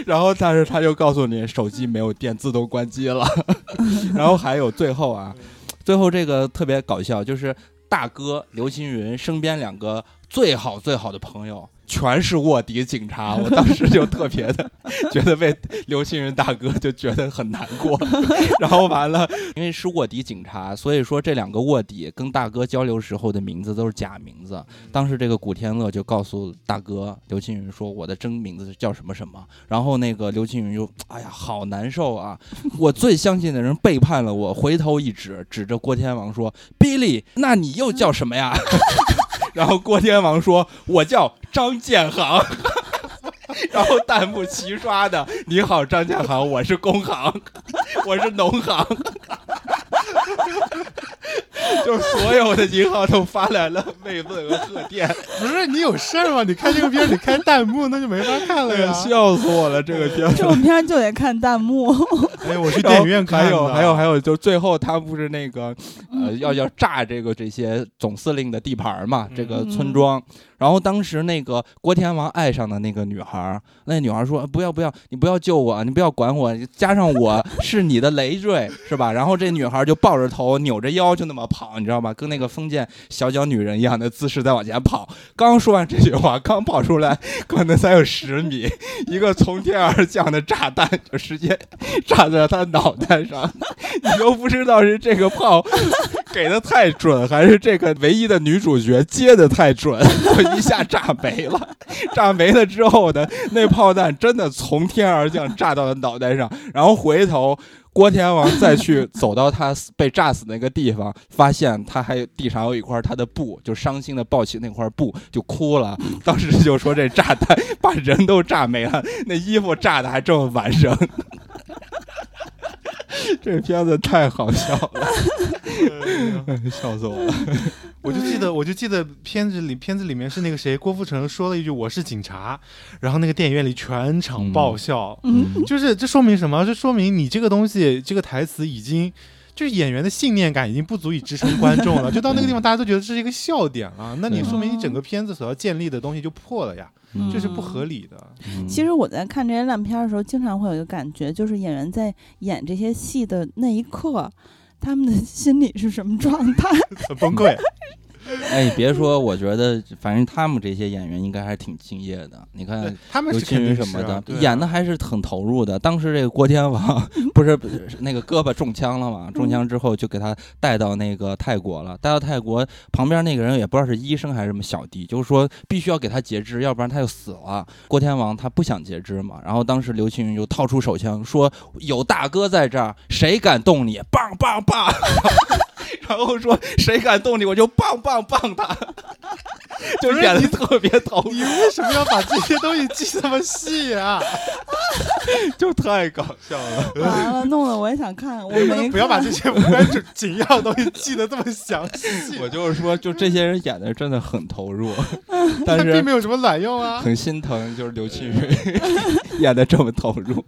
Speaker 1: 然后但是他就告诉你手机没有电，自动关机了。然后还有最后啊，最后这个特别搞笑，就是大哥刘青云身边两个最好最好的朋友。全是卧底警察，我当时就特别的 觉得为刘青云大哥就觉得很难过，然后完了，因为是卧底警察，所以说这两个卧底跟大哥交流时候的名字都是假名字。当时这个古天乐就告诉大哥刘青云说：“我的真名字叫什么什么。”然后那个刘青云就哎呀，好难受啊！我最相信的人背叛了我，回头一指，指着郭天王说：“Billy，那你又叫什么呀？” 然后郭天王说：“我叫张建行。”然后弹幕齐刷的：“你好，张建行，我是工行，我是农行。” 就是所有的银行都发来了慰问和贺电，
Speaker 3: 不是你有事儿吗？你看这个片儿，你看弹幕那就没法看了呀。
Speaker 1: 笑死我了！这个片子。
Speaker 2: 这种片儿就得看弹幕。
Speaker 3: 哎，我去电影院看
Speaker 1: 还有还有还有，就最后他不是那个呃要要炸这个这些总司令的地盘嘛，这个村庄。然后当时那个郭天王爱上的那个女孩，那女孩说不要不要，你不要救我，你不要管我，加上我是你的累赘，是吧？然后这女孩就抱着头扭着腰就那么跑，你知道吗？跟那个封建小脚女人一样的姿势在往前跑。刚说完这句话，刚跑出来可能才有十米，一个从天而降的炸弹就直接炸在他脑袋上，你都不知道是这个炮给的太准，还是这个唯一的女主角接的太准，就 一下炸没了。炸没了之后呢那炮弹真的从天而降，炸到了脑袋上，然后回头。郭天王再去走到他被炸死那个地方，发现他还有地上有一块他的布，就伤心的抱起那块布就哭了。当时就说这炸弹把人都炸没了，那衣服炸的还这么完整。这片子太好笑了，笑死我了。
Speaker 3: 我就记得，我就记得片子里片子里面是那个谁，郭富城说了一句“我是警察”，然后那个电影院里全场爆笑。
Speaker 2: 嗯，
Speaker 3: 就是这说明什么？这说明你这个东西，这个台词已经。就是演员的信念感已经不足以支撑观众了，就到那个地方，大家都觉得这是一个笑点了，那你说明你整个片子所要建立的东西就破了呀，
Speaker 1: 嗯
Speaker 3: 这是不合理的。
Speaker 2: 其实我在看这些烂片儿的时候，经常会有一个感觉，就是演员在演这些戏的那一刻，他们的心里是什么状态？
Speaker 3: 很崩溃。
Speaker 1: 哎，别说，我觉得反正他们这些演员应该还是挺敬业的。你看
Speaker 3: 他们
Speaker 1: 刘青云什么的，演的还是很投入的。当时这个郭天王不是不是那个胳膊中枪了嘛？中枪之后就给他带到那个泰国了。带到泰国旁边那个人也不知道是医生还是什么小弟，就是说必须要给他截肢，要不然他就死了。郭天王他不想截肢嘛，然后当时刘青云就掏出手枪说：“有大哥在这儿，谁敢动你？棒棒棒！” 然后说：“谁敢动你，我就棒棒棒他。” 就演的特别投入
Speaker 3: 你，为什么要把这些东西记这么细啊？
Speaker 1: 就太搞笑了。
Speaker 2: 完了，弄得我也想看，我们
Speaker 3: 不要把这些无关紧紧要的东西记得这么详细，
Speaker 1: 我就是说，就这些人演的真的很投入，但
Speaker 3: 是并没有什么卵用啊。
Speaker 1: 很心疼，就是刘青云演的这么投入。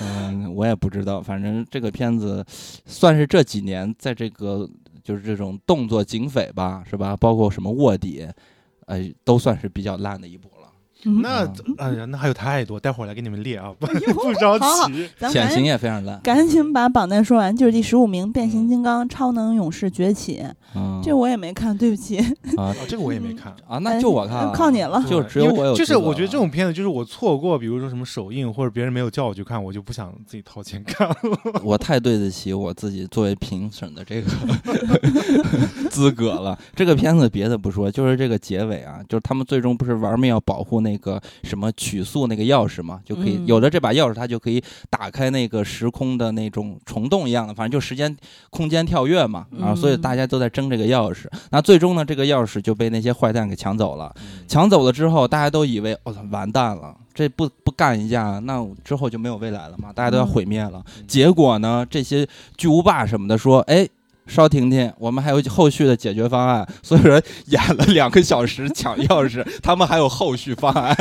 Speaker 1: 嗯，我也不知道，反正这个片子算是这几年在这个就是这种动作警匪吧，是吧？包括什么卧底，呃，都算是比较烂的一部了。
Speaker 3: 那
Speaker 1: 嗯
Speaker 3: 哎呀，那还有太多，待会儿来给你们列啊，不 不着急。
Speaker 1: 潜行也非常烂。
Speaker 2: 赶紧把榜单说完，就是第十五名《变形金刚：超能勇士崛起》，
Speaker 1: 嗯，
Speaker 2: 这我也没看，对不起，
Speaker 1: 啊
Speaker 3: 哦，这个我也没看。
Speaker 1: 啊，那就我看了，
Speaker 2: 靠你了。
Speaker 1: 就只有我有。
Speaker 3: 就是我觉得这种片子，就是我错过，比如说什么首映或者别人没有叫我去看，我就不想自己掏钱看了。
Speaker 1: 我太对得起我自己作为评审的这个资格了。这个片子别的不说，就是这个结尾啊，就是他们最终不是玩命要保护那个什么取速那个钥匙嘛，就可以、
Speaker 2: 嗯
Speaker 1: 有了这把钥匙，它就可以打开那个时空的那种虫洞一样的，反正就时间空间跳跃嘛。然后所以
Speaker 2: 嗯
Speaker 1: 大家都在争这个钥匙。那最终呢，这个钥匙就被那些坏蛋给抢走了。抢走了之后，大家都以为我操、完蛋了，这不不干一架，那之后就没有未来了嘛，大家都要毁灭了。结果呢，这些巨无霸什么的说，哎。稍停停，我们还有后续的解决方案。所有人演了两个小时抢钥匙，他们还有后续方案。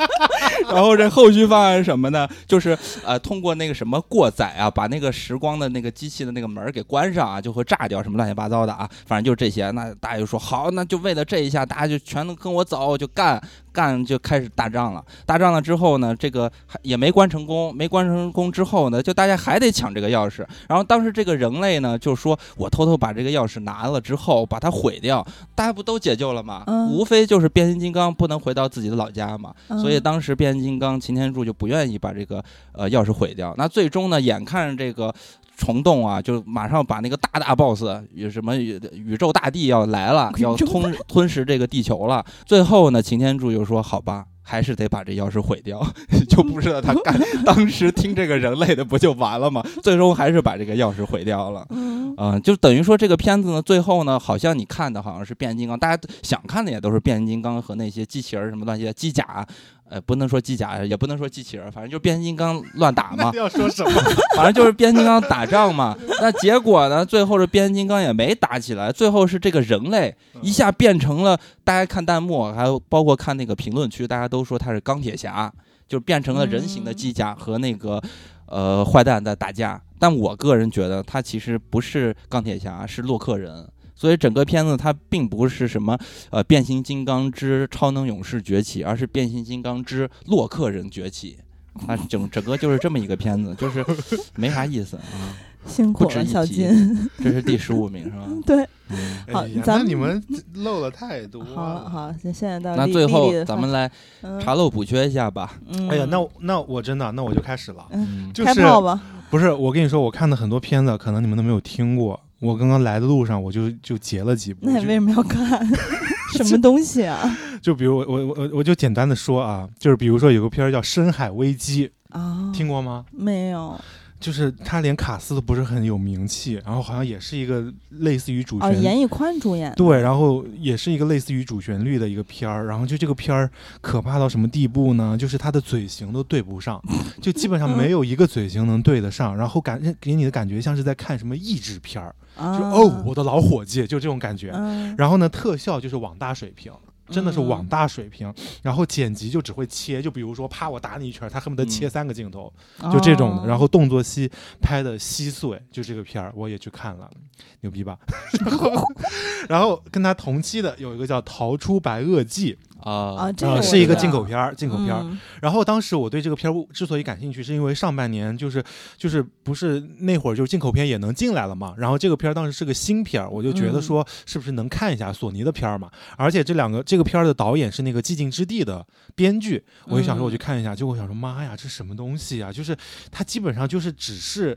Speaker 1: 然后这后续方案是什么呢？就是呃，通过那个什么过载啊，把那个时光的那个机器的那个门给关上啊，就会炸掉什么乱七八糟的啊，反正就是这些。那大家就说好，那就为了这一下，大家就全都跟我走，就干干就开始打仗了。打仗了之后呢，这个还也没关成功，没关成功之后呢，就大家还得抢这个钥匙。然后当时这个人类呢，就说我偷偷把这个钥匙拿了之后，把它毁掉，大家不都解救了吗？
Speaker 2: 嗯
Speaker 1: 无非就是变形金刚不能回到自己的老家嘛。
Speaker 2: 嗯
Speaker 1: 所以当时变形金刚擎天柱就不愿意把这个呃钥匙毁掉。那最终呢，眼看着这个虫洞啊，就马上把那个大大 boss 有什么宇宇宙大帝要来了，要吞吞噬这个地球了。最后呢，擎天柱又说：“好吧。”还是得把这钥匙毁掉，就不知道他干。当时听这个人类的不就完了吗？最终还是把这个钥匙毁掉了。
Speaker 2: 嗯
Speaker 1: 嗯，就等于说这个片子呢，最后呢，好像你看的好像是变形金刚，大家想看的也都是变形金刚和那些机器人儿什么乱七八机甲，呃，不能说机甲，也不能说机器人儿，反正就是变形金刚乱打嘛
Speaker 3: 那，要说什么？
Speaker 1: 反正就是变形金刚打仗嘛。那结果呢，最后这变形金刚也没打起来，最后是这个人类一下变成了，大家看弹幕，还有包括看那个评论区，大家都说他是钢铁侠，就变成了人形的机甲和那个。呃，坏蛋在打架，但我个人觉得他其实不是钢铁侠，是洛克人。所以整个片子它并不是什么呃变形金刚之超能勇士崛起，而是变形金刚之洛克人崛起。它 整整个就是这么一个片子，就是没啥意思啊。
Speaker 2: 辛苦了，小
Speaker 1: 不值一提
Speaker 2: 金。
Speaker 1: 这是第十五名是吧？
Speaker 2: 对，
Speaker 1: 嗯，
Speaker 2: 好
Speaker 3: 哎呀
Speaker 2: 咱们
Speaker 3: 那你们漏了太多
Speaker 2: 好
Speaker 3: 了。
Speaker 2: 好，现现在到丽
Speaker 1: 那最后咱们来
Speaker 2: 嗯
Speaker 1: 查漏补缺一下吧。
Speaker 2: 嗯
Speaker 3: 哎呀，那我那我真的，那我就开始了。
Speaker 1: 嗯，
Speaker 3: 就是
Speaker 2: 开炮吧。
Speaker 3: 不是，我跟你说，我看的很多片子，可能你们都没有听过。我刚刚来的路上，我就就截了几部。
Speaker 2: 那你为什么要看？什么东西啊？
Speaker 3: 就比如我我我我就简单的说啊，就是比如说有个片儿叫《深海危机》，
Speaker 2: 啊，
Speaker 3: 听过吗？
Speaker 2: 没有？
Speaker 3: 就是他连卡斯都不是很有名气，然后好像也是一个类似于主
Speaker 2: 哦，
Speaker 3: 旋
Speaker 2: 严屹宽主演。
Speaker 3: 对，然后也是一个类似于主旋律的一个片儿，然后就这个片儿可怕到什么地步呢？就是他的嘴型都对不上，就基本上没有一个嘴型能对得上，然后感给你的感觉像是在看什么益智片儿，
Speaker 2: 啊，
Speaker 3: 就哦我的老伙计，就这种感觉。
Speaker 2: 嗯，
Speaker 3: 然后呢，特效就是网大水平。真的是网
Speaker 2: 嗯
Speaker 3: 大水平，然后剪辑就只会切，就比如说啪我打你一拳，他恨不得切
Speaker 1: 嗯
Speaker 3: 三个镜头，就这种的。
Speaker 2: 哦
Speaker 3: 然后动作戏拍的稀碎，就这个片儿我也去看了，牛逼吧？然后，然后跟他同期的有一个叫《逃出白垩纪
Speaker 2: 啊，
Speaker 1: 啊，
Speaker 2: 这个
Speaker 3: 呃是一个进口片儿，进口片儿。
Speaker 2: 嗯
Speaker 3: 然后当时我对这个片儿之所以感兴趣，是因为上半年就是就是不是那会儿就是进口片也能进来了嘛。然后这个片儿当时是个新片儿，我就觉得
Speaker 2: 嗯
Speaker 3: 说是不是能看一下索尼的片儿嘛。而且这两个这个片儿的导演是那个《寂静之地》的编剧，我就想说我去看一下。结果我想说妈呀，这什么东西啊？就是它基本上就是只是。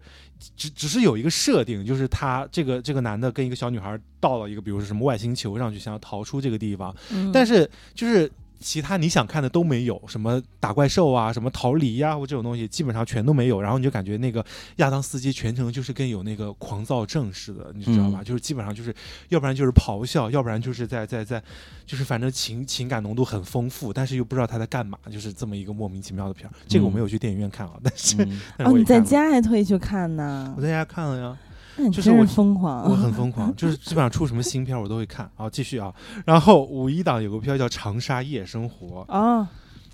Speaker 3: 只只是有一个设定，就是他这个这个男的跟一个小女孩到了一个，比如说什么外星球上去，想要逃出这个地方，
Speaker 2: 嗯。
Speaker 3: 但是就是其他你想看的都没有，什么打怪兽啊，什么逃离呀、或这种东西，基本上全都没有。然后你就感觉那个亚当斯基全程就是跟有那个狂躁症似的，你知道吧？
Speaker 1: 嗯
Speaker 3: 就是基本上就是，要不然就是咆哮，要不然就是在在在，就是反正情情感浓度很丰富，但是又不知道他在干嘛，就是这么一个莫名其妙的片儿。这个我没有去电影院看啊，但是、
Speaker 1: 嗯
Speaker 2: 哦，你在，家还特意去看呢
Speaker 3: 我？在家看了呀。就是我
Speaker 2: 疯狂。
Speaker 3: 我很疯狂，就是基本上出什么新片儿我都会看。好，继续啊。然后五一档有个片叫《长沙夜生活》，
Speaker 2: 啊，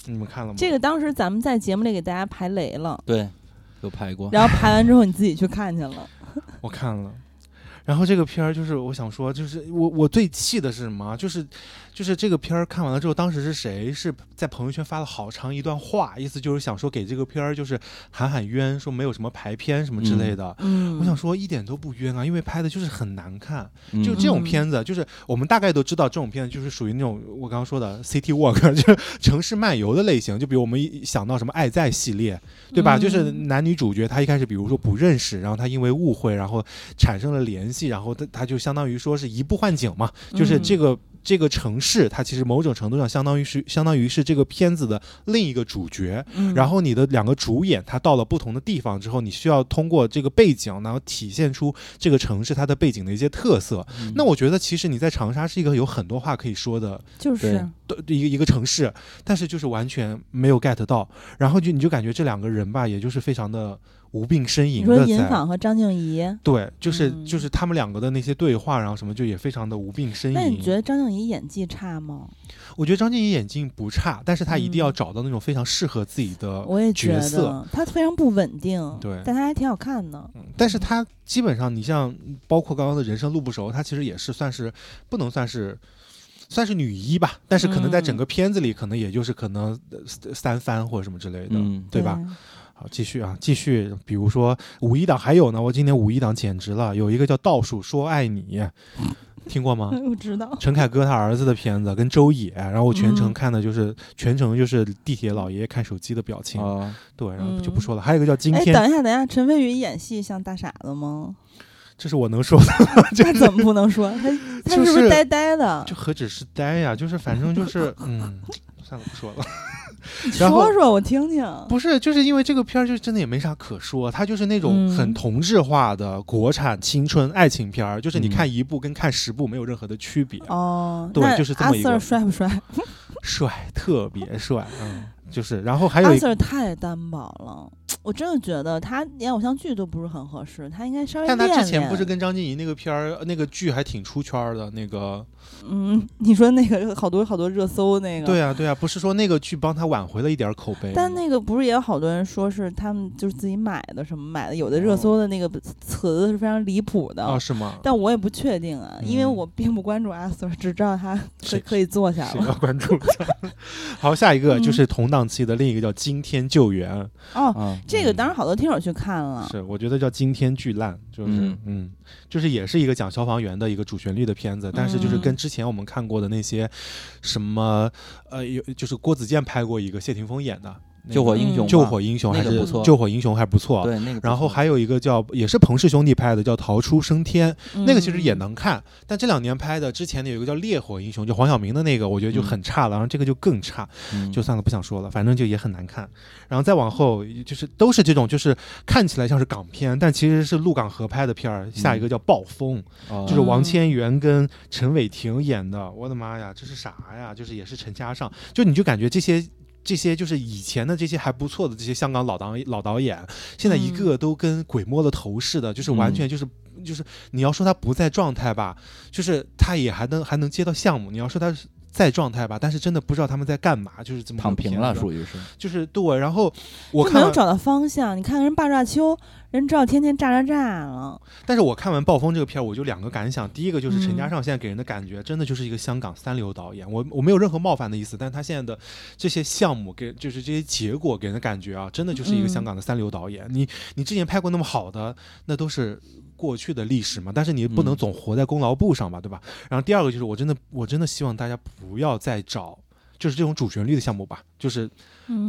Speaker 3: 你们看了吗？
Speaker 2: 这个当时咱们在节目里给大家排雷了，
Speaker 1: 对，有排过。
Speaker 2: 然后排完之后你自己去看去了。
Speaker 3: 我看了。然后这个片儿就是我想说，就是我我最气的是什么？就是就是这个片儿看完了之后，当时是谁是在朋友圈发了好长一段话，意思就是想说给这个片儿就是喊喊冤，说没有什么排片什么之类的。
Speaker 2: 嗯，
Speaker 3: 我想说一点都不冤啊，因为拍的就是很难看。
Speaker 1: 嗯
Speaker 3: 就这种
Speaker 2: 嗯
Speaker 3: 片子，就是我们大概都知道，这种片子就是属于那种我刚刚说的 city walk，就是城市漫游的类型。就比如我们一想到什么《爱在》系列，对吧？
Speaker 2: 嗯
Speaker 3: 就是男女主角他一开始比如说不认识，然后他因为误会，然后产生了联系，然后他他就相当于说是移步换景嘛，就是
Speaker 2: 嗯
Speaker 3: 这个。这个城市，它其实某种程度上相当于是相当于是这个片子的另一个主角，
Speaker 2: 嗯，
Speaker 3: 然后你的两个主演，他到了不同的地方之后，你需要通过这个背景，然后体现出这个城市它的背景的一些特色。
Speaker 1: 嗯。
Speaker 3: 那我觉得其实你在长沙是一个有很多话可以说的
Speaker 2: 就是。
Speaker 1: 对。
Speaker 3: 一个一个城市，但是就是完全没有 get 到，然后就你就感觉这两个人吧，也就是非常的无病呻
Speaker 2: 你说尹
Speaker 3: 吟的在。
Speaker 2: 昉和张静怡，
Speaker 3: 对，就是、
Speaker 2: 嗯
Speaker 3: 就是他们两个的那些对话，然后什么就也非常的无病呻吟。
Speaker 2: 那你觉得张静怡演技差吗？
Speaker 3: 我觉得张静怡演技不差，但是她一定要
Speaker 2: 嗯
Speaker 3: 找到那种非常适合自己的
Speaker 2: 我也觉
Speaker 3: 角色。
Speaker 2: 得她非常不稳定，
Speaker 3: 对
Speaker 2: 但她还挺好看的。
Speaker 3: 嗯但是她基本上，你像包括刚刚的人生路不熟，她其实也是算是不能算是。算是女一吧，但是可能在整
Speaker 2: 嗯
Speaker 3: 个片子里，可能也就是可能呃三番或者什么之类的，
Speaker 1: 嗯
Speaker 3: 对吧？？好，继续啊，继续。比如说五一档还有呢，我今年五一档简直了，有一个叫《倒数说爱你》，听过吗？
Speaker 2: 我知道。
Speaker 3: 陈凯歌他儿子的片子跟周也，然后我全程
Speaker 2: 嗯
Speaker 3: 看的就是、全程就是地铁老爷爷看手机的表情，
Speaker 1: 哦，
Speaker 3: 对，然后就
Speaker 2: 嗯
Speaker 3: 不说了。还有一个叫今
Speaker 2: 哎，
Speaker 3: 天，
Speaker 2: 等一下，等一下，陈飞宇演戏像大傻子吗？
Speaker 3: 这是我能说的，
Speaker 2: 他怎么不能说？他 他
Speaker 3: 是
Speaker 2: 是不是呆呆的？
Speaker 3: 就何止是呆呀，就是反正就是嗯，算了不说了。
Speaker 2: 你
Speaker 3: 然后
Speaker 2: 说说我听听。
Speaker 3: 不是，就是因为这个片儿就真的也没啥可说，它就是那种
Speaker 2: 嗯
Speaker 3: 很同质化的国产青春爱情片儿，就是你
Speaker 1: 嗯
Speaker 3: 看一部跟看十部没有任何的区别，
Speaker 2: 哦，
Speaker 3: 对就是这么一个
Speaker 2: Sir 帅不帅？
Speaker 3: 帅，特别帅，嗯，就是，然后还有一个
Speaker 2: Sir 太单薄了，我真的觉得他演偶像剧都不是很合适，他应该稍微
Speaker 3: 但他之前不是跟张婧仪那个片儿，那个剧还挺出圈儿的，那个。
Speaker 2: 嗯，你说那个好多好多热搜那个，
Speaker 3: 对啊，对啊，不是说那个剧帮他挽回了一点口碑，
Speaker 2: 但那个不是也有好多人说是他们就是自己买的什么买的，有的热
Speaker 3: 哦
Speaker 2: 搜的那个词是非常离谱的。
Speaker 3: 哦，是吗？
Speaker 2: 但我也不确定啊，因为
Speaker 3: 嗯
Speaker 2: 我并不关注阿 Sir，只知道他 可可以坐下
Speaker 3: 谁要
Speaker 2: 了。
Speaker 3: 关注他？好，下一个
Speaker 2: 嗯
Speaker 3: 就是同档期的另一个叫《惊天救援》，
Speaker 2: 哦，
Speaker 1: 啊，
Speaker 2: 这个当然好多听友去看了。
Speaker 3: 是我觉得叫惊天巨烂，就是嗯。
Speaker 1: 嗯
Speaker 3: 就是也是一个讲消防员的一个主旋律的片子，但是就是
Speaker 2: 嗯。
Speaker 3: 跟之前我们看过的那些什么呃，有就是郭子健拍过一个，谢霆锋演的那个
Speaker 1: 救火英雄，
Speaker 3: 救火英雄还是
Speaker 1: 不错
Speaker 3: 救火英雄还不错。
Speaker 1: 对那个，
Speaker 3: 然后还有一个叫也是彭氏兄弟拍的，叫《逃出升天》，那个其实也
Speaker 2: 嗯
Speaker 3: 能看，但这两年拍的之前的有一个叫《烈火英雄》，就黄晓明的那个，我觉得就很差了，然后这个就更差，
Speaker 1: 嗯
Speaker 3: 就算了，不想说了，反正就也很难看。然后再往后就是都是这种，就是看起来像是港片，但其实是陆港合拍的片儿。下一个叫《暴风》，
Speaker 1: 哦
Speaker 3: 就是王
Speaker 2: 嗯
Speaker 3: 千源跟陈伟霆演的。我的妈呀，这是啥呀？就是也是陈嘉上，就你就感觉这些。这些就是以前的这些还不错的这些香港老导老导演，现在一
Speaker 2: 个
Speaker 3: 个都跟鬼摸了头似的，就是完
Speaker 1: 嗯
Speaker 3: 全就是、就是你要说他不在状态吧，就是他也还能还能接到项目；你要说他在状态吧，但是真的不知道他们在干嘛，就是怎么
Speaker 1: 躺平了，属于是。
Speaker 3: 就是对。然后我
Speaker 2: 就没，有找到方向。你看看人霸炸秋，人知道天天炸炸炸了。
Speaker 3: 但是我看完《暴风》这个片儿，我就两个感想。第一个就是陈嘉
Speaker 2: 嗯
Speaker 3: 上现在给人的感觉，真的就是一个香港三流导演。我我没有任何冒犯的意思，但是他现在的这些项目给就是这些结果给人的感觉啊，真的就是一个
Speaker 2: 嗯
Speaker 3: 香港的三流导演。你你之前拍过那么好的，那都是过去的历史嘛，但是你不能
Speaker 1: 嗯
Speaker 3: 总活在功劳簿上吧，对吧？然后第二个就是我真的我真的希望大家不要再找。就是这种主旋律的项目吧，就是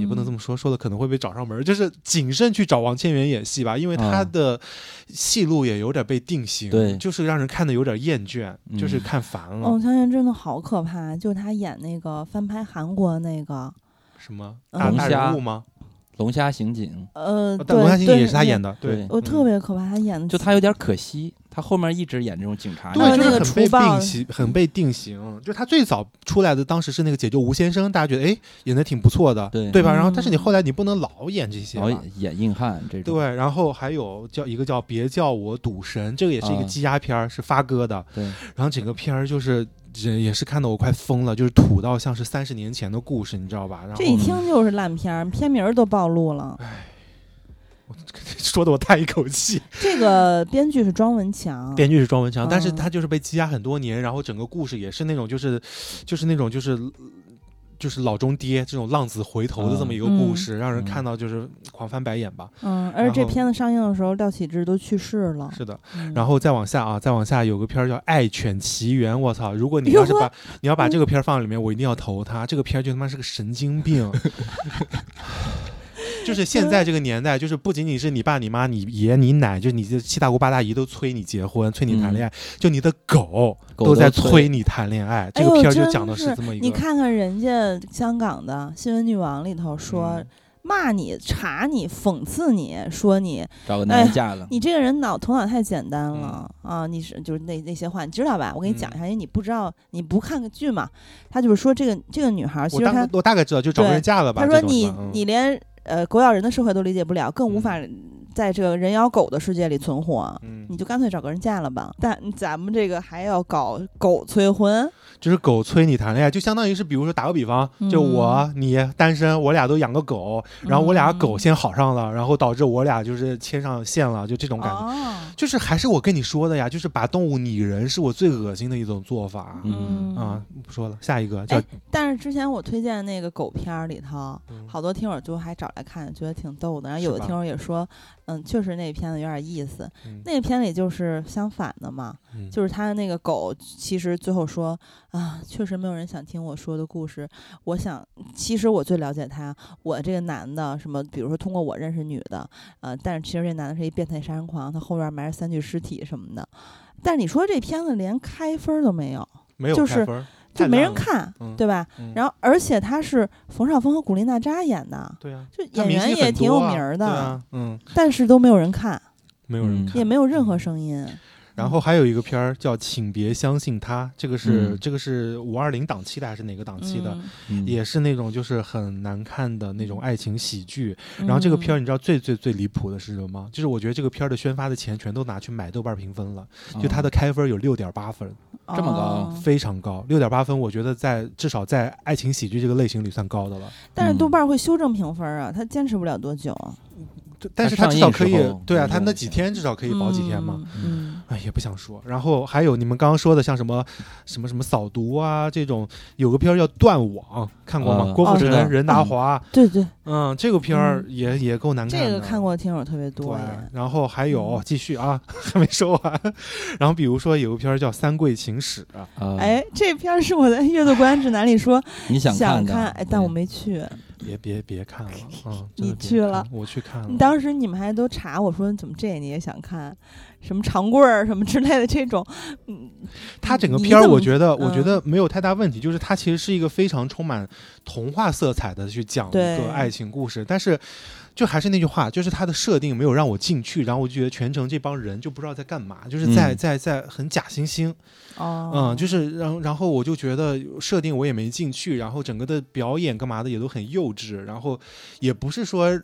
Speaker 3: 也不能这
Speaker 2: 么。
Speaker 3: 说，说了可能会被找上门。就是谨慎去找王千源演戏吧，因为他
Speaker 1: 啊
Speaker 3: 的戏路也有点被定型，
Speaker 1: 对
Speaker 3: 就是让人看的有点厌倦，
Speaker 1: 嗯
Speaker 3: 就是看烦了。
Speaker 2: 王千源真的好可怕，就他演那个翻拍韩国那个，
Speaker 3: 什么
Speaker 2: 嗯
Speaker 3: 大大
Speaker 1: 龙虾
Speaker 3: 人物吗？
Speaker 1: 龙虾刑警，
Speaker 2: 呃，
Speaker 3: 但龙虾
Speaker 2: 刑
Speaker 3: 警也是他演的，对
Speaker 1: 对，
Speaker 2: 我特别可怕，他演的
Speaker 1: 就他有点可惜，他后面一直演这种警察，
Speaker 3: 对，就是很被定型，很被定型。就他最早出来的，当时是那个解救吴先生，大家觉得哎演的挺不错的，
Speaker 1: 对
Speaker 3: 对吧？然后但是你
Speaker 2: 嗯
Speaker 3: 后来你不能老演这些吧，
Speaker 1: 老演演硬汉这种，
Speaker 3: 对，然后还有叫一个叫别叫我赌神，这个也是一个
Speaker 1: 啊
Speaker 3: 积压片儿，是发哥的。
Speaker 1: 对，
Speaker 3: 然后整个片儿就是也也是看得我快疯了，就是土到像是三十年前的故事，你知道吧？然后
Speaker 2: 这一听就是烂片儿，片名儿都暴露了。
Speaker 3: 说的我叹一口气。
Speaker 2: 这个编剧是庄文强，
Speaker 3: 编剧是庄文强，但是
Speaker 2: 嗯
Speaker 3: 他就是被羁押很多年，然后整个故事也是那种就是就是那种就是。就是老中爹这种浪子回头的这么一个故事，让人看到就是狂翻白眼吧。
Speaker 2: 嗯，而且这片子上映的时候，廖启智都去世了。
Speaker 3: 是的，
Speaker 2: 嗯
Speaker 3: 然后再往下啊，再往下有个片儿叫《爱犬奇缘》，我操！如果你要是把你要把这个片儿放里面，我一定要投他。这个片儿就他妈是个神经病。就是现在这个年代，就是不仅仅是你爸、你妈、你爷、你奶，就是你这七大姑八大姨都催你结婚、催你谈恋爱，就你的狗
Speaker 1: 狗
Speaker 3: 都在
Speaker 1: 催
Speaker 3: 催你谈恋爱。这个片儿就讲的是
Speaker 2: 是
Speaker 3: 这么一个，
Speaker 2: 你看看人家香港的新闻女王里头说，
Speaker 3: 嗯
Speaker 2: 骂你、查你、讽刺你，说你
Speaker 1: 找个男人嫁了，
Speaker 2: 你这个人脑头脑太简单了、
Speaker 3: 嗯
Speaker 2: 啊！你是就是那那些话，你知道吧？我给你讲一下，因为你不知道，你不看个剧嘛。他就是说这个这个女孩儿，其实她
Speaker 3: 我大概知道，就找个
Speaker 2: 对
Speaker 3: 人嫁了吧。
Speaker 2: 他说你你连呃狗咬人的社会都理解不了，更无
Speaker 3: 嗯
Speaker 2: 法在这个人咬狗的世界里存活，
Speaker 3: 嗯，
Speaker 2: 你就干脆找个人嫁了吧。但咱们这个还要搞狗催婚，
Speaker 3: 就是狗催你谈恋爱，就相当于是，比如说打个比方，就
Speaker 2: 嗯
Speaker 3: 我你单身，我俩都养个狗，然后我俩
Speaker 2: 嗯
Speaker 3: 狗先好上了，然后导致我俩就是牵上线了，就这种感觉。
Speaker 2: 哦，
Speaker 3: 就是还是我跟你说的呀，就是把动物拟人是我最恶心的一种做法。
Speaker 1: 嗯
Speaker 3: 啊，不说了，下一个叫
Speaker 2: 哎但是之前我推荐那个狗片儿里头，
Speaker 3: 嗯
Speaker 2: 好多听友就还找来看，觉得挺逗的。然后有的听友也说，嗯，确实那片子有点意思。
Speaker 3: 嗯
Speaker 2: 那个片里就是相反的嘛，
Speaker 3: 嗯
Speaker 2: 就是他那个狗，其实最后说啊，确实没有人想听我说的故事。我想，其实我最了解他，我这个男的，什么，比如说通过我认识女的，呃，但是其实这男的是一变态杀人狂，他后边埋着三具尸体什么的。但是你说这片子连开分儿都没有，
Speaker 3: 没有
Speaker 2: 就是就没人看，
Speaker 3: 嗯
Speaker 2: 对吧？
Speaker 3: 嗯
Speaker 2: 然后而且他是冯绍峰和古力娜扎演的，
Speaker 3: 对啊，
Speaker 2: 就演员也挺有名儿的，
Speaker 3: 对啊，嗯，
Speaker 2: 但是都没有人看，
Speaker 1: 嗯
Speaker 3: 没有人看
Speaker 2: 也。没有任何声音。
Speaker 3: 然后还有一个片儿叫《请别相信他》，这个是、
Speaker 1: 嗯
Speaker 3: 这个是五二零档期的还是哪个档期的？也是那种就是很难看的那种爱情喜剧。然后这个片儿
Speaker 2: 嗯
Speaker 3: 你知道最最最离谱的是什么吗？就是我觉得这个片儿的宣发的钱全都拿去买豆瓣评分了，就它的开分有六点八分，
Speaker 1: 这么高
Speaker 2: 哦
Speaker 3: 非常高，六点八分，我觉得在至少在爱情喜剧这个类型里算高的了。
Speaker 2: 但是豆
Speaker 1: 嗯
Speaker 2: 瓣会修正评分啊，它坚持不了多久。
Speaker 3: 对但是
Speaker 1: 他
Speaker 3: 至少可以，对啊，他那几天至少可以保几天嘛。
Speaker 2: 嗯？嗯，
Speaker 3: 哎，也不想说。然后还有你们刚刚说的，像什么什么什么扫毒啊这种，有个片儿叫《断网》，看过吗？
Speaker 1: 呃
Speaker 3: 郭富城、任达华，
Speaker 2: 对对，
Speaker 3: 嗯，这个片儿也、也够难看的。
Speaker 2: 这个看过的听友特别多对。，
Speaker 3: 然后还有
Speaker 2: 嗯
Speaker 3: 继续啊，还没说完。然后比如说有个片儿叫《三桂情史》，
Speaker 1: 啊，
Speaker 2: 哎，这片儿是我在阅读观指南里说
Speaker 1: 你想
Speaker 2: 想，看，哎，但我
Speaker 1: 嗯
Speaker 2: 没去。
Speaker 3: 别别别看了，嗯，真
Speaker 2: 你
Speaker 3: 的
Speaker 2: 去了
Speaker 3: 我去看了。
Speaker 2: 当时你们还都查我说怎么这你也想看，什么长棍儿什么之类的这种，嗯，
Speaker 3: 他整个片儿，我觉得，我觉
Speaker 2: 嗯
Speaker 3: 得没有太大问题，就是它其实是一个非常充满童话色彩的去讲一个爱情故事，但是。就还是那句话，就是它的设定没有让我进去，然后我就觉得全程这帮人就不知道在干嘛，就是在、
Speaker 1: 嗯。
Speaker 3: 在在很假惺惺，
Speaker 2: 哦，
Speaker 3: 嗯，就是然后然后我就觉得设定我也没进去，然后整个的表演干嘛的也都很幼稚，然后也不是说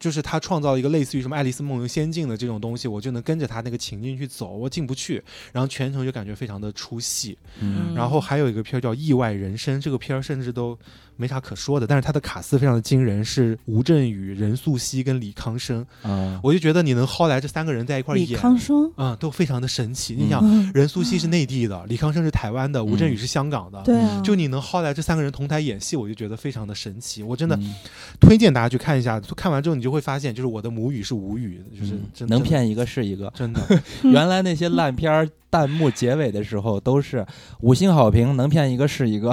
Speaker 3: 就是他创造一个类似于什么《爱丽丝梦游仙境》的这种东西，我就能跟着他那个情境去走，我进不去，然后全程就感觉非常的出戏。
Speaker 1: 嗯
Speaker 3: 然后还有一个片儿叫《意外人生》，这个片儿甚至都没啥可说的，但是他的卡斯非常的惊人，是吴镇宇、任素汐跟李康生，
Speaker 1: 啊，
Speaker 3: 我就觉得你能薅来这三个人在一块儿
Speaker 2: 李
Speaker 3: 演，
Speaker 2: 康生，
Speaker 3: 嗯，都非常的神奇。你
Speaker 1: 嗯
Speaker 3: 想，
Speaker 2: 嗯，
Speaker 3: 任素汐是内地的，李康生是台湾的，吴镇宇
Speaker 1: 嗯
Speaker 3: 是香港的。
Speaker 2: 对啊，
Speaker 3: 就你能薅来这三个人同台演戏，我就觉得非常的神奇。我真的
Speaker 1: 嗯
Speaker 3: 推荐大家去看一下，看完之后你就会发现，就是我的母语是吴语，就是
Speaker 1: 能骗一个是一个。
Speaker 3: 真的。
Speaker 1: 原来那些烂片儿弹幕结尾的时候都是五星好评，能骗一个是一个。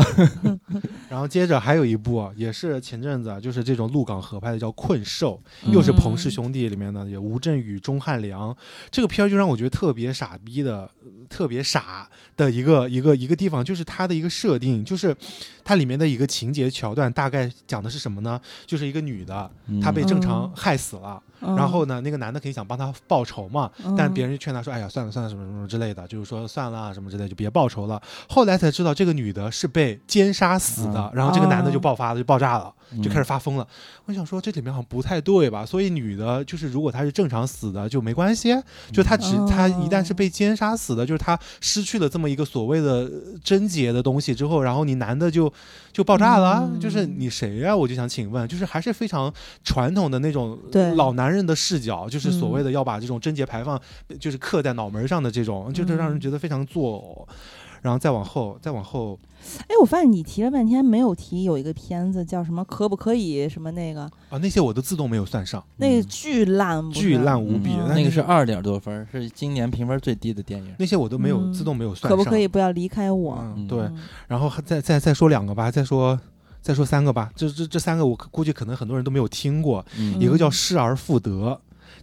Speaker 3: 然后接着还有一部啊也是前阵子啊，就是这种鹿港合拍的叫《困兽》，又是彭氏
Speaker 2: 嗯
Speaker 3: 兄弟里面的，有吴镇宇、钟汉良。这个片儿就让我觉得特别傻逼的，呃特别傻的一个一个一个地方，就是它的一个设定，就是它里面的一个情节桥段，大概讲的是什么呢？就是一个女的，她被正常
Speaker 2: 嗯
Speaker 3: 害死了，
Speaker 2: 嗯，
Speaker 3: 然后呢，那个男的肯定想帮他报仇嘛，
Speaker 2: 嗯，
Speaker 3: 但别人就劝他说：“哎呀，算了算了，什么什么之类的，就是说算了啊什么之类，就别报仇了。”后来才知道这个女的是被奸杀死的，
Speaker 1: 嗯。
Speaker 3: 然后这个男的就
Speaker 2: 哦。
Speaker 3: 爆发了，就爆炸了，就开始
Speaker 1: 嗯
Speaker 3: 发疯了。我想说这里面好像不太对吧？所以女的就是如果她是正常死的就没关系，就她只她一旦是被奸杀死的，就是她失去了这么一个所谓的呃贞洁的东西之后，然后你男的就就爆炸了，
Speaker 2: 嗯。
Speaker 3: 就是你谁呀、我就想请问，就是还是非常传统的那种
Speaker 2: 对。
Speaker 3: 老男人的视角，就是所
Speaker 2: 嗯
Speaker 3: 谓的要把这种贞洁牌坊就是刻在脑门上的这种，就是让人觉得非常作呕。然后再往后，再往后，
Speaker 2: 哎，我发现你提了半天没有提有一个片子叫什么可不可以什么那个，
Speaker 3: 啊，那些我都自动没有算上，
Speaker 2: 那个巨烂，
Speaker 3: 巨烂无比。
Speaker 2: 嗯
Speaker 3: 那
Speaker 1: 那个是二点多分，是今年评分最低的电影。
Speaker 3: 那些我都没有、
Speaker 2: 嗯
Speaker 3: 自动没有算上。
Speaker 2: 可不可以不要离开我？
Speaker 3: 对。
Speaker 2: 嗯
Speaker 3: 然后还再再再说两个吧，再说再说三个吧。这这这三个我估计可能很多人都没有听过。
Speaker 1: 嗯
Speaker 3: 一个叫《失而复得》。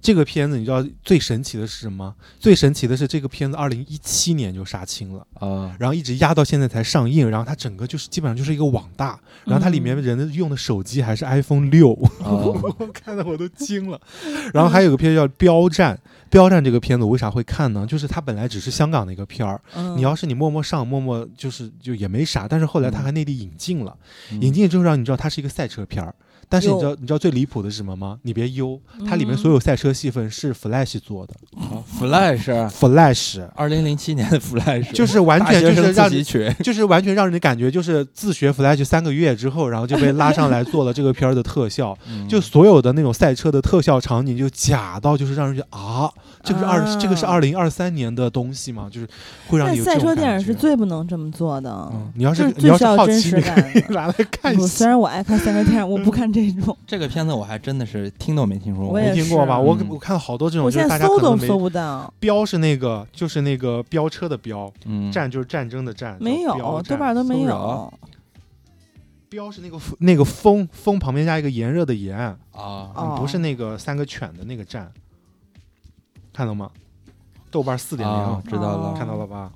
Speaker 3: 这个片子你知道最神奇的是什么？最神奇的是这个片子二零一七年就杀青了，
Speaker 1: 啊，
Speaker 3: 然后一直压到现在才上映，然后它整个就是基本上就是一个网大，然后它里面
Speaker 2: 嗯
Speaker 3: 人用的手机还是 iPhone 六，看的我都惊了。然后还有个片叫《标战》，《标战》这个片子我为啥会看呢？就是它本来只是香港的一个片儿，
Speaker 2: 嗯
Speaker 3: 你要是你默默上，默默就是就也没啥，但是后来它还内地引进了，
Speaker 1: 嗯
Speaker 3: 引进之后让你知道它是一个赛车片儿。但是你知道你知道最离谱的是什么吗？你别忧，它里面
Speaker 2: 嗯
Speaker 3: 所有赛车戏份是 Flash 做的，Flash，，Flash
Speaker 1: 二零零七年的 Flash，
Speaker 3: 就是完全就是让就是完全让人感觉就是自学 Flash 三个月之后，然后就被拉上来做了这个片儿的特效，
Speaker 1: 嗯
Speaker 3: 就所有的那种赛车的特效场景就假到就是让人觉得啊，这个是二、
Speaker 2: 啊
Speaker 3: 这个是二零二三年的东西吗？就是会让你有这
Speaker 2: 赛车电影是最不能这么做的，
Speaker 3: 嗯，你要
Speaker 2: 就是
Speaker 3: 你要是好奇，你
Speaker 2: 实感
Speaker 3: 可以拿来看一
Speaker 2: 不，
Speaker 3: 下
Speaker 2: 虽。然我爱看赛车电影，我不看这种。
Speaker 1: 这个片子我还真的是听都没听说过。
Speaker 3: 没听过吧？我
Speaker 1: 嗯
Speaker 3: 我看了好多这种，
Speaker 2: 我
Speaker 3: 就是大
Speaker 2: 现在搜都
Speaker 3: 家可能没
Speaker 2: 搜不到，
Speaker 3: 标是那个，就是那个飙车的飙，
Speaker 1: 嗯，
Speaker 3: 战就是战争的战，
Speaker 2: 没有，
Speaker 3: 战
Speaker 2: 豆瓣都没有
Speaker 1: 搜不着。
Speaker 3: 标是那个那个风风旁边加一个炎热的炎，
Speaker 1: 啊，
Speaker 2: 哦
Speaker 3: 不是那个三个犬的那个战，看到吗？豆瓣四点
Speaker 1: 啊
Speaker 3: 零，
Speaker 1: 知道了
Speaker 2: 哦
Speaker 3: 看到了吧？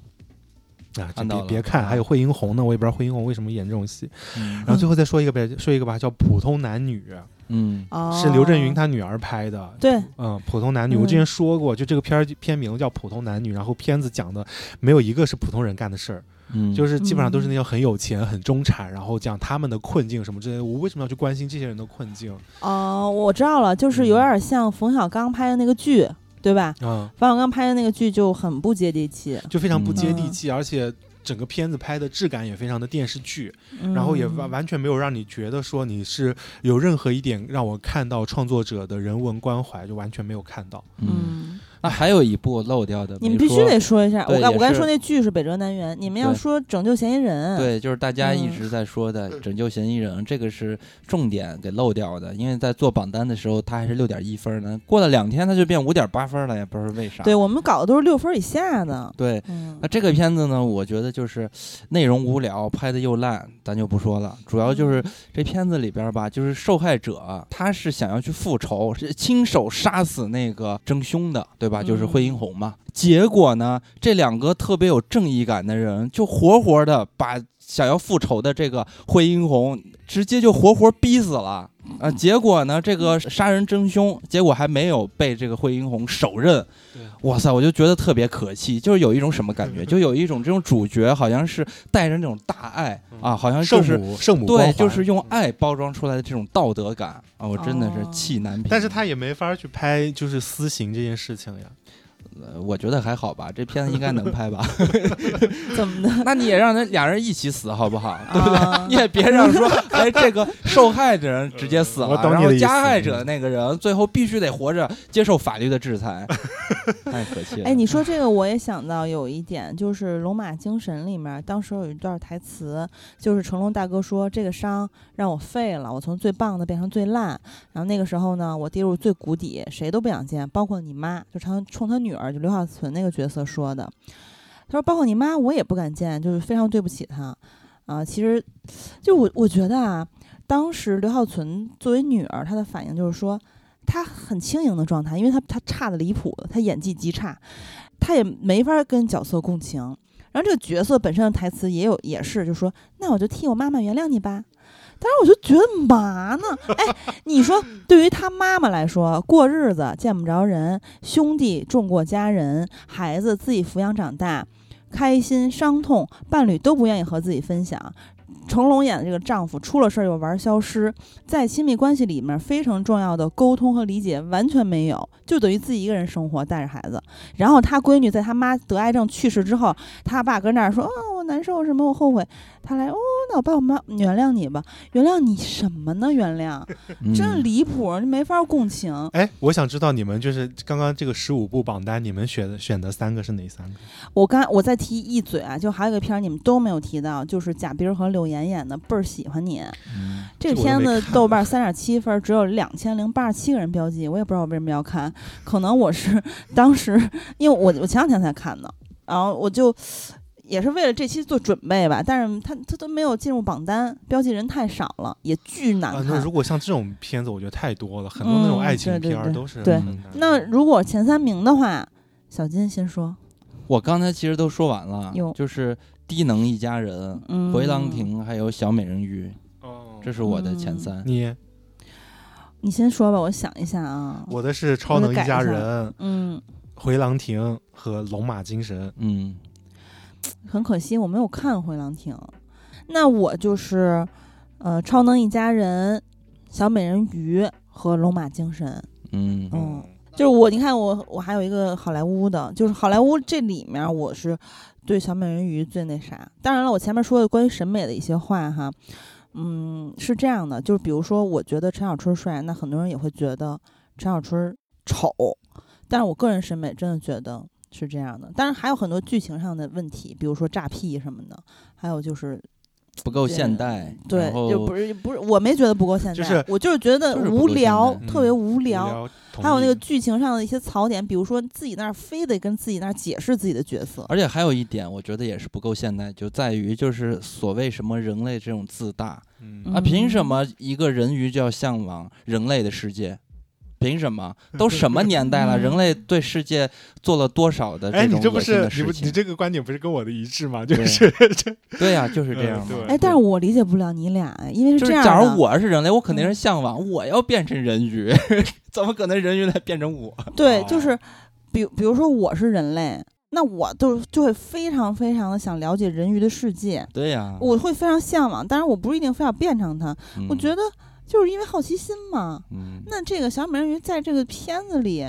Speaker 3: 啊，这
Speaker 1: 看到了
Speaker 3: 别别看，还有惠英红呢，我也不知道惠英红为什么演这种戏。
Speaker 1: 嗯
Speaker 3: 然后最后再说一个呗，说一个吧，叫《普通男女
Speaker 1: 嗯》，
Speaker 2: 哦，
Speaker 3: 是刘震云他女儿拍的。
Speaker 2: 对，
Speaker 3: 嗯，普通男女，我之
Speaker 2: 嗯
Speaker 3: 前说过，就这个片儿片名叫《普通男女》，然后片子讲的没有一个是普通人干的事儿，
Speaker 1: 嗯，
Speaker 3: 就是基本上都是
Speaker 2: 嗯
Speaker 3: 那些很有钱、很中产，然后讲他们的困境什么之类的。我为什么要去关心这些人的困境？
Speaker 2: 哦，我知道了，就是有
Speaker 3: 嗯
Speaker 2: 点像冯小刚拍的那个剧，对吧？
Speaker 3: 嗯，
Speaker 2: 冯小刚拍的那个剧就很不接地气，
Speaker 3: 就非常不接地
Speaker 2: 嗯。
Speaker 3: 气，而且整个片子拍的质感也非常的电视剧，然后也完
Speaker 2: 嗯
Speaker 3: 完全没有让你觉得说你是有任何一点让我看到创作者的人文关怀，就完全没有看到。
Speaker 1: 嗯，
Speaker 2: 嗯，
Speaker 1: 那还有一部漏掉的，
Speaker 2: 你们必须得说一下。我刚我刚才说那剧是北辙南辕，你们要说拯救嫌疑人。，
Speaker 1: 对，就是大家一
Speaker 2: 嗯
Speaker 1: 直在说的拯救嫌疑人，这个是重点给漏掉的，因为在做榜单的时候，它还是六点一分呢，过了两天它就变五点八分了，也不知道为啥。
Speaker 2: 对我们搞的都是六分以下的。
Speaker 1: 对
Speaker 2: 嗯
Speaker 1: 那这个片子呢，我觉得就是内容无聊，拍的又烂，咱就不说了。主要就是这片子里边吧，就是受害者他是想要去复仇，是亲手杀死那个真凶的，对吧？就是惠英红嘛。结果呢，这两个特别有正义感的人，就活活的把想要复仇的这个惠英红直接就活活逼死了。啊，结果呢，这个杀人真凶，结果还没有被这个惠英红手刃。
Speaker 3: 对
Speaker 1: 哇塞，我就觉得特别可气，就是有一种什么感觉，就有一种这种主角好像是带着那种大爱啊，好像是
Speaker 3: 母圣母
Speaker 1: 对，就是用爱包装出来的这种道德感啊，我真的是
Speaker 2: 哦
Speaker 1: 气难平。
Speaker 3: 但是他也没法去拍就是私刑这件事情呀。
Speaker 1: 呃我觉得还好吧，这片子应该能拍吧？
Speaker 2: 怎么的？
Speaker 1: 那你也让人俩人一起死好不好？对不对？
Speaker 2: 啊
Speaker 1: 你也别让说，哎，这个受害者人直接死了，
Speaker 3: 我懂你
Speaker 1: 然后加害者那个人最后必须得活着接受法律的制裁，太可惜了。
Speaker 2: 哎，你说这个我也想到有一点，就是《龙马精神》里面当时有一段台词，就是成龙大哥说：“这个伤让我废了，我从最棒的变成最烂。然后那个时候呢，我跌入最谷底，谁都不想见，包括你妈。”就常冲他女儿，就刘小存那个角色说的。他说：“包括你妈，我也不敢见，就是非常对不起她。啊，其实就我我觉得啊，当时刘浩存作为女儿，她的反应就是说。”她很轻盈的状态，因为她她差的离谱，她演技极差，她也没法跟角色共情。然后这个角色本身的台词也有也是，就说那我就替我妈妈原谅你吧。当时我就觉得嘛呢？哎，你说对于他妈妈来说，过日子见不着人，兄弟重过家人，孩子自己抚养长大，开心伤痛，伴侣都不愿意和自己分享。成龙演的这个丈夫出了事儿又玩消失，在亲密关系里面非常重要的沟通和理解完全没有，就等于自己一个人生活，带着孩子。然后他闺女在他妈得癌症去世之后，他爸跟那儿说：“啊，我难受什么，我后悔。”他来，哦，那我爸我妈原谅你吧，原谅你什么呢？原谅，
Speaker 1: 嗯
Speaker 2: 真离谱，没法共情。
Speaker 3: 哎，我想知道你们就是刚刚这个十五部榜单，你们选的选的三个是哪三个？
Speaker 2: 我刚我再提一嘴啊，就还有一个片儿你们都没有提到，就是贾冰儿和柳岩演的《倍儿喜欢你》。
Speaker 1: 嗯
Speaker 2: 这个片子豆瓣三点七分，只有两千零八十七个人标记，我也不知道我为什么要看，可能我是 当时因为我我前两天才看的，然后我就也是为了这期做准备吧，但是他他都没有进入榜单，标记人太少了，也巨难
Speaker 3: 啊，
Speaker 2: 看。
Speaker 3: 那如果像这种片子，我觉得太多了，很多那种
Speaker 2: 嗯
Speaker 3: 爱情片儿都是
Speaker 2: 对那如果前三名的话，小金先说，
Speaker 1: 我刚才其实都说完了，就是低能一家人、
Speaker 2: 嗯，
Speaker 1: 回廊，亭还有小美人鱼，
Speaker 3: 哦
Speaker 1: 这是我的前
Speaker 2: 嗯
Speaker 1: 三。
Speaker 3: 你
Speaker 2: 你先说吧，我想一下啊。
Speaker 3: 我的是超能一家人、
Speaker 2: 嗯，
Speaker 3: 回廊亭和龙马精神。
Speaker 1: 嗯，
Speaker 2: 很可惜我没有看《回廊亭》，那我就是，呃，超能一家人、小美人鱼和龙马精神。
Speaker 1: 嗯
Speaker 2: 嗯，就是我，你看我，我还有一个好莱坞的，就是好莱坞这里面我是对小美人鱼最那啥。当然了，我前面说的关于审美的一些话哈，嗯，是这样的，就是比如说，我觉得陈小春帅，那很多人也会觉得陈小春丑，但是我个人审美真的觉得是这样的。但是还有很多剧情上的问题，比如说诈屁什么的，还有就是
Speaker 1: 不够现代，
Speaker 2: 对就不是不是，我没觉得不够现代，
Speaker 3: 就是
Speaker 2: 我就是觉得无聊，
Speaker 1: 代
Speaker 2: 特别
Speaker 3: 嗯
Speaker 2: 无聊。还有那个剧情上的一些槽点，比如说自己那儿非得跟自己那儿解释自己的角色，
Speaker 1: 而且还有一点，我觉得也是不够现代，就在于就是所谓什么人类这种自大
Speaker 3: 嗯
Speaker 1: 啊，凭什
Speaker 2: 嗯
Speaker 1: 么一个人鱼就要向往人类的世界？凭什么？都什么年代了，
Speaker 2: 嗯
Speaker 1: 人类对世界做了多少的
Speaker 3: 哎，
Speaker 1: 这
Speaker 3: 你这不
Speaker 1: 种恶心的
Speaker 3: 是你不你
Speaker 1: 事情？
Speaker 3: 这个观点不是跟我的一致吗？就是 这
Speaker 1: 对呀，就是这
Speaker 3: 嗯
Speaker 1: 样嘛。
Speaker 3: 对
Speaker 2: 哎，但是我理解不了你俩，哎因为
Speaker 1: 是是
Speaker 2: 这样的。
Speaker 1: 假如我是人类，我肯定是
Speaker 2: 嗯
Speaker 1: 向往我要变成人鱼，怎么可能人鱼来变成我？
Speaker 2: 对，
Speaker 3: 哦
Speaker 2: 就是比比如说我是人类，那我就就会非常非常的想了解人鱼的世界，
Speaker 1: 对呀，
Speaker 2: 我会非常向往。当然，我不是一定非要变成它，我觉，
Speaker 1: 得
Speaker 2: 就是因为好奇心嘛。
Speaker 1: 嗯，
Speaker 2: 那这个小美人鱼在这个片子里，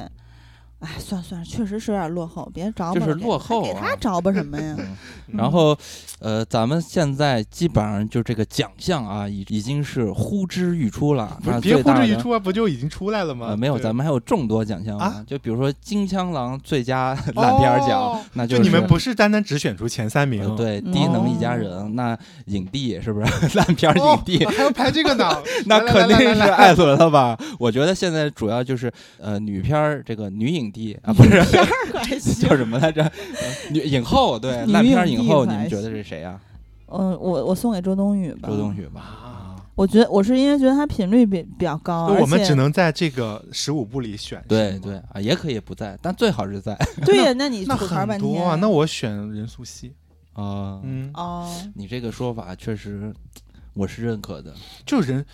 Speaker 2: 哎，算了算了，确实是有点落后，别着吧，
Speaker 1: 就是落后
Speaker 2: 啊给他
Speaker 1: 啊
Speaker 2: 找吧什么呀？
Speaker 1: 嗯 然后，呃，咱们现在基本上就这个奖项啊，已已经是呼之欲出了。那
Speaker 3: 不是别呼之欲出啊，不就已经出来了吗？
Speaker 1: 呃，没有，咱们还有众多奖项
Speaker 3: 啊
Speaker 1: 就比如说金枪狼最佳 烂片儿奖，
Speaker 3: 哦
Speaker 1: 那
Speaker 3: 就是你们不是单单只选出前三名
Speaker 1: 呃，对
Speaker 2: 嗯
Speaker 1: 低能一家
Speaker 2: 哦
Speaker 1: 人，那影帝是不是 烂片儿
Speaker 3: 哦
Speaker 1: 影帝？
Speaker 3: 还要排这个呢？
Speaker 1: 那肯定是艾伦了吧？我觉得现在主要就是呃女片儿这个女影帝啊，不是
Speaker 2: 还行
Speaker 1: 叫什么来着？呃女影后对
Speaker 2: 女
Speaker 1: 烂片
Speaker 2: 影
Speaker 1: 后，你们觉得是谁啊？
Speaker 2: 嗯，我我送给周冬雨吧。
Speaker 1: 周冬雨吧。
Speaker 3: 啊，
Speaker 2: 我觉得我是因为觉得她频率比比较高，
Speaker 3: 我们只能在这个十五部里选。
Speaker 1: 对对，啊，也可以不在，但最好是在
Speaker 2: 对呀，那你
Speaker 3: 那
Speaker 2: 吐槽半天
Speaker 3: 很多啊。那我选任素汐。
Speaker 1: 啊。
Speaker 3: 嗯，
Speaker 2: 哦，
Speaker 1: 你这个说法确实，我是认可的。
Speaker 3: 就人，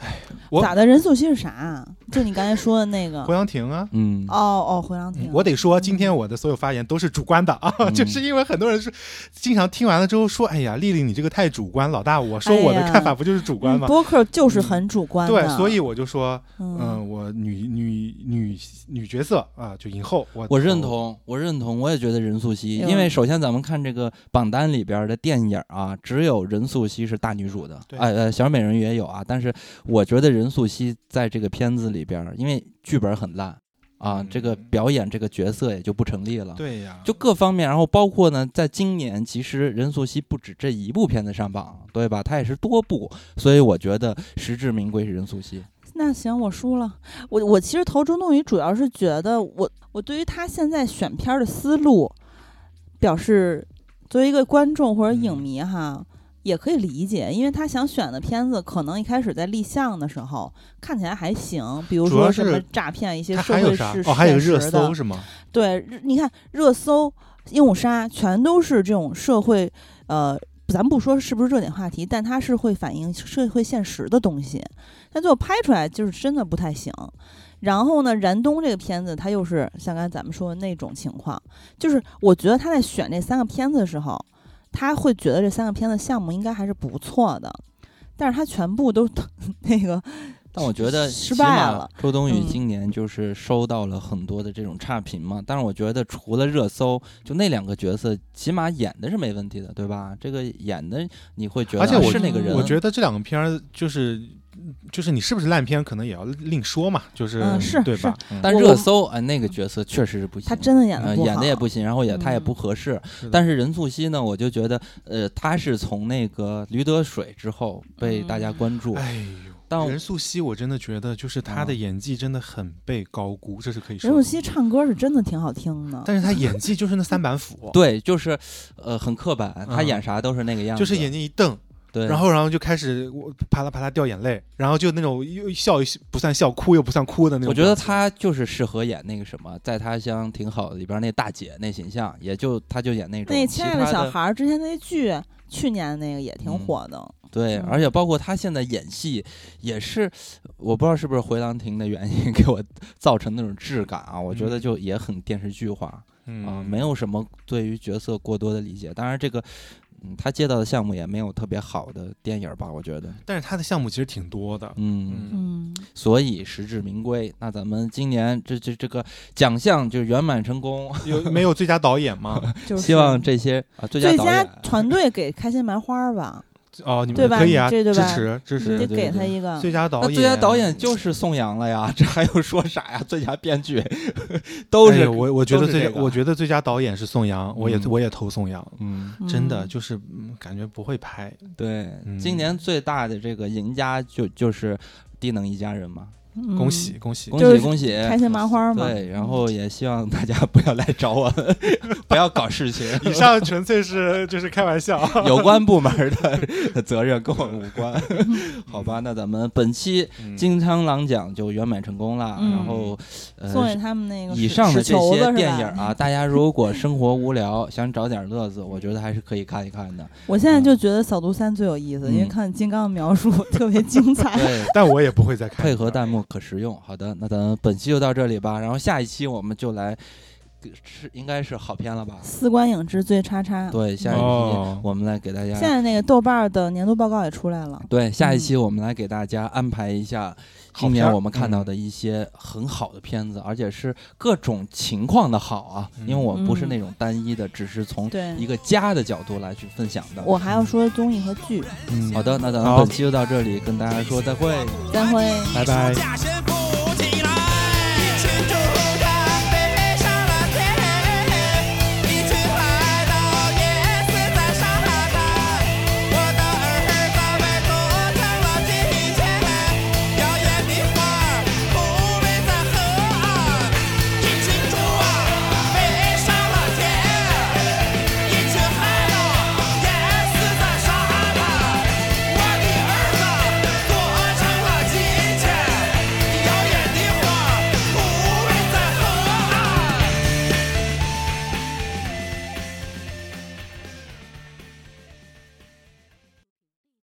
Speaker 3: 哎，我
Speaker 2: 咋的？任素汐是啥啊？就你刚才说的那个。
Speaker 3: 胡杨婷啊。
Speaker 1: 嗯，
Speaker 2: 哦哦，胡杨亭。
Speaker 3: 我得说，今天我的所有发言都是主观的啊，
Speaker 1: 嗯
Speaker 3: 就是因为很多人是，经常听完了之后说，哎呀，丽丽你这个太主观，老大我说我的看法不就是主观吗？
Speaker 2: 嗯播客就是很主观的。
Speaker 3: 对，所以我就说，
Speaker 2: 嗯，
Speaker 3: 嗯，我女女女女角色啊，就影后，我
Speaker 1: 我认。同，我认同，我也觉得任素汐，
Speaker 2: 嗯
Speaker 1: 因为首先咱们看这个榜单里边的电影啊，只有任素汐是大女主的，
Speaker 3: 对
Speaker 1: 哎呃，小美人鱼也有啊，但是我觉得任素汐在这个片子里边，因为剧本很烂啊，这个
Speaker 3: 嗯
Speaker 1: 表演这个角色也就不成立了。
Speaker 3: 对呀，
Speaker 1: 就各方面，然后包括呢，在今年其实任素汐不止这一部片子上榜，对吧？她也是多部，所以我觉得实至名归是任素汐。
Speaker 2: 那行，我输了。我我其实投周冬雨，主要是觉得我我对于她现在选片儿的思路，表示作为一个观众或者影
Speaker 3: 嗯
Speaker 2: 迷哈。也可以理解，因为他想选的片子，可能一开始在立项的时候看起来还行，比如说什么诈骗一些社会事？
Speaker 3: 还有啥哦，还有热搜是吗？
Speaker 2: 对，你看热搜、鹦鹉杀，全都是这种社会，呃，咱不说是不是热点话题，但它是会反映社会现实的东西。但最后拍出来就是真的不太行。然后呢，燃冬这个片子，它又是像刚才咱们说的那种情况，就是我觉得他在选这三个片子的时候，他会觉得这三个片子项目应该还是不错的，但是他全部都 那个
Speaker 1: 但我觉得
Speaker 2: 失败了
Speaker 1: 周冬雨
Speaker 2: 嗯
Speaker 1: 今年就是收到了很多的这种差评嘛。但是我觉得除了热搜，就那两个角色，起码演的是没问题的，对吧？这个演的你会觉得啊
Speaker 3: 而且我
Speaker 1: 是那个人，
Speaker 3: 我觉得这两个片儿就是。就是你是不是烂片，可能也要另说嘛，就是、
Speaker 2: 嗯是
Speaker 3: 对吧？嗯
Speaker 1: 但热搜啊，那个角色确实是不行。
Speaker 2: 他真的演的
Speaker 1: 呃，演的也不行，然后也他也
Speaker 2: 嗯
Speaker 1: 不合适。
Speaker 3: 是
Speaker 1: 但是任素汐呢，我就觉得，呃，他是从那个《驴得水》之后被大家关注，
Speaker 3: 哎
Speaker 1: 但
Speaker 3: 呦，任素汐，我真的觉得就是她的
Speaker 1: 啊
Speaker 3: 演技真的很被高估，这是可以说的。
Speaker 2: 任素汐唱歌是真的挺好听的，
Speaker 3: 但是她演技就是那三板斧，
Speaker 1: 对，就是，呃，很刻板，她
Speaker 3: 嗯
Speaker 1: 演啥都是那个样子，
Speaker 3: 就是眼睛一瞪，
Speaker 1: 对，
Speaker 3: 然后然后就开始我啪啦啪啦掉眼泪，然后就那种又笑不算笑，哭又不算哭的那种
Speaker 1: 我。觉得他就是适合演那个什么，在他乡挺好的里边那大姐那形象，也就他就演那种
Speaker 2: 那亲爱的小孩儿之前那剧，去年那个也挺
Speaker 1: 嗯
Speaker 2: 火的。
Speaker 1: 对，
Speaker 2: 嗯
Speaker 1: 而且包括他现在演戏也是，我不知道是不是回廊亭的原因 给我造成那种质感啊，我觉得
Speaker 3: 嗯
Speaker 1: 就也很电视剧化。
Speaker 3: 嗯
Speaker 1: 啊，没有什么对于角色过多的理解。当然，这个嗯，他接到的项目也没有特别好的电影吧，我觉得。
Speaker 3: 但是他的项目其实挺多的。
Speaker 1: 嗯，
Speaker 3: 嗯，
Speaker 2: 嗯，
Speaker 1: 所以实至名归。那咱们今年这这这个奖项就圆满成功，
Speaker 3: 有没有最佳导演吗？
Speaker 2: 就 是
Speaker 1: 希望这些啊最佳
Speaker 2: 最佳
Speaker 1: 导演
Speaker 2: 团队给开心麻花吧，
Speaker 3: 哦，你
Speaker 2: 对吧
Speaker 3: 们可以啊，支持支持
Speaker 2: 得给他一个。
Speaker 3: 最佳导演。
Speaker 1: 那最佳导演就是宋阳了呀，这还用说啥呀？最佳编剧 都是、
Speaker 3: 哎我我觉得最我觉得最佳导演是宋阳，我也
Speaker 1: 嗯
Speaker 3: 我也投宋阳。
Speaker 1: 嗯，
Speaker 3: 真的
Speaker 2: 嗯
Speaker 3: 就是嗯感觉不会拍，
Speaker 1: 对，
Speaker 3: 嗯
Speaker 1: 今年最大的这个赢家就就是低能一家人嘛，
Speaker 2: 嗯
Speaker 3: 恭喜恭喜
Speaker 1: 恭！喜恭喜！
Speaker 2: 开心麻花嘛。
Speaker 1: 对，然后也希望大家不要来找我们，不要搞事情。
Speaker 3: 以上纯粹是 就是开玩笑。
Speaker 1: 有关部门的 责任跟我们无关，好吧？那咱们本期
Speaker 3: 嗯
Speaker 1: 金苍狼奖就圆满成功了。
Speaker 2: 嗯
Speaker 1: 然后，呃，
Speaker 2: 送给他们那个
Speaker 1: 以上的这些电影啊，大家如果生活无聊，想找点乐子，我觉得还是可以看一看的。
Speaker 2: 我现在就觉得《扫毒三》最有意思，因为
Speaker 1: 嗯
Speaker 2: 看金刚的描述特别精彩。
Speaker 1: 对，
Speaker 3: 但我也不会再看。
Speaker 1: 配合弹幕可食用。好的，那咱们本期就到这里吧。然后下一期我们就来，是应该是好片了吧？
Speaker 2: 四观影之最叉叉。
Speaker 1: 对，下一期
Speaker 3: 哦
Speaker 1: 我们来给大家
Speaker 2: 现在那个豆瓣儿的年度报告也出来了。
Speaker 1: 对，下一
Speaker 2: 嗯
Speaker 1: 期我们来给大家安排一下今年我们看到
Speaker 3: 嗯
Speaker 1: 的一些很好的片子，而且是各种情况的好啊。因为我们不是
Speaker 2: 嗯
Speaker 1: 那种单一的，只是从一个家的角度来去分享的。
Speaker 2: 我还要说综艺和剧，
Speaker 3: 嗯
Speaker 1: 好的，那咱们本期就到这里，跟大家说再会。
Speaker 2: 再会。
Speaker 3: 拜拜。